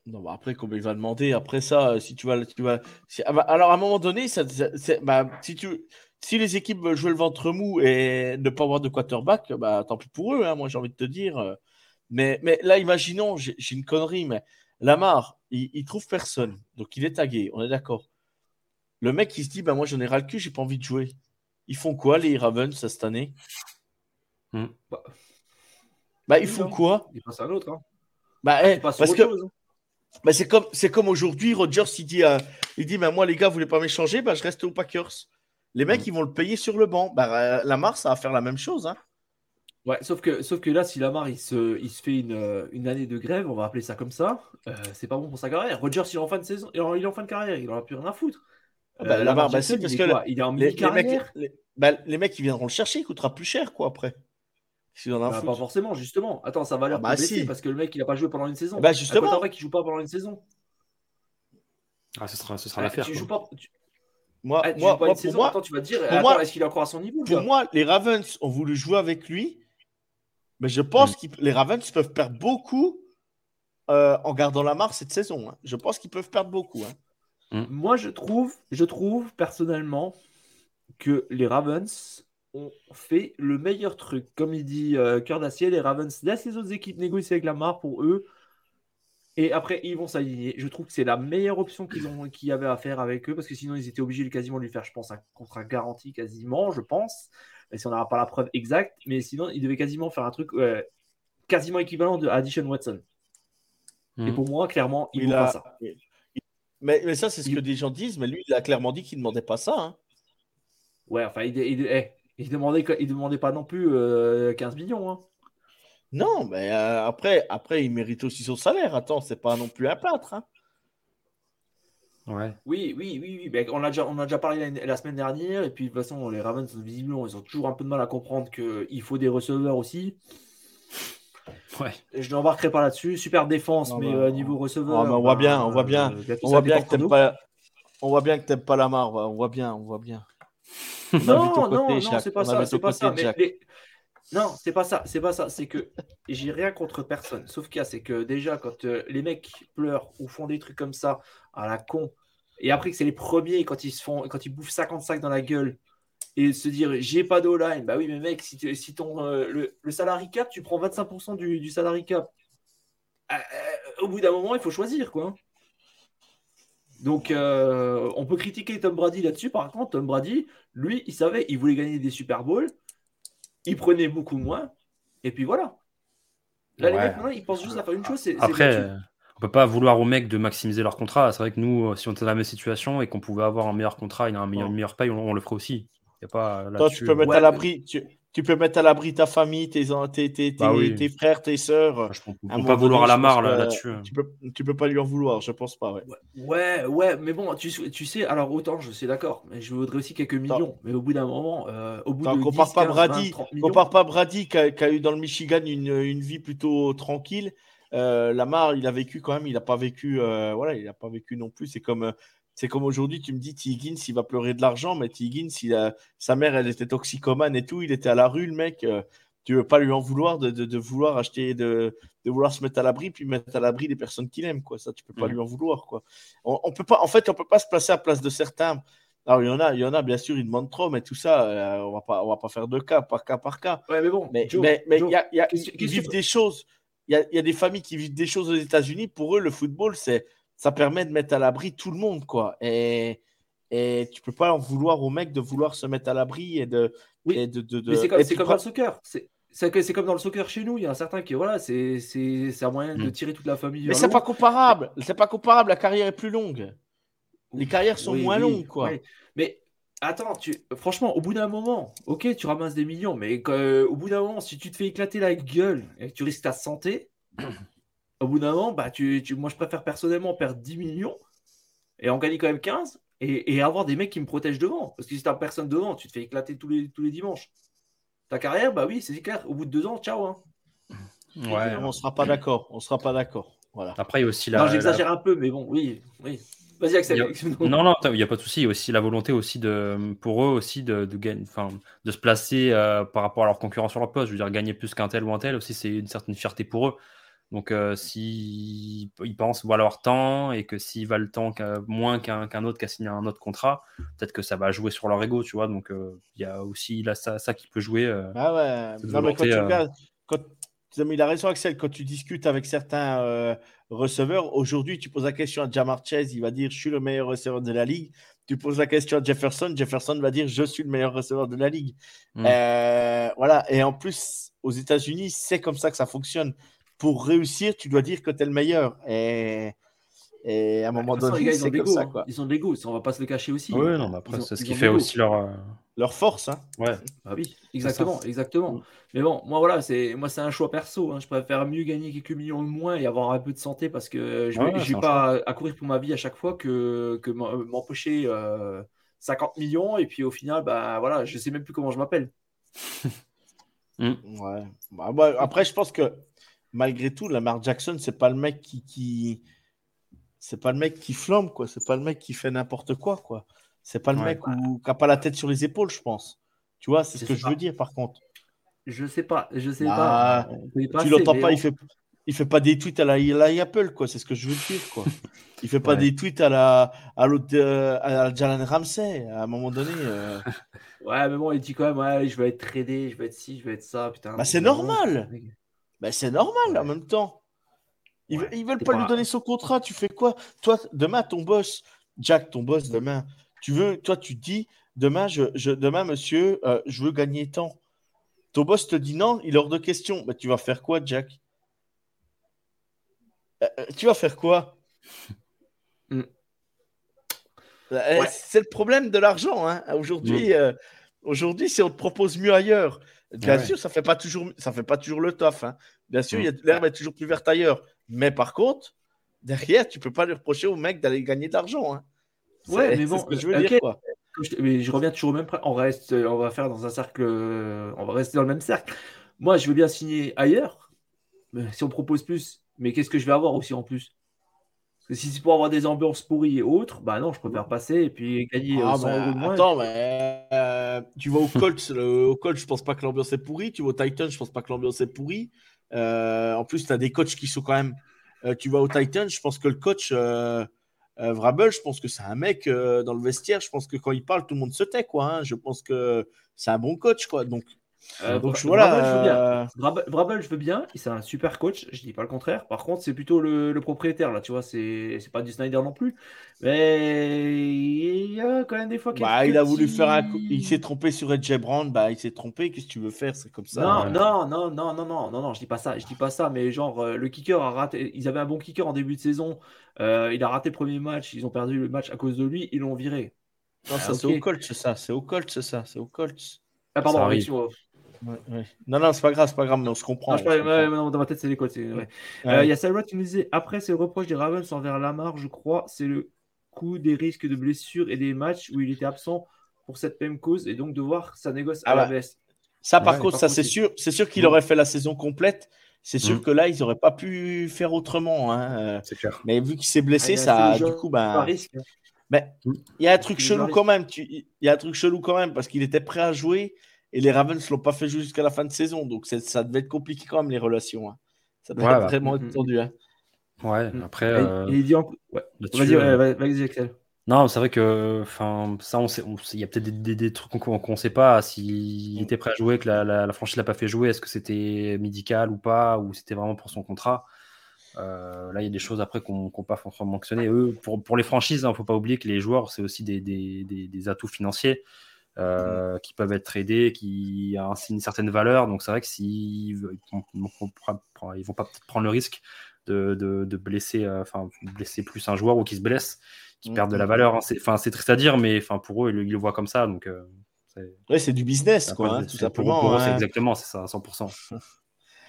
Non, bah après, combien il va demander Après ça, si tu vas. Tu vas ah bah, alors, à un moment donné, ça, bah, si, tu, si les équipes veulent jouer le ventre mou et ne pas avoir de quarterback, bah, tant pis pour eux, hein, moi j'ai envie de te dire. Mais, mais là, imaginons, j'ai une connerie, mais Lamar, il, il trouve personne. Donc il est tagué, on est d'accord. Le mec, il se dit, bah, moi, j'en ai ras le cul, j'ai pas envie de jouer. Ils font quoi, les Ravens, cette année? Hmm. bah, bah, ils font quoi? Ils passent à l'autre. Hein. Bah, eh, parce que hein. bah, c'est comme, comme aujourd'hui, Rogers, il dit, euh, il dit bah, moi, les gars, vous voulez pas m'échanger? Bah, Je reste aux Packers. Les mecs, hmm. ils vont le payer sur le banc. Bah, euh, Lamar, ça va faire la même chose. Hein. Ouais, sauf que, sauf que là, si Lamar il se, il se fait une, euh, une année de grève, on va appeler ça comme ça, c'est pas bon pour sa carrière. Rogers, il est en fin de saison, il est en fin de carrière, il en a plus rien à foutre. Ah bah, là bah, parce que il est en les, les, mecs, bah, les, mecs, qui viendront le chercher, il coûtera plus cher, quoi, après. Bah, pas forcément, justement. Attends, ça va l'air ah bah si. parce que le mec, il a pas joué pendant une saison. Bah, justement. vrai qu'il joue pas pendant une saison. Ah, ce sera, ce sera l'affaire. Tu joues pas. Moi, ah, moi, moi pour moi, Attends, tu vas dire, moi, est-ce qu'il est encore à son niveau Pour moi, les Ravens ont voulu jouer avec lui, mais je pense mm. que les Ravens peuvent perdre beaucoup euh, en gardant la marque cette saison. Hein. Je pense qu'ils peuvent perdre beaucoup. Hein. Mm. Moi, je trouve, je trouve personnellement que les Ravens ont fait le meilleur truc. Comme il dit euh, Cœur d'Acier, les Ravens laissent les autres équipes négocier avec Lamar pour eux. Et après, ils vont s'aligner. Je trouve que c'est la meilleure option qu'ils ont qu'ils avaient à faire avec eux, parce que sinon, ils étaient obligés de quasiment lui faire, je pense, un contrat garanti quasiment, je pense. Mais si on n'aura pas la preuve exacte, mais sinon, ils devaient quasiment faire un truc quasiment équivalent de Addition Watson. Et mm. pour moi, clairement, il, il a... pas ça. Mais, ça, c'est ce que des gens disent, mais lui, il a clairement dit qu'il ne demandait pas ça. Hein. Ouais, enfin, il, il, eh, il, demandait, il demandait pas non plus 15 euh, millions. Hein. Non, mais euh, après, après, il mérite aussi son salaire. Attends, c'est pas non plus un peintre. Hein. Ouais. Oui, oui, oui, oui. on, a déjà, on a déjà parlé la, semaine dernière. Et puis, de toute façon, les Ravens, visiblement, ils ont toujours un peu de mal à comprendre qu'il faut des receveurs aussi. Ouais. Je n'embarquerai pas là-dessus. Super défense, mais bah, euh, niveau receveur. on voit bien, on voit bien. on voit bien que t'aimes pas. On voit bien que t'aimes pas la marre. On voit bien, on voit bien. non, non, non, c'est pas ça. C'est pas ça. Non, c'est pas ça. C'est pas ça. C'est que j'ai rien contre personne. Sauf qu'il y a, c'est que déjà, quand euh, les mecs pleurent ou font des trucs comme ça à la con, et après que c'est les premiers quand ils se font, quand ils bouffent 55 dans la gueule et se dire j'ai pas de line bah oui, mais mec, si, si ton, euh, le, le salary cap, tu prends 25% du, du salary cap. Euh, euh, au bout d'un moment, il faut choisir quoi. Donc, on peut critiquer Tom Brady là-dessus. Par contre, Tom Brady, lui, il savait, il voulait gagner des Super Bowls. Il prenait beaucoup moins. Et puis voilà. Là, les mecs, maintenant, ils pensent juste à faire une chose. Après, on peut pas vouloir aux mecs de maximiser leur contrat. C'est vrai que nous, si on était dans la même situation et qu'on pouvait avoir un meilleur contrat et un meilleur, une meilleure paye, on, le ferait aussi. Y a pas, Toi, tu peux mettre à l'abri. Tu, peux mettre à l'abri ta famille, tes, tes, tes, bah tes frères, tes sœurs. Je ne peux pas vouloir à la marre là-dessus. tu, peux, tu peux pas lui en vouloir, je pense pas. Ouais, ouais, ouais mais bon, tu, tu, sais, alors autant je suis d'accord, mais je voudrais aussi quelques millions. Mais au bout d'un moment, euh, au bout de compare, 10, pas Brady, compare pas Brady qui a, eu dans le Michigan une, une vie plutôt tranquille euh, Lamar, il a vécu quand même, il n'a pas vécu, euh, voilà, il n'a pas vécu non plus. C'est comme, euh, c'est comme aujourd'hui, tu me dis, T. Higgins, il va pleurer de l'argent, mais T. Higgins, il sa mère, elle était toxicomane et tout, il était à la rue, le mec. tu veux pas lui en vouloir de, vouloir acheter, de, vouloir se mettre à l'abri, puis mettre à l'abri des personnes qu'il aime, quoi. Ça, tu peux pas lui en vouloir, quoi. On, peut pas, en fait, on peut pas se placer à la place de certains. Alors, il y en a, il y en a, bien sûr, ils demandent trop, mais tout ça, on va pas, on va pas faire de cas par cas par cas. Ouais, mais bon, mais, mais, y a, y a, ils vivent des choses il y, a des familles qui vivent des choses aux États-Unis. Pour eux, le football, c'est ça permet de mettre à l'abri tout le monde, quoi. Et, et tu peux pas en vouloir aux mecs de vouloir se mettre à l'abri et de. Oui. de, de, c'est comme, comme dans le soccer. C'est comme dans le soccer chez nous. Il y a un certain qui, voilà, c'est un moyen de mm. tirer toute la famille. Mais c'est pas comparable. C'est pas comparable. La carrière est plus longue. Les carrières sont moins longues, quoi. Mais Attends, tu... franchement, au bout d'un moment, ok, tu ramasses des millions, mais euh, au bout d'un moment, si tu te fais éclater la gueule et que tu risques ta santé, au bout d'un moment, bah, tu, moi je préfère personnellement perdre 10 millions et en gagner quand même 15 et, avoir des mecs qui me protègent devant. Parce que si t'as personne devant, tu te fais éclater tous les, tous les dimanches. Ta carrière, bah oui, c'est clair, au bout de deux ans, ciao. Hein. Ouais, on sera pas d'accord, on sera pas d'accord. Voilà. Après, il y a aussi la. Non, j'exagère un peu, mais bon, oui, oui. Vas-y, Axel. Non, non, il n'y a pas de souci. Il y a aussi la volonté aussi de, pour eux aussi de, de, de se placer euh, par rapport à leur concurrence sur leur poste. Je veux dire, gagner plus qu'un tel ou un tel aussi, c'est une certaine fierté pour eux. Donc, euh, s'ils pensent leur temps et que s'ils valent le temps moins qu'un autre qui a signé un autre contrat, peut-être que ça va jouer sur leur ego, tu vois. Donc, euh, il y a aussi là, ça, ça qui peut jouer. ah ouais, non, mais quand tu regardes, quand, il a raison, Axel, quand tu discutes avec certains receveur. Aujourd'hui, tu poses la question à Jamar Chase, il va dire Je suis le meilleur receveur de la ligue. Tu poses la question à Jefferson, Jefferson va dire Je suis le meilleur receveur de la ligue. Mm. Euh, voilà. Et en plus, aux États-Unis, c'est comme ça que ça fonctionne. Pour réussir, tu dois dire que tu es le meilleur. Et, et à un moment donné, c'est comme ça. Hein. Quoi. Ils ont de l'ego, on va pas se le cacher aussi. Oui, non, mais après, c'est ce qui fait aussi leur. Euh, leur force. Hein. Ouais. Bah oui, exactement, exactement. Mais bon, moi voilà, c'est moi c'est un choix perso. Hein. Je préfère mieux gagner quelques millions de moins et avoir un peu de santé parce que je ne vais pas à courir pour ma vie à chaque fois que, que m'empocher 50 euh, millions et puis au final, bah voilà, je sais même plus comment je m'appelle. Mm. Ouais. Bah, bah, après, je pense que malgré tout, Lamar Jackson, c'est pas le mec qui, qui... c'est pas le mec qui flambe quoi. C'est pas le mec qui fait n'importe quoi quoi. C'est pas le mec qui n'a pas la tête sur les épaules, je pense. Tu vois, c'est ce que je veux dire, par contre. Je sais pas, je sais pas. Bah, tu l'entends pas, il fait, il fait pas des tweets à la, Apple, quoi. C'est ce que je veux dire, quoi. Il fait pas des tweets à la, à l'autre, euh, à Ramsey. À un moment donné. Euh. ouais, mais bon, il dit quand même, ouais, je vais être tradé, je vais être ci, je vais être ça, putain. Bah, c'est normal. Bah, c'est normal en même temps. Ils, ne veulent pas, lui donner son contrat. Tu fais quoi? Toi, demain, ton boss, Jack, ton boss, demain, tu veux, toi, tu te dis, demain, je, demain monsieur, euh, je veux gagner tant. Ton boss te dit non, il est hors de question. Bah, tu vas faire quoi, Jack? Euh, euh, Tu vas faire quoi? Mm. C'est le problème de l'argent. Hein. Aujourd'hui, mm. aujourd'hui, si on te propose mieux ailleurs, bien sûr, ça fait pas toujours, ça fait pas toujours le taf. Hein. Bien sûr, mm. l'herbe est toujours plus verte ailleurs. Mais par contre, derrière, tu peux pas lui reprocher au mec d'aller gagner de l'argent. Hein. Ouais, mais bon, je veux dire, quoi. Mais je reviens toujours au même. On reste, on va faire dans un cercle, on va rester dans le même cercle. Moi, je veux bien signer ailleurs, si on propose plus. Mais qu'est-ce que je vais avoir aussi en plus? Que si c'est pour avoir des ambiances pourries et autres, bah non, je préfère passer et puis gagner ah 100 bah, euros de moins. Attends, mais euh, tu vas au Colts, au Colts, je pense pas que l'ambiance est pourrie. Tu vas au Titans, je pense pas que l'ambiance est pourrie. Euh, en plus, tu as des coachs qui sont quand même. Euh, tu vas au Titans, je pense que le coach Vrabel, je pense que c'est un mec dans le vestiaire. Je pense que quand il parle, tout le monde se tait, quoi. Hein. Je pense que c'est un bon coach, quoi. Donc, euh, donc voilà. Je veux bien. C'est un super coach. Je dis pas le contraire. Par contre, c'est plutôt le, propriétaire là. Tu vois, c'est pas du Snyder non plus. Mais il y a quand même des fois. Bah, il a voulu faire un. Il s'est trompé sur Edge Brand. Bah, il s'est trompé. Qu'est-ce que tu veux faire? C'est comme ça. Non, non, non, non, non, non, non, non. Je dis pas ça. Je dis pas ça. Mais genre, euh, le kicker a raté. Ils avaient un bon kicker en début de saison. Euh, il a raté le premier match. Ils ont perdu le match à cause de lui. Ils l'ont viré. Ça, ah, c'est au Colts, c'est ça. C'est au Colts, c'est ça. C'est au Colts. Ah, pardon, non, non, c'est pas grave, c'est pas grave, mais on se comprend. dans ma tête, c'est les côtes. Euh, il y a Salwa qui nous disait après, c'est le reproche des Ravens envers Lamar, je crois, c'est le coup des risques de blessures et des matchs où il était absent pour cette même cause et donc de voir sa négoce à ah la bah, baisse. Ça, par contre, ça c'est sûr, c'est sûr qu'il aurait fait la saison complète. C'est sûr mm. que là, ils n'auraient pas pu faire autrement. Hein. Mais vu qu'il s'est blessé, ah, ça, du coup, ben. Mais mm. il y a un truc chelou quand même. Il y a un truc chelou quand même parce qu'il était prêt à jouer et les Ravens ne l'ont pas fait jusqu'à la fin de saison. Donc ça devait être compliqué quand même, les relations. Hein. Ça devait être vraiment mm, mm, tendu. Hein. Ouais, après. Euh... il dit en... Vas-y, euh, vas-y, Axel. Non, c'est vrai que ça, on sait, il y a peut-être des, trucs qu'on ne sait pas. S'il était prêt à jouer, que la, la, franchise l'a pas fait jouer, est-ce que c'était médical ou pas, ou c'était vraiment pour son contrat euh, Là, il y a des choses après qu'on n'a pas forcément mentionné. Eux, pour, pour les franchises, il hein, ne faut pas oublier que les joueurs, c'est aussi des, des, atouts financiers. Euh, qui peuvent être aidés, qui ont une certaine valeur. Donc c'est vrai que s'ils ils vont pas prendre le risque de, de, blesser, euh, enfin blesser plus un joueur ou qui se blesse, qui perdent de la mm. valeur. Hein. Enfin c'est triste à dire, mais enfin pour eux ils, le voient comme ça. Donc euh, c'est du business quoi, hein, tout simplement. Pour eux, c'est exactement, c'est ça, à 100%.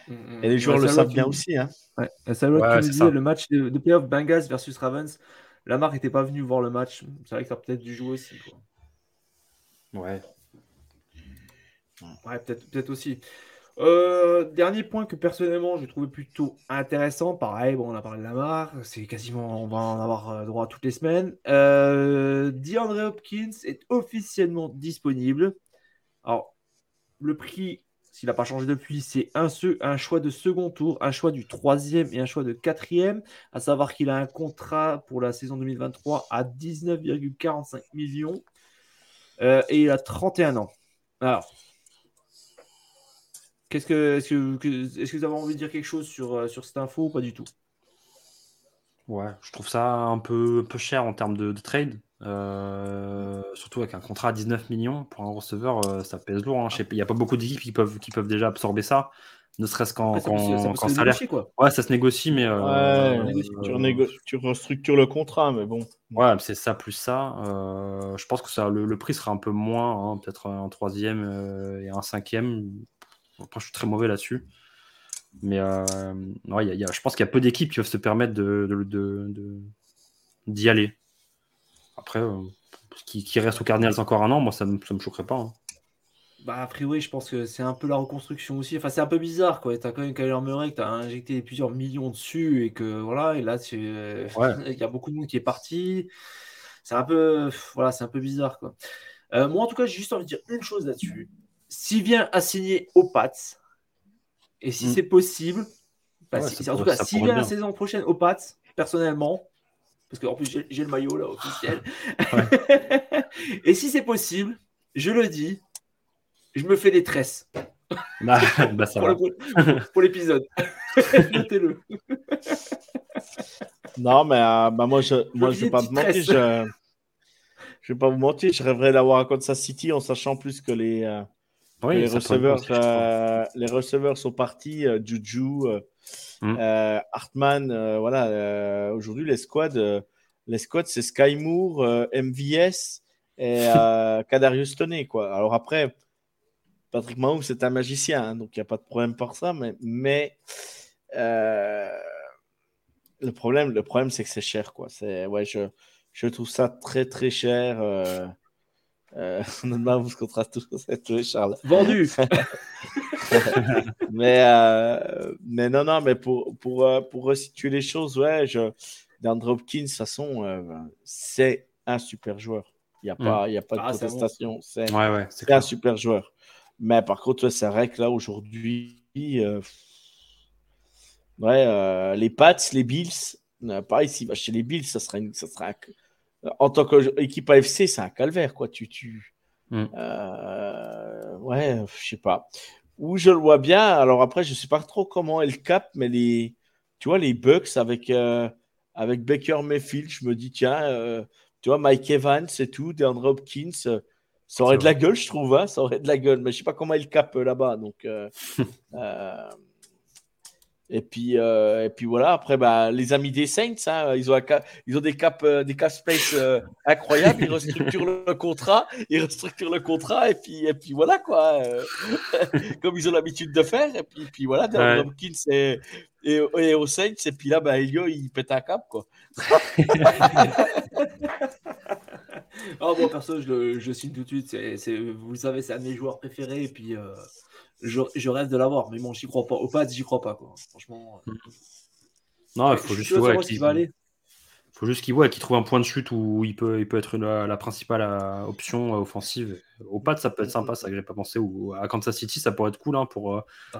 Et les joueurs le savent bien aussi. Hein. Ouais. Ça ouais, disait, le match de, de playoff Bengals versus Ravens, Lamar n'était pas venu voir le match. C'est vrai que ça a peut-être dû jouer aussi. Quoi. Ouais. Ouais, peut-être peut aussi. Euh, dernier point que personnellement j'ai trouvé plutôt intéressant, pareil, bon, on a parlé de la marque, c'est quasiment, on va en avoir euh, droit toutes les semaines. Euh, Hopkins est officiellement disponible. Alors, le prix, s'il n'a pas changé depuis, c'est un, un choix de second tour, un choix du troisième et un choix de quatrième, à savoir qu'il a un contrat pour la saison 2023 à 19,45 millions. Euh, et il a 31 ans. Alors, qu'est-ce que, est-ce que, est-ce que vous avez envie de dire quelque chose sur, euh, sur cette info ou pas du tout? Ouais, je trouve ça un peu, peu cher en termes de, trade. Euh, surtout avec un contrat à 19 millions pour un receveur, ça pèse lourd. Hein. Il n'y a pas beaucoup d'équipes qui peuvent, qui peuvent déjà absorber ça ne serait-ce qu'en salaire. Ouais, ça se négocie, mais. Euh, tu, restructures le contrat, mais bon. Ouais, c'est ça plus ça. Euh, je pense que ça, le, prix sera un peu moins, hein, peut-être un troisième euh, et un cinquième. Après, je suis très mauvais là-dessus. Mais ouais, y a, je pense qu'il y a peu d'équipes qui peuvent se permettre de, d'y de, aller. Après, qui, qui, reste au Cardinals encore un an, moi, ça ne me, me choquerait pas. Hein. Bah, a priori, je pense que c'est un peu la reconstruction aussi. Enfin, c'est un peu bizarre, quoi. T'as quand même Kyler Murray que t'as injecté plusieurs millions dessus et que voilà, et là, il y a beaucoup de monde qui est parti. C'est un peu, voilà, c'est un peu bizarre, quoi. Euh, moi, en tout cas, j'ai juste envie de dire une chose là-dessus. S'il vient à signer aux Pats, et si mm. c'est possible, bah, en tout cas, s'il vient la saison prochaine aux Pats, personnellement, parce qu'en plus j'ai le maillot là officiel, et si c'est possible, je le dis, je me fais des tresses. Bah, bah ça pour l'épisode. Notez-le. non, mais euh, bah moi, je moi, je vais pas mentir. Je, je vais pas vous mentir. Je rêverais d'avoir un Kansas City en sachant plus que les, euh, les receveurs, euh, les receveurs sont partis. Juju, hmm. Hartman, voilà. Aujourd'hui, les squads, les squads, c'est Sky Moore, MVS et Kadarius Toney, quoi. Alors après Patrick Mahomes, c'est un magicien, hein, donc il n'y a pas de problème par ça. Mais, mais euh, le problème, le problème c'est que c'est cher. Quoi. C'est, ouais, je, je trouve ça très, très cher. Euh, euh, vous contrat tout c'est Charles. Vendu mais, euh, mais non, non, mais pour, pour, pour resituer les choses, ouais, je, DeAndre Hopkins, de toute façon, c'est un super joueur. Il n'y a, pas, il y a pas de ah, protestation. C'est, ouais, ouais, c'est un super joueur. Mais par contre, c'est vrai que là, aujourd'hui, euh, ouais, euh, les Pats, les Bills pareil, s'il va chez les Bills, ça sera, une, ça sera en tant qu'équipe AFC, c'est un calvaire, quoi. Tu, tu, mm. ouais, je sais pas. Où je le vois bien. Alors après, je sais pas trop comment elle cap, mais les, tu vois, les Bucks avec avec Baker Mayfield, je me dis tiens, tu vois, Mike Evans et tout, DeAndre Hopkins, euh, ça aurait de la gueule, je trouve. Hein, ça aurait de la gueule. Mais je sais pas comment il capent euh, là-bas. Donc, euh, et, puis, et puis voilà. Après, bah, les amis des Saints, hein, ils, ont ils ont des cap, des cap space incroyables. Ils restructurent le contrat. Ils restructurent le contrat. Et puis, et puis voilà, quoi. comme ils ont l'habitude de faire. Et puis, puis voilà, DeAndre Hopkins et, et, et aux Saints. Et puis là, bah, Elio, il pète un cap, quoi. Oh, bon, perso, je, je signe tout de suite. C'est, vous le savez, c'est un de mes joueurs préférés. Et puis, euh, je, je, rêve de l'avoir. Mais bon, j'y crois pas. Au pas, j'y crois pas. Quoi. Franchement. Non, il faut juste voir qui va aller faut juste qu'il voit qu'il trouve un point de chute où il peut, il peut être la, principale euh, option euh, offensive. Au pad, ça peut être sympa, ça que j'ai pas pensé. Ou à Kansas City, ça pourrait être cool hein, pour. Euh, ah,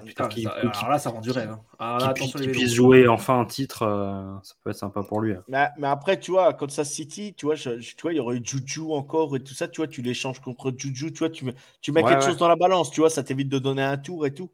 alors là, ça rend du rêve. Hein. Ah, qu'il puisse jouer enfin un titre, ça peut être sympa pour lui. Hein. Mais, après, tu vois, à Kansas City, tu vois, tu vois, il y aurait eu Juju encore et tout ça. Tu vois, tu l'échanges contre Juju, tu vois, tu mets, tu mets quelque chose dans la balance, tu vois, ça t'évite de donner un tour et tout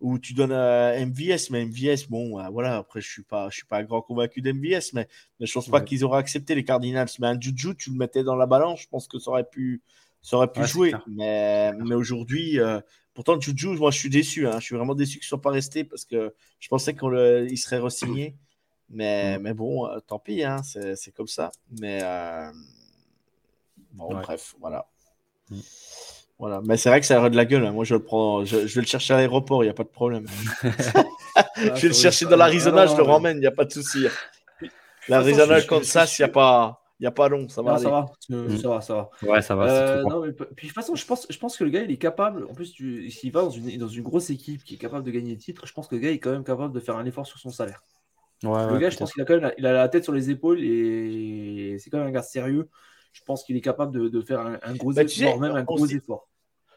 ou tu donnes à MVS, mais MVS, bon, euh, voilà, après, je suis pas, je suis pas grand convaincu d'MVS, mais, mais je pense pas qu'ils auraient accepté les Cardinals. Mais un Juju, tu le mettais dans la balance, je pense que ça aurait pu, ça aurait pu jouer. Mais, mais aujourd'hui, euh, pourtant, Juju, moi, je suis déçu. Hein, je suis vraiment déçu qu'ils ne soient pas restés parce que je pensais qu'il serait re-signé. Mais, mm. mais bon, euh, tant pis, hein, c'est comme ça. Mais bon, bref, voilà. Voilà, mais c'est vrai que ça aurait de la gueule. Hein. Moi, je le prends, je, vais le chercher à l'aéroport, il n'y a pas de problème. je vais le chercher dans l'Arizona, je le ramène, il n'y a pas de souci. L'Arizona, Kansas, il n'y a pas. Il n'y a pas long, ça va. ça, va. Mm. ça va, ça va. Ouais, ça va. Euh, non, mais, puis de toute façon, je pense, je pense que le gars, il est capable. En plus, s'il va dans une, dans une grosse équipe qui est capable de gagner le titre, je pense que le gars est quand même capable de faire un effort sur son salaire. Ouais, le gars, je pense qu'il a quand même il a la tête sur les épaules et c'est quand même un gars sérieux je pense qu'il est capable de, faire un, gros bah, effort, même un gros effort.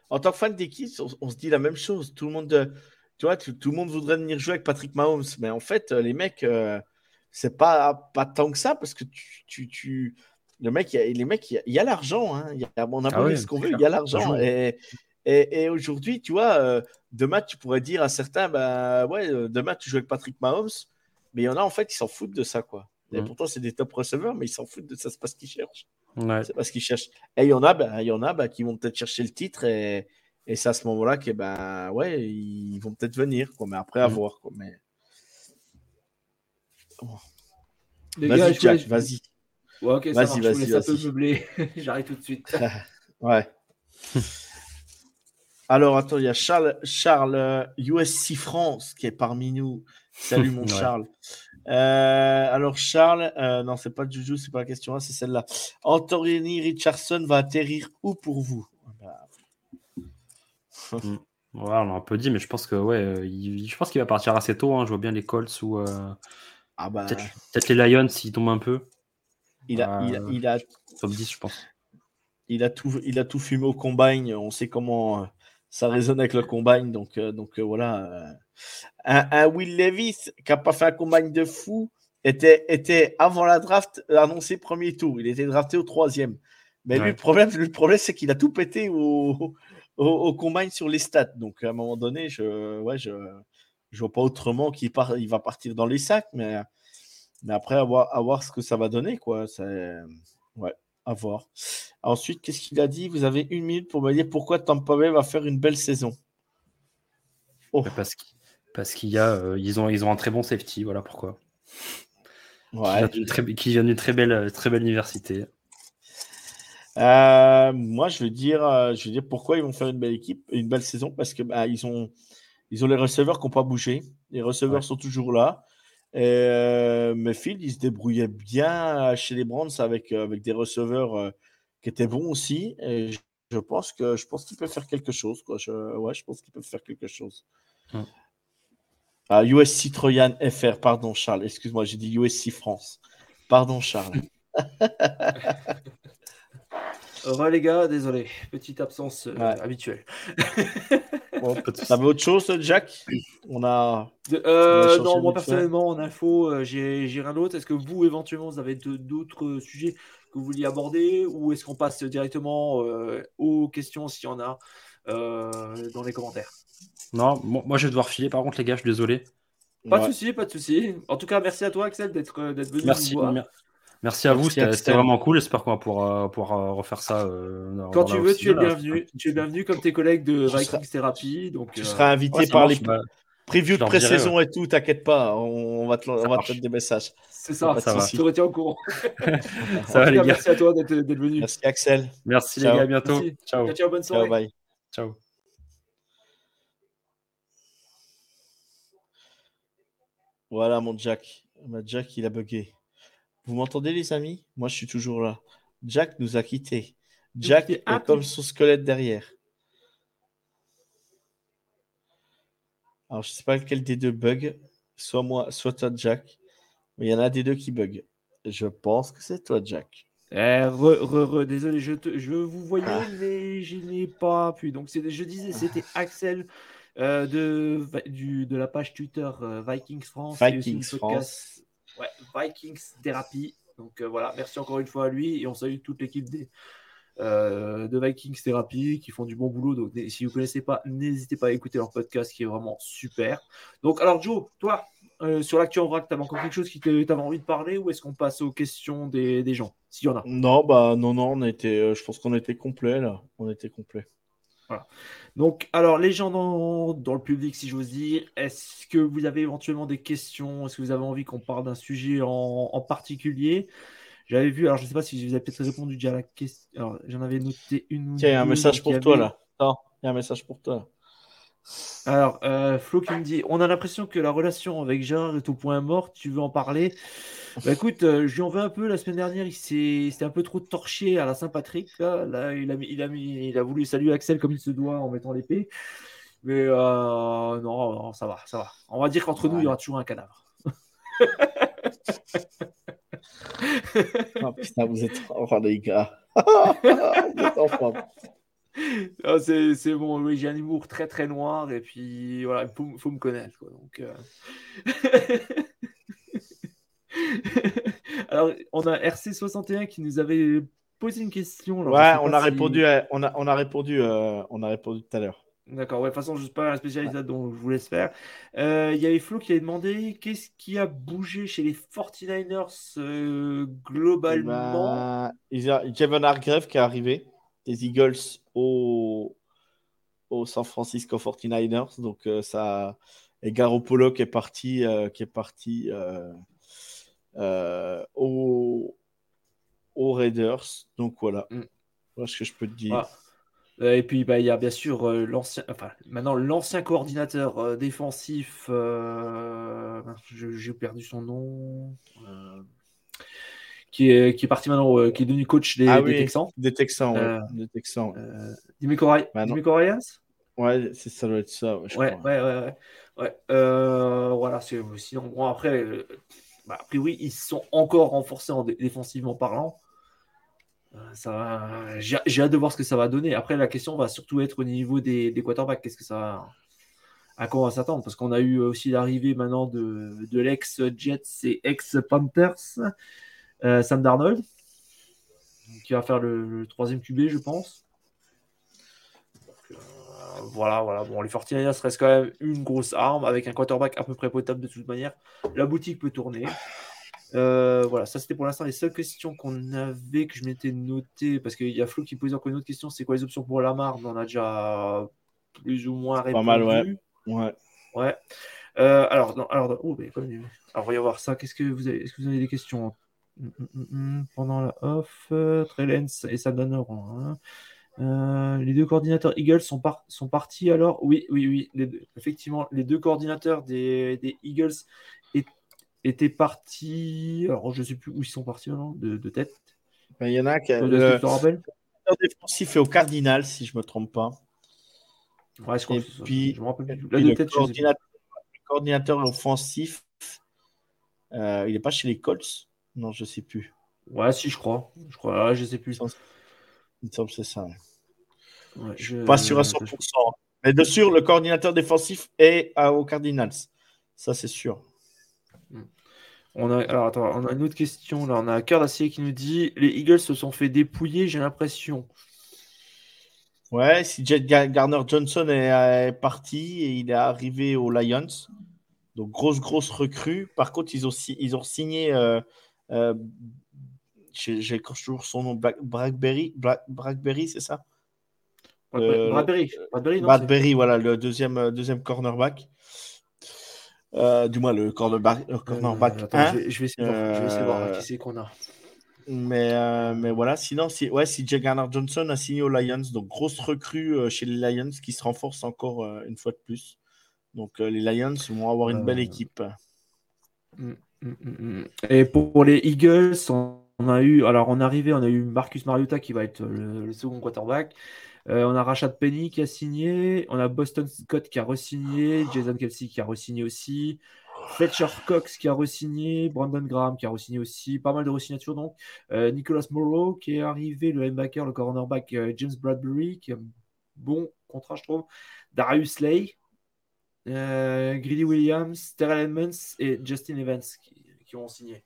En tant que fan d'équipe, on, se dit la même chose. Tout le monde, euh, tu vois, tout, le monde voudrait venir jouer avec Patrick Mahomes, mais en fait, euh, les mecs, euh, c'est pas, pas tant que ça parce que tu, tu, le mec, il y a, les mecs, il y a, l'argent. Hein. on a ah ce qu'on veut, il y a l'argent. Et, et, aujourd'hui, tu vois, demain, tu pourrais dire à certains, bah ouais, demain, tu joues avec Patrick Mahomes, mais il y en a en fait, ils s'en foutent de ça, quoi. Et mmh. pourtant, c'est des top receveurs, mais ils s'en foutent de ça, c'est pas ce qu'ils cherchent. C'est pas ce qu'ils cherchent. Et il y en a, ben, il y en a ben, qui vont peut-être chercher le titre et, et c'est à ce moment-là que, ben, ouais, ils vont peut-être venir, quoi, mais après, à mmh. voir. Quoi, mais... Vas-y, Jack, vas-y. Ouais, ok, vas-y, vas-y. Ça peut meubler. J'arrive tout de suite. ouais. Alors, attends, il y a Charles, Charles USC France qui est parmi nous. Salut, mon Charles. Euh, alors, Charles, euh, non, c'est pas Juju, c'est pas la question, c'est celle-là. Anthony Richardson va atterrir où pour vous? Hmm. Ouais, on a un peu dit, mais je pense que ouais, euh, je pense qu'il va partir assez tôt. Hein. Je vois bien les Colts ou ah bah... peut-être, les Lions s'ils tombent un peu. Il a, il a, top 10, je pense. Il a tout, il a tout fumé au combine. On sait comment ça résonne avec le combine, donc, donc voilà un, Will Levis qui n'a pas fait un combine de fou était, était avant la draft annoncé premier tour. Il était drafté au troisième. Mais lui, le problème, le problème c'est qu'il a tout pété au, au, au, combine sur les stats. Donc, à un moment donné, je ouais, je, je vois pas autrement qu'il part, il va partir dans les sacs. Mais, mais après, à voir, à voir ce que ça va donner. Quoi. Ouais, à voir. Ensuite, qu'est-ce qu'il a dit? Vous avez une minute pour me dire pourquoi Tampa Bay va faire une belle saison. Oh. Parce qu'il parce qu'il y a, euh, ils, ont, ils ont un très bon safety, voilà pourquoi. Qui vient d'une très, belle, très belle université. Euh, moi, je veux dire, euh, je veux dire pourquoi ils vont faire une belle équipe, une belle saison, parce que bah, ils ont, ils ont les receveurs qui n'ont pas bougé. Les receveurs sont toujours là. Et, mais Phil, il se débrouillait bien chez les Browns avec, avec des receveurs qui étaient bons aussi. Et je, pense que je pense qu'ils peuvent faire quelque chose. Quoi. Je, ouais, je pense qu'ils peuvent faire quelque chose. Ah, USC Troyan FR, pardon Charles, excuse-moi, j'ai dit USC France. Pardon Charles. Re les gars, désolé, petite absence euh, habituelle. bon, T'avais autre chose, Jack? On a. Euh, non, moi personnellement, en info, euh, j'ai rien d'autre. Est-ce que vous, éventuellement, vous avez d'autres sujets que vous vouliez aborder ou est-ce qu'on passe directement aux questions s'il y en a dans les commentaires? Non, moi je vais devoir filer. Par contre, les gars, je suis désolé. Pas de souci, pas de souci. En tout cas, merci à toi, Axel, d'être venu. Merci. Nous voir. Merci à vous, c'était vraiment cool. J'espère qu'on va pouvoir, euh, refaire ça. Euh, Quand tu veux, tu es bienvenu. Tu es bienvenu comme tes collègues de Vikings Therapy. Donc, tu euh, seras invité par les bah, previews de pré-saison et tout. T'inquiète pas, on, va te, on va te des messages. C'est ça, ça va. je te retiens au courant. ça va, les gars. Merci à toi d'être venu. Merci, Axel. Merci, les gars. À bientôt. Ciao. Ciao, bonne soirée. Ciao, bye. Ciao. Voilà mon Jack. Ma Jack, il a bugué. Vous m'entendez, les amis? Moi, je suis toujours là. Jack nous a quittés. Jack est comme son squelette derrière. Alors, je ne sais pas lequel des deux bug. Soit moi, soit toi, Jack. Mais il y en a des deux qui bug. Je pense que c'est toi, Jack. Eh, désolé, je, je vous voyais, ah. mais je n'ai pas pu. Donc, je disais, c'était Axel euh, de, du, de la page Twitter euh, Vikings France. Vikings France. Ouais, Vikings Therapy. Donc euh, voilà, merci encore une fois à lui et on salue toute l'équipe des, de Vikings Therapy qui font du bon boulot. Donc si vous ne connaissez pas, n'hésitez pas à écouter leur podcast qui est vraiment super. Donc alors Joe, toi, sur l'actu en vrac, tu avais encore quelque chose qui t'avait envie de parler ou est-ce qu'on passe aux questions des, des gens S'il y en a? Non, bah non, non, on était, je pense qu'on était complet là. On était complet. Donc, alors, les gens dans, le public, si j'ose dire, est-ce que vous avez éventuellement des questions? Est-ce que vous avez envie qu'on parle d'un sujet en, particulier? J'avais vu, alors je ne sais pas si vous avez peut-être répondu déjà à la question. Alors, j'en avais noté une. Tiens, il y a un message pour toi là. il y a un message pour toi. Alors, euh, Flo qui me dit On a l'impression que la relation avec Gérard est au point mort. Tu veux en parler? Bah, Écoute, euh, je lui en veux un peu. La semaine dernière, il s'est un peu trop torché à la Saint-Patrick. Là. il, a il, a mis, il a voulu saluer Axel comme il se doit en mettant l'épée. Mais euh, non, ça va, ça va. On va dire qu'entre nous, il y aura toujours un cadavre. oh, putain, vous êtes. Oh, les gars. vous êtes en ah, c'est bon, oui, j'ai un humour très très noir et puis voilà, il faut, faut, me connaître. Quoi, donc, euh. Alors, on a RC61 qui nous avait posé une question. ouais, on a, répondu on, a, on a répondu, euh, on a répondu tout à l'heure. D'accord, ouais, de toute façon, je ne suis pas un spécialiste dont je vous laisse faire. Euh, il y avait Flo qui avait demandé qu'est-ce qui a bougé chez les 49ers globalement? il y a Kevin Hargrave qui est arrivé des Eagles au, au San Francisco 49ers. Donc, euh, ça. Et Garoppolo qui est parti, euh, qui est parti euh, au, aux Raiders. Donc, voilà. Mm. Voilà ce que je peux te dire. Et puis, bah, il y a bien sûr l'ancien, enfin, maintenant l'ancien coordinateur défensif. J'ai perdu son nom qui est, qui est parti maintenant, euh, qui est devenu coach des, ah des Texans. Des Texans, ouais. Euh, des Texans. Euh, Dimico Ryans Ouais, c'est ça doit être ça. Ouais, ouais, ouais, ouais, ouais. Euh, voilà, c'est sinon bon après, bah, a priori ils sont encore renforcés en défensivement parlant. ça, j'ai hâte de voir ce que ça va donner. Après, la question va surtout être au niveau des, des quarterbacks. Qu'est-ce que ça, à quoi on va s'attendre? Parce qu'on a eu aussi l'arrivée maintenant de, de l'ex Jets et ex Panthers. Euh, Sam Darnold, qui va faire le, troisième QB, je pense. Euh, voilà, voilà. Bon, les 49 reste quand même une grosse arme avec un quarterback à peu près potable de toute manière. La boutique peut tourner. Euh, voilà, ça c'était pour l'instant les seules questions qu'on avait que je m'étais noté parce qu'il y a Flo qui posait encore une autre question c'est quoi les options pour Lamar? On a déjà plus ou moins répondu. Pas mal, ouais. Ouais. ouais. alors, alors, oh, alors, voyons voir ça. Qu'est-ce que vous avez Est-ce que vous avez des questions? Pendant la off, euh, Trellens et ça donne hein. euh, les deux coordinateurs Eagles sont, sont partis alors Oui, oui, oui. effectivement, les deux coordinateurs des, Eagles étaient partis. Alors, je ne sais plus où ils sont partis de, tête. Ben, il y en a qui. Le défensif est au Cardinal, si je ne me trompe pas. Ouais, je et puis, je me rappelle le, coordinateur, offensif, euh, il n'est pas chez les Colts. Non, je sais plus. Ouais, si, je crois. Je crois, je sais plus. Il me semble que c'est ça. je suis pas sûr à 100%. Mais de sûr, le coordinateur défensif est aux Cardinals. Ça, c'est sûr. Hmm. On a, alors, attends, on a une autre question. Là, on a Cardassier qui nous dit Les Eagles se sont fait dépouiller, j'ai l'impression. Ouais, si Jet Garner Johnson est, parti et il est arrivé aux Lions. Donc, grosse, grosse recrue. Par contre, ils ont, ils ont signé. Euh, euh, j'ai toujours son nom, Blackberry, Blackberry c'est ça? Euh, Bradbury. Bradbury, voilà, le deuxième, euh, deuxième cornerback. Euh, du moins, le cornerback, cornerback je, vais essayer de voir, qui c'est qu'on a. Mais, mais voilà, sinon, si, ouais, si Jay Garner Johnson a signé aux Lions, donc grosse recrue chez les Lions qui se renforce encore une fois de plus. Donc les Lions vont avoir une belle équipe. Mm, mm, mm, Et pour les Eagles, on a eu, alors on est arrivé, on a eu Marcus Mariota qui va être le second quarterback. Euh, on a Rashad Penny qui a signé. On a Boston Scott qui a re-signé. Jason Kelsey qui a re-signé aussi. Fletcher Cox qui a re-signé. Brandon Graham qui a re-signé aussi. Pas mal de re-signatures donc. Euh, Nicolas Morrow qui est arrivé. Le linebacker, le cornerback euh, James Bradbury qui a un bon contrat, je trouve. Darius Lay. Greedy Williams, Terrell Edmonds et Justin Evans qui, ont signé.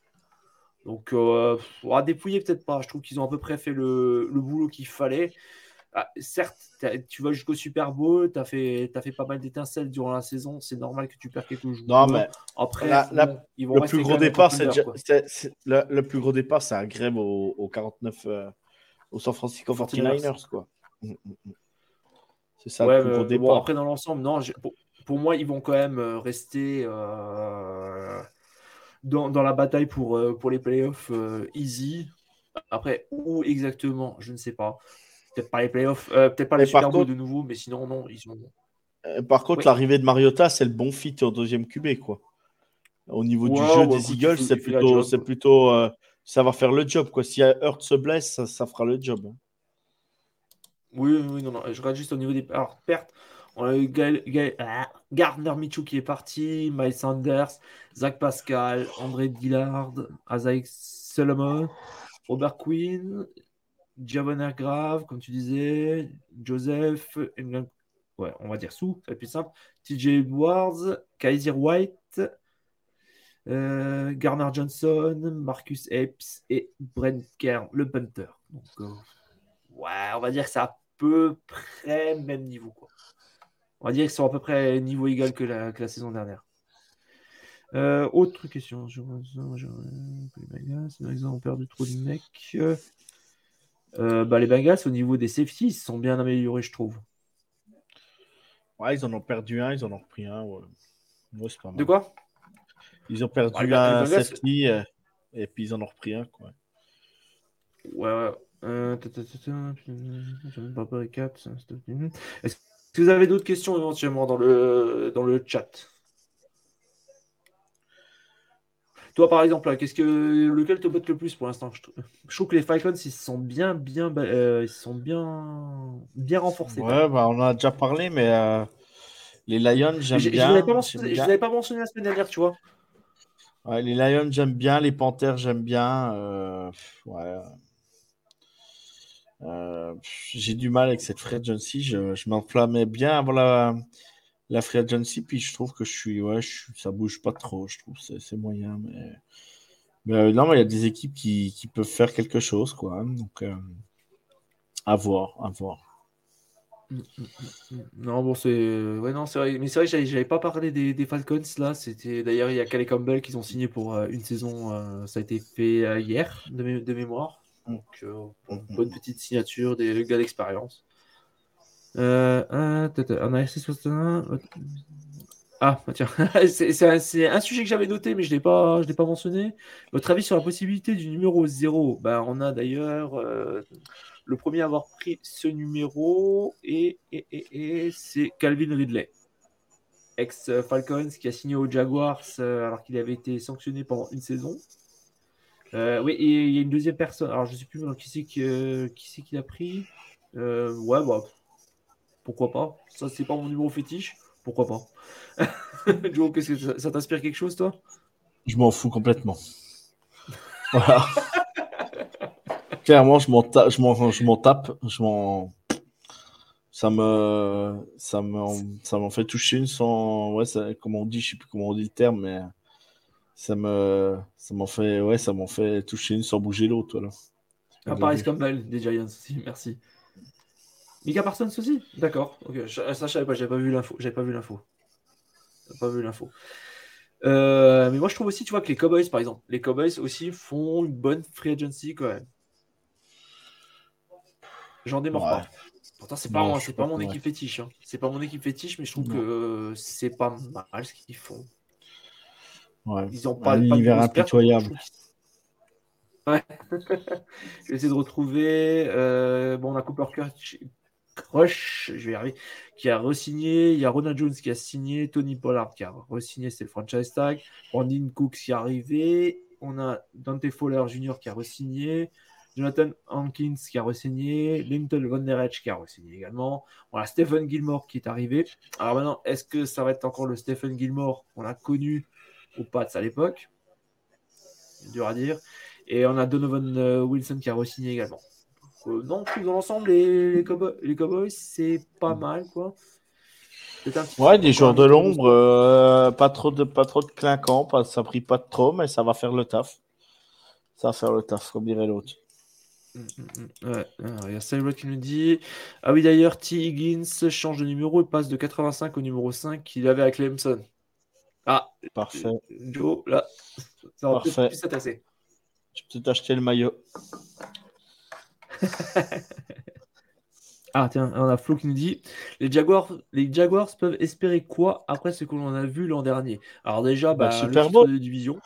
Donc, on va dépouiller peut-être pas. Je trouve qu'ils ont à peu près fait le boulot qu'il fallait. Ah, certes, tu vas jusqu'au Super Bowl, tu as fait, as fait pas mal d'étincelles durant la saison, c'est normal que tu perds quelques jours. Non, mais après, le, plus gros départ, c'est, le, plus gros départ, c'est un grève au, 49 euh, au San Francisco 49ers. Quoi. Mm, mm, mm. C'est ça le plus gros départ. après, dans l'ensemble, non, pour, moi, ils vont quand même euh, rester euh, dans, dans, la bataille pour, pour les playoffs easy. Après, où exactement, je ne sais pas. Peut-être pas les playoffs, euh, peut-être pas les Super de nouveau, mais sinon, non, ils. Euh, par contre, l'arrivée de Mariota, c'est le bon fit au deuxième QB, quoi. Au niveau du jeu des Eagles, c'est plutôt, c'est plutôt, euh, ça va faire le job, quoi. Si Hurt se blesse, ça, fera le job. Hein. Oui, oui, non, non. Je regarde juste au niveau des pertes. On a eu ah, Gardner Michou qui est parti, Miles Sanders, Zach Pascal, André Dillard, Isaac Solomon, Robert Quinn, Javoner Grave, comme tu disais, Joseph, on va dire sous, c'est plus simple, TJ Edwards, Kaiser White, euh, Garner Johnson, Marcus Epps et Brent Kern, le punter. Euh, ouais, on va dire que c'est à peu près même niveau. On va dire qu'ils sont à peu près niveau égal que la, que la saison dernière. Euh, autre question. Je, je, je, ils ont perdu trop de mecs. Euh, bah, les Bengals, au niveau des safeties, ils sont bien améliorés, je trouve. Ouais, ils en ont perdu un, ils en ont repris un. De quoi Ils ont perdu un safety euh, et puis ils en ont repris un. Quoi. Ouais, ouais. Euh, Est-ce que vous avez d'autres questions éventuellement dans le, dans le chat Toi, par exemple, qu'est-ce que lequel te botte le plus pour l'instant? Je, trouve que les Falcons, ils sont bien, bien, euh, ils sont bien, bien renforcés. Ouais, bah, on en a déjà parlé, mais euh, les Lions, j'aime bien. Je ne l'avais pas, mentionné la semaine dernière, tu vois. Ouais, les Lions, j'aime bien. Les Panthers, j'aime bien. Euh, ouais. J'ai du mal avec cette free agency. Je, je m'enflammais bien avant la, la free agency, puis je trouve que je suis, ouais, ça bouge pas trop, je trouve, c'est moyen, mais, mais euh, non, mais il y a des équipes qui, qui, peuvent faire quelque chose, quoi, hein, donc euh, à voir, à voir. Mm, mm, mm, non, bon, c'est. Ouais, non, c'est vrai. Mais c'est vrai que j'avais pas parlé des, Falcons là. C'était d'ailleurs, il y a Calais Campbell qu'ils ont signé pour euh, une saison. ça a été fait hier de, mémoire. Donc, une bonne petite signature des gars d'expérience. Euh, on a Ah, bah, tiens, c'est un, sujet que j'avais noté, mais je ne l'ai pas, pas mentionné. Votre avis sur la possibilité du numéro 0 bah, On a d'ailleurs euh, le premier à avoir pris ce numéro, et, et, c'est Calvin Ridley, ex-Falcons, qui a signé aux Jaguars euh, alors qu'il avait été sanctionné pendant une saison. Oui, et il y a une deuxième personne, alors je ne sais plus qui c'est qui, qui l'a pris. ouais, bah pourquoi pas Ça, c'est pas mon numéro fétiche, pourquoi pas Joe, qu'est-ce que ça, t'inspire quelque chose, toi? Je m'en fous complètement. voilà. Clairement, je m'en tape, je m'en ça me ça me ça m'en fait toucher une sans ouais ça, comme on dit je sais plus comment on dit le terme mais ça me ça m'en fait ouais ça m'en fait toucher une sans bouger l'autre voilà. Ah, Paris Campbell des Giants aussi merci. Mika Parsons aussi? D'accord ok ça je savais pas j'avais pas vu l'info j'avais pas vu l'info. Pas vu l'info. Euh, mais moi je trouve aussi tu vois que les Cowboys par exemple les Cowboys aussi font une bonne free agency quand même. J'en démords pas. Pourtant, c'est pas, c'est pas mon équipe fétiche. Hein. C'est pas mon équipe fétiche, mais je trouve que euh, c'est pas mal ce qu'ils font. Ils ont pas, un impitoyable. Ouais. je vais essayer de retrouver. Euh, bon, on a Cooper Crush, je vais y arriver, qui a re-signé. Il y a Ronald Jones qui a signé. Tony Pollard qui a re-signé, c'est le franchise tag. Brandon Cooks qui est arrivé. On a Dante Fowler Jr. qui a re-signé. Jonathan Hankins qui a re-signé, Linton Von Der qui a re-signé également. Voilà, Stephen Gilmore qui est arrivé. Alors maintenant, est-ce que ça va être encore le Stephen Gilmore qu'on a connu au Pats à l'époque Dur à dire. Et on a Donovan euh, Wilson qui a re-signé également. Euh, non, dans l'ensemble, les, Cowboys, c'est pas mal, quoi. Ouais, des joueurs de l'ombre, euh, pas trop de pas trop de clinquants, ça brille pas trop, mais ça va faire le taf. Ça va faire le taf, comme dirait l'autre. Mm, mm, mm. Ouais, il y a Cyrus qui nous dit Ah oui, d'ailleurs, T. Higgins change de numéro et passe de 85 au numéro 5 qu'il avait avec Clemson. Ah, parfait. Joe, là, ça va peut-être plus s'attacher. Je peux t'acheter le maillot. ah, tiens, on a Flo qui nous dit les Jaguars, les Jaguars peuvent espérer quoi après ce que l'on a vu l'an dernier? Alors, déjà, bah, bah super beau. de division.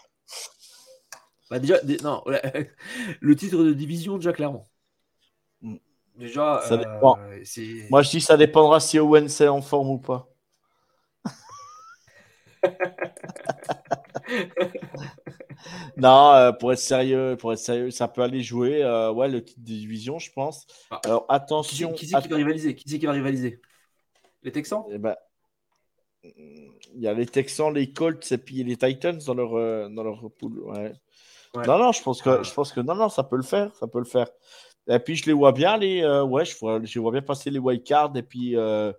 Bah déjà, non, le titre de division, déjà, clairement. Mm. Déjà, ça. Euh, Moi, je dis ça dépendra si Owen est en forme ou pas. non, euh, pour être sérieux, pour être sérieux, ça peut aller jouer. Euh, ouais, le titre de division, je pense. Ah. Alors attention. Qui, c'est qui va rivaliser? Qui c'est qui va rivaliser? Les Texans? Eh ben, il y a les Texans, les Colts et puis les Titans dans leur dans leur pool. Ouais. Non, non, je pense que, je pense que non, non, ça peut le faire, ça peut le faire. Et puis je les vois bien les, euh, ouais, je vois, je vois bien passer les wild cards et puis, euh,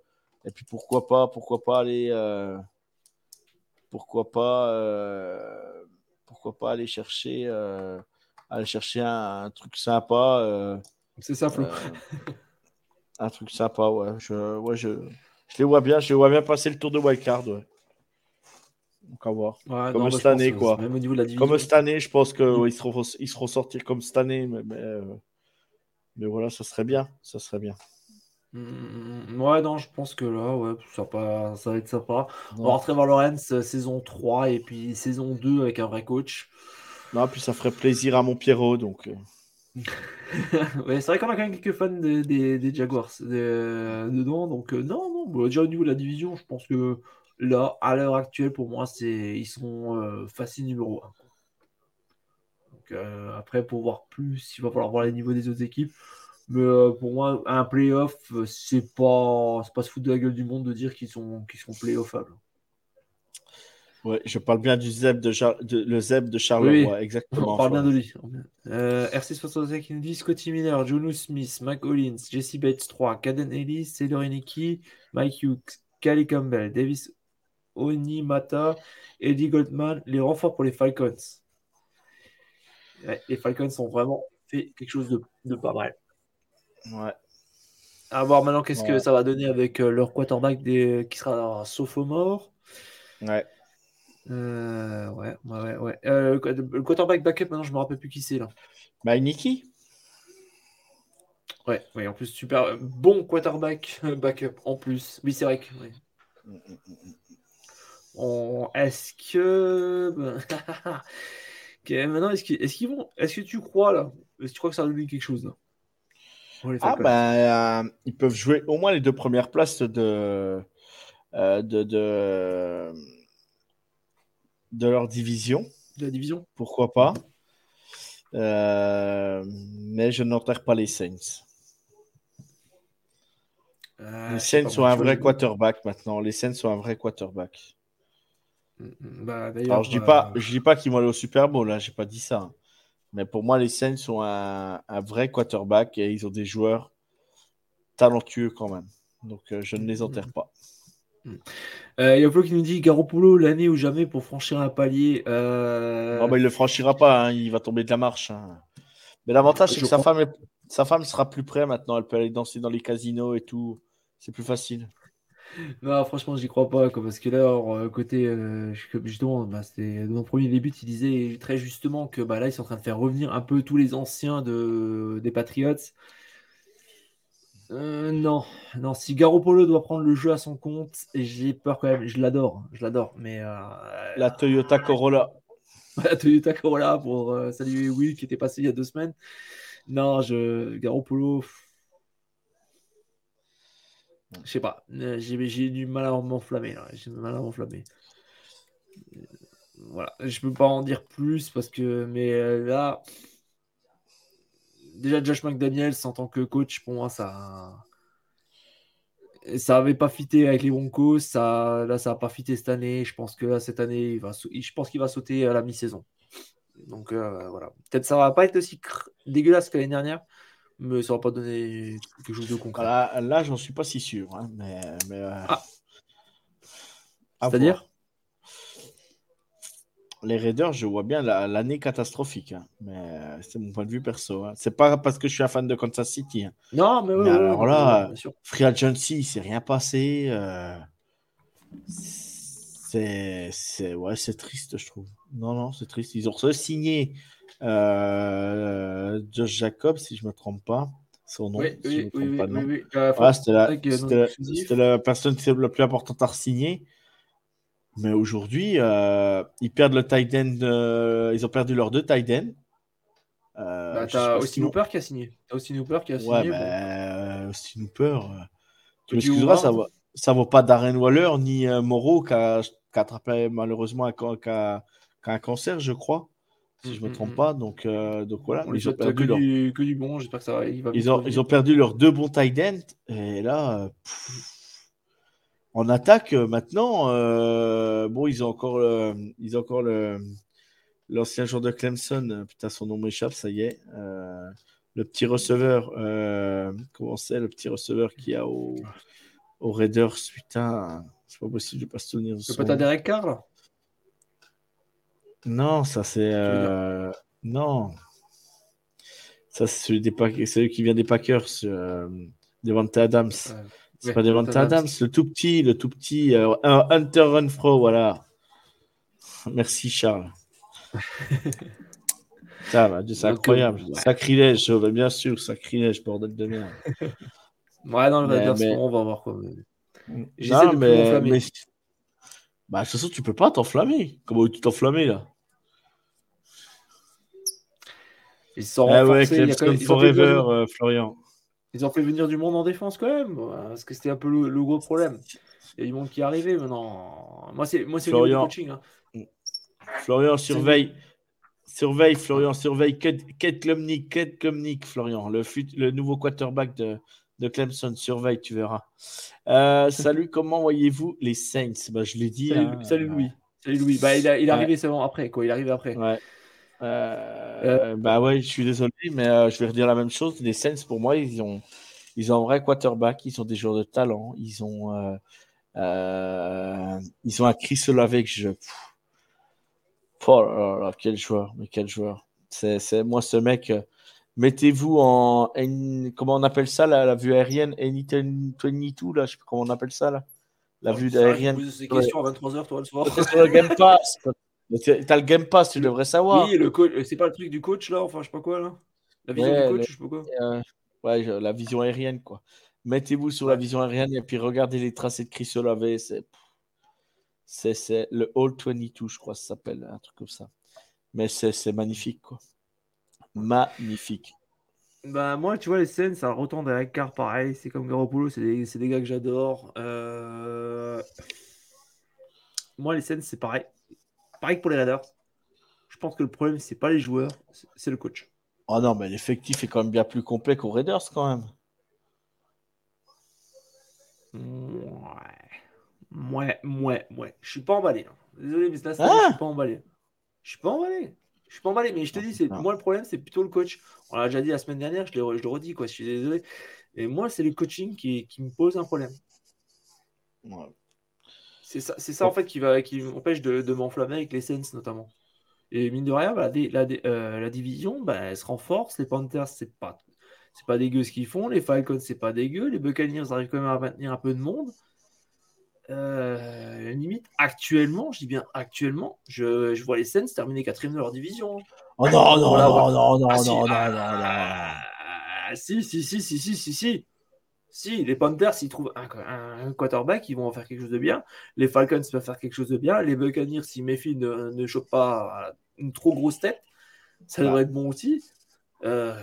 et puis pourquoi pas, pourquoi pas aller, euh, pourquoi pas, pourquoi pas aller chercher, aller chercher un, truc sympa. C'est ça, Flo. un truc sympa, ouais. Je, ouais, je, je les vois bien, je les vois bien passer le tour de wild card, ouais. On voir. comme cette année, quoi. comme cette année, je pense qu'ils mm. seront, ils seront sortis comme cette année. Mais, mais, euh, mais, voilà, ça serait bien. Ça serait bien. Mm, ouais, non, je pense que là, ouais, ça, pas, ça va être sympa. On va rentrer vers Lorenz euh, saison 3 et puis saison 2 avec un vrai coach. Non, puis ça ferait plaisir à mon Pierrot. Donc... Euh. ouais, c'est vrai qu'on a quand même quelques fans des, des, Jaguars dedans. Donc, non, non, bah, déjà au niveau de la division, je pense que là, à l'heure actuelle, pour moi, c'est ils sont euh, faciles numéro 1. Donc, euh, après, pour voir plus, il va falloir voir les niveaux des autres équipes. Mais euh, pour moi, un playoff, c'est pas, pas se foutre de la gueule du monde de dire qu'ils sont, qu'ils sont playoffables. Ouais, je parle bien du Zeb de, le Zeb de Charleroi, exactement. On parle bien de lui. RC65 qui nous dit Scotty Miller, Jonu Smith, Mike Hollins, Jesse Bates 3, Caden Ellis, Sailor Iniki, Mike Hughes, Cali Campbell, Davis Oni Mata, Eddie Goldman, les renforts pour les Falcons. les Falcons ont vraiment fait quelque chose de, pas mal. Ouais. À voir maintenant qu'est-ce que ça va donner avec euh, leur quarterback des... qui sera sophomore. Ouais. Euh, ouais, ouais, ouais. Euh, le quarterback backup, maintenant, je me rappelle plus qui c'est là. Bah, Nicky. Ouais, ouais, en plus, super bon quarterback backup en plus. Oui, c'est vrai que. Mm, mm, mm, est-ce que. Maintenant, est-ce qu'ils vont. Est-ce que tu crois là Est-ce que tu crois que ça va donner quelque chose là? Ah, ben, euh, ils peuvent jouer au moins les deux premières places de. Euh, de, de, de, leur division. De la division Pourquoi pas euh, Mais je n'enterre pas les Saints. les Saints sont un vrai quarterback maintenant. Les Saints sont un vrai quarterback. Mm, mm, bah, Alors, je dis pas, euh, je dis pas qu'ils vont aller au Super Bowl, là, j'ai pas dit ça. Mais pour moi, les Saints sont un, vrai quarterback et ils ont des joueurs talentueux quand même. Donc euh, je ne les enterre pas. Euh, il y a Flo qui nous dit Garoppolo l'année ou jamais pour franchir un palier. Euh... il ne le franchira pas, hein. il va tomber de la marche. Hein. Mais l'avantage, c'est que sa femme, sa femme sera plus près maintenant. Elle peut aller danser dans les casinos et tout. C'est plus facile. Non, franchement, j'y crois pas. parce que là, euh, côté, euh, justement, bah, c'était dans le premier début, il disait très justement que bah, là, ils sont en train de faire revenir un peu tous les anciens de, des Patriots. Euh, non, non, si Garoppolo doit prendre le jeu à son compte, j'ai peur quand même. Je l'adore, je l'adore, mais la Toyota Corolla. La Toyota Corolla pour saluer Will qui était passé il y a deux semaines. Non, je Garoppolo. Je sais pas. Euh, j'ai du mal à m'enflammer. J'ai du. Euh. Je peux pas en dire plus parce que. Mais euh, là. Déjà, Josh McDaniels en tant que coach, pour moi, ça. Ça avait pas fité avec les Broncos. Ça, là, ça a pas fité cette année. Je pense que cette année, il va, je pense qu'il va sauter à la mi-saison. Donc voilà. Peut-être ça va pas être aussi dégueulasse que l'année dernière mais ça va pas donner quelque chose de concret. Là, là j'en suis pas si sûr. Hein, mais, euh, ah. C'est-à-dire? Les Raiders, je vois bien l'année catastrophique. Hein, mais euh, c'est mon point de vue perso. Hein. C'est pas parce que je suis un fan de Kansas City. Non, mais, oui. alors là, Free Agency, il s'est rien passé. Euh, c'est ouais, triste, je trouve. Non, non, c'est triste. Ils ont signé euh, Josh Jacob, si je ne me trompe pas. Son nom. Oui, oui, oui, oui, c'était la, personne qui est la plus importante à signer. Mais aujourd'hui, euh, ils perdent le tight end. Euh, ils ont perdu leurs deux tight ends. Euh, bah, t'as Austin Hooper qui a signé. T'as Austin Hooper qui a signé. Ouais, mais bon. Austin Hooper. tu m'excuseras, ça vaut pas Darren Waller ni Moreau qui a, attrapé malheureusement un, qui a, un cancer, je crois si je ne me trompe pas. Donc, euh, donc voilà. ils ont perdu que, leur... du, que, du, bon, j'espère que ça va. ils, ont, ils ont perdu leurs deux bons tight ends. Et là, en attaque, euh, maintenant, euh, bon, ils ont encore, ils ont encore le, l'ancien joueur de Clemson. Putain, son nom m'échappe, ça y est. le petit receveur, comment c'est, le petit receveur qui a au, au Raiders, putain, c'est pas possible, je ne vais pas se souvenir. C'est pas Derek Carr, non, ça c'est. Euh, non. Ça c'est celui, qui vient des Packers, euh, Devante Adams. c'est pas Devante Adams, le tout petit, le tout petit euh, Hunter Renfro, voilà. Merci Charles. Ça, c'est incroyable. Sacrilège, bien sûr, sacrilège, bordel de merde. ouais, non, mais, mais... on va voir quoi. J'essaie de mais, mais... Bah, de toute façon, tu peux pas t'enflammer. Comment tu t'enflammer là? Ils sont ah ouais, Forever, euh, Florian. Ils ont fait venir du monde en défense quand même, parce que c'était un peu le, gros problème. Il y a du monde qui est arrivé maintenant. Moi, c'est moi, c'est le coaching. Hein. Florian, surveille. Surveille, Florian, surveille. Kate Klumnik, Kate Klumnik, Florian, le, le nouveau quarterback de, de Clemson. Surveille, tu verras. Euh, salut, comment voyez-vous les Saints? Bah, Je l'ai dit. Salut, hein. salut, Louis. Salut Louis. Bah, il, il est arrivé seulement après. Quoi. Il arrive après. Ouais. Euh, bah ouais, je suis désolé, mais euh, je vais redire la même chose. Les Saints, pour moi, ils ont, ils ont un vrai quarterback, ils ont des joueurs de talent, ils ont, euh, ils ont un Chris Olave que je. Oh là là, quel joueur, mais quel joueur. C'est, c'est moi ce mec. Mettez-vous en, comment on appelle ça la, la vue aérienne, N22 là, je sais pas comment on appelle ça là, la vue aérienne. Ces questions à 23h toi le soir. Sur le Game Pass. T'as le Game Pass, tu devrais savoir. Oui, le coach, c'est pas le truc du coach là, enfin je sais pas quoi là. La vision du coach, je sais pas quoi. Euh, ouais, la vision aérienne quoi. Mettez-vous sur la vision aérienne et puis regardez les tracés de Chris Olave. C'est, c'est, le All 22, je crois, ça s'appelle, un truc comme ça. Mais c'est, magnifique quoi. Magnifique. Bah moi, tu vois, les scènes, ça retombe avec Car pareil. C'est comme Garoppolo, c'est des, gars que j'adore. Euh... Moi, les scènes, c'est pareil. Pareil que pour les Raiders. Je pense que le problème, c'est pas les joueurs, c'est le coach. Oh non, mais l'effectif est quand même bien plus complet qu'aux Raiders, quand même. Ouais. Ouais, ouais, ouais. Je suis pas emballé. Désolé, mais là, je suis pas emballé. Je suis pas emballé. Je suis pas emballé, mais je te dis, c'est moi le problème, c'est plutôt le coach. On l'a déjà dit la semaine dernière, je, je le redis, quoi. Je suis désolé. Et moi, c'est le coaching qui, qui, me pose un problème. C'est ça, ça en fait qui va, qui m'empêche de, de m'enflammer avec les Saints notamment. Et mine de rien, bah, la, euh, la, division, bah, elle se renforce. Les Panthers, c'est pas, c'est pas dégueu ce qu'ils font. Les Falcons, c'est pas dégueu. Les Buccaneers arrivent quand même à maintenir un peu de monde. Euh, limite, actuellement, je dis bien actuellement, je, je vois les Saints terminer quatrième de leur division. Oh non, non, non, non, non, ah, non, non, non, non, Si, si, si, si, si, si, si. Si, les Panthers, s'ils trouvent un, quarterback, ils vont en faire quelque chose de bien. Les Falcons peuvent faire quelque chose de bien. Les Buccaneers, si Mayfield ne, ne chope pas une trop grosse tête, ça devrait être bon aussi. Euh,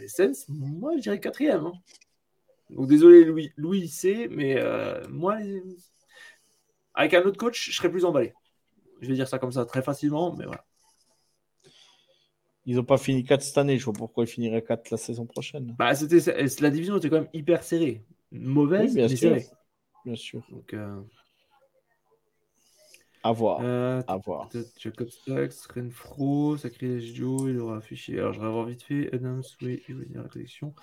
les Saints, moi, je dirais quatrième. Hein. Donc, désolé, Louis, Louis sait, mais euh, moi, avec un autre coach, je serais plus emballé. Je vais dire ça comme ça très facilement, mais voilà. Ils n'ont pas fini 4 cette année. Je vois pourquoi ils finiraient 4 la saison prochaine. Bah, c'était, la division était quand même hyper serrée. Mauvaise, bien mais sûr. serrée. Bien sûr. Donc, euh... À voir. Euh, à voir. Jacob Stacks, Renfro, Sacré Joe, il aura affiché. Alors, je vais avoir vite fait. Adams, oui, il va la collection.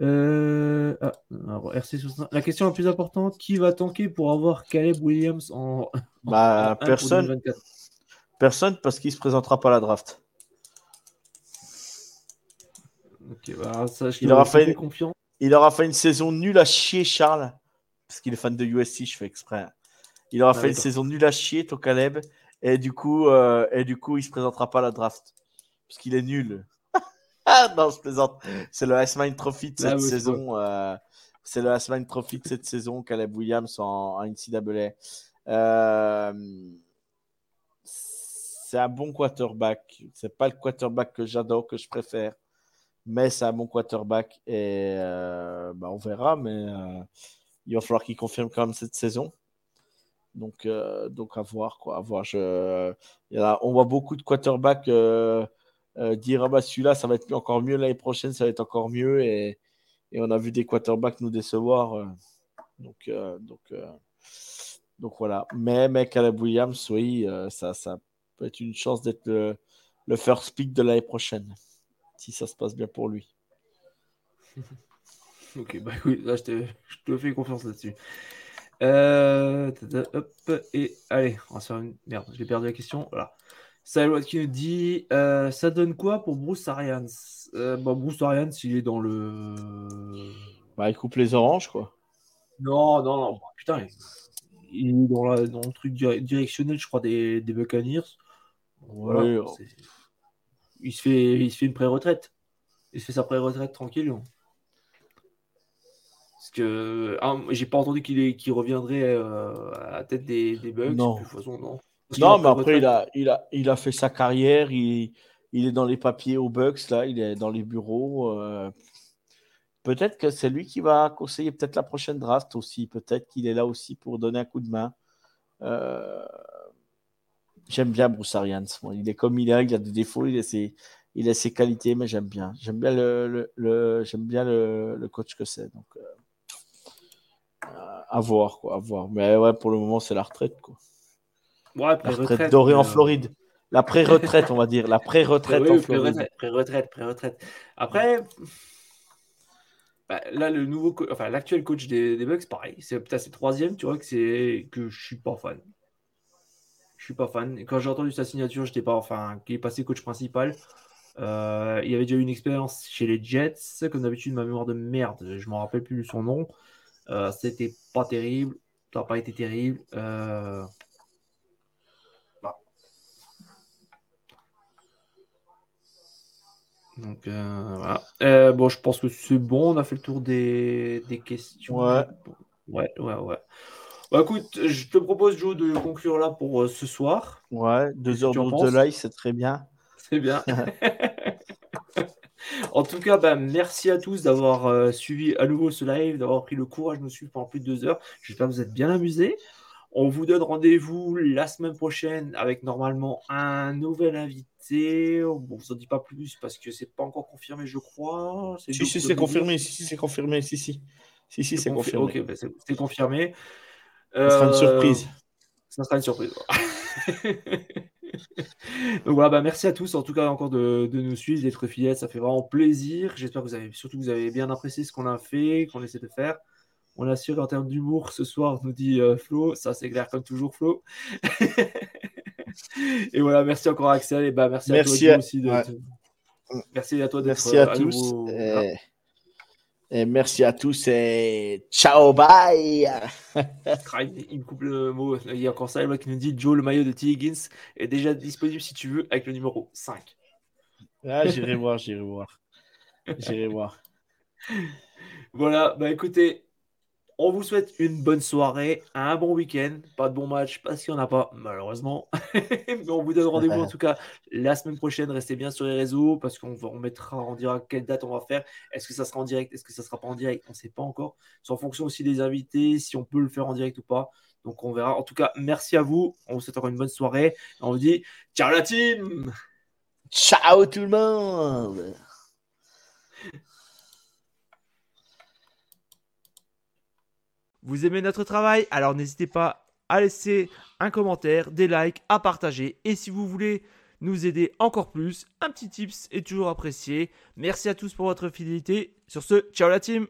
Euh... Ah, alors, RC La question la plus importante qui va tanker pour avoir Caleb Williams en. Bah, en personne. Personne parce qu'il ne se présentera pas à la draft. Bah, il, aura fait une... il aura fait une saison nulle à chier, Charles. Parce qu'il est fan de USC, je fais exprès. Il aura ah, fait une saison nulle à chier, ton Caleb. Et du coup, euh, et du coup il se présentera pas à la draft. Parce qu'il est nul. Non, je plaisante. C'est le S-Mine Trophy de cette saison. Euh, c'est le S-Mine Trophy de cette saison, Caleb Williams en, en NCAA. Euh, c'est un bon quarterback. C'est pas le quarterback que j'adore, que je préfère mais c'est un bon quarterback et euh, bah, on verra, mais euh, il va falloir qu'il confirme quand même cette saison. Donc, euh, donc à voir quoi. À voir. Je, on voit beaucoup de quarterbacks dire ah bah celui-là ça va être encore mieux l'année prochaine, ça va être encore mieux et, et on a vu des quarterbacks nous décevoir. donc, donc, donc voilà. Mais, mais Caleb Williams, oui, ça, ça peut être une chance d'être le, le first pick de l'année prochaine si ça se passe bien pour lui. ok, bah oui, là je te, je te fais confiance là-dessus. Euh, hop, et allez, on va faire une. Merde, j'ai perdu la question. Voilà. Salut qui nous dit euh, Ça donne quoi pour Bruce Arians? Euh, bah, Bruce Arians, il est dans le. Bah, il coupe les oranges, quoi. Non, non, non. putain, il, est dans, la, dans, le truc directionnel, je crois, des, des Buccaneers. Voilà, oui, il se fait, il se fait une pré-retraite. Il se fait sa pré-retraite tranquille. Parce que ah, j'ai pas entendu qu'il reviendrait euh, à la tête des, des Bucks. Non, non. Non mais après, il a, il, a, il a fait sa carrière. Il, il est dans les papiers aux Bucks, là. Il est dans les bureaux. Euh, peut-être que c'est lui qui va conseiller peut-être la prochaine draft aussi. Peut-être qu'il est là aussi pour donner un coup de main. Euh, J'aime bien Bruce Arians. il est comme il est, il a des défauts, il a ses, il a ses qualités, mais j'aime bien. J'aime bien le, le, j'aime bien le, le, coach que c'est. Donc, euh, à voir, quoi, à voir. Mais ouais, pour le moment, c'est la retraite, quoi. Ouais, la retraite dorée en euh, Floride. La pré-retraite, on va dire. La pré-retraite en Floride. Pré-retraite, pré-retraite. Après, bah, là, le nouveau, enfin, l'actuel coach des, des Bucks, pareil. C'est peut-être troisième, tu vois, que c'est que je suis pas fan. Je suis pas fan. Et quand j'ai entendu sa signature, j'étais pas, enfin, qu'il est passé coach principal. Euh, il avait déjà eu une expérience chez les Jets. Comme d'habitude, ma mémoire de merde, je m'en rappelle plus son nom. Euh, C'était pas terrible. Ça n'a pas été terrible. Euh... Donc euh, voilà. Euh, bon, je pense que c'est bon. On a fait le tour des, des questions. Ouais. Ouais, ouais, ouais. Bah, écoute, je te propose, Joe, de conclure là pour euh, ce soir. Ouais, deux heures de live, c'est très bien. C'est bien. en tout cas, bah, merci à tous d'avoir suivi à nouveau ce live, d'avoir pris le courage de nous suivre pendant plus de deux heures. J'espère que vous êtes bien amusés. On vous donne rendez-vous la semaine prochaine avec normalement un nouvel invité. Bon, vous en dit pas plus parce que c'est pas encore confirmé, je crois. Si, si, c'est confirmé. Si, c'est confirmé. Si, si. Si, si, c'est confirmé. Ok, bah, c'est confirmé. Ça sera une surprise. Ça sera une surprise. Donc voilà, bah merci à tous en tout cas encore de, nous suivre, d'être fidèles, ça fait vraiment plaisir. J'espère que vous avez surtout que vous avez bien apprécié ce qu'on a fait, qu'on essaie de faire. On assure en termes d'humour ce soir, nous dit euh, Flo, ça c'est clair comme toujours Flo. et voilà, merci encore Axel et bah merci, à toi aussi de, Merci à toi d'être Merci à, tous. Et merci à tous et ciao, bye! il me coupe le mot. Il y a encore ça qui nous dit Joe, le maillot de T. Higgins est déjà disponible si tu veux avec le numéro 5. Ah, j'irai voir, j'irai voir. J'irai voir. Voilà, bah écoutez, on vous souhaite une bonne soirée, un bon week-end. Pas de bon match parce qu'il n'y en a pas, malheureusement. Mais on vous donne rendez-vous en tout cas la semaine prochaine. Restez bien sur les réseaux parce qu'on on mettra en direct quelle date on va faire. Est-ce que ça sera en direct? Est-ce que ça sera pas en direct? On ne sait pas encore. C'est en fonction aussi des invités, si on peut le faire en direct ou pas. Donc on verra. En tout cas, merci à vous. On vous souhaite encore une bonne soirée. On vous dit ciao la team Ciao tout le monde Vous aimez notre travail? Alors n'hésitez pas à laisser un commentaire, des likes, à partager. Et si vous voulez nous aider encore plus, un petit tips est toujours apprécié. Merci à tous pour votre fidélité. Sur ce, ciao la team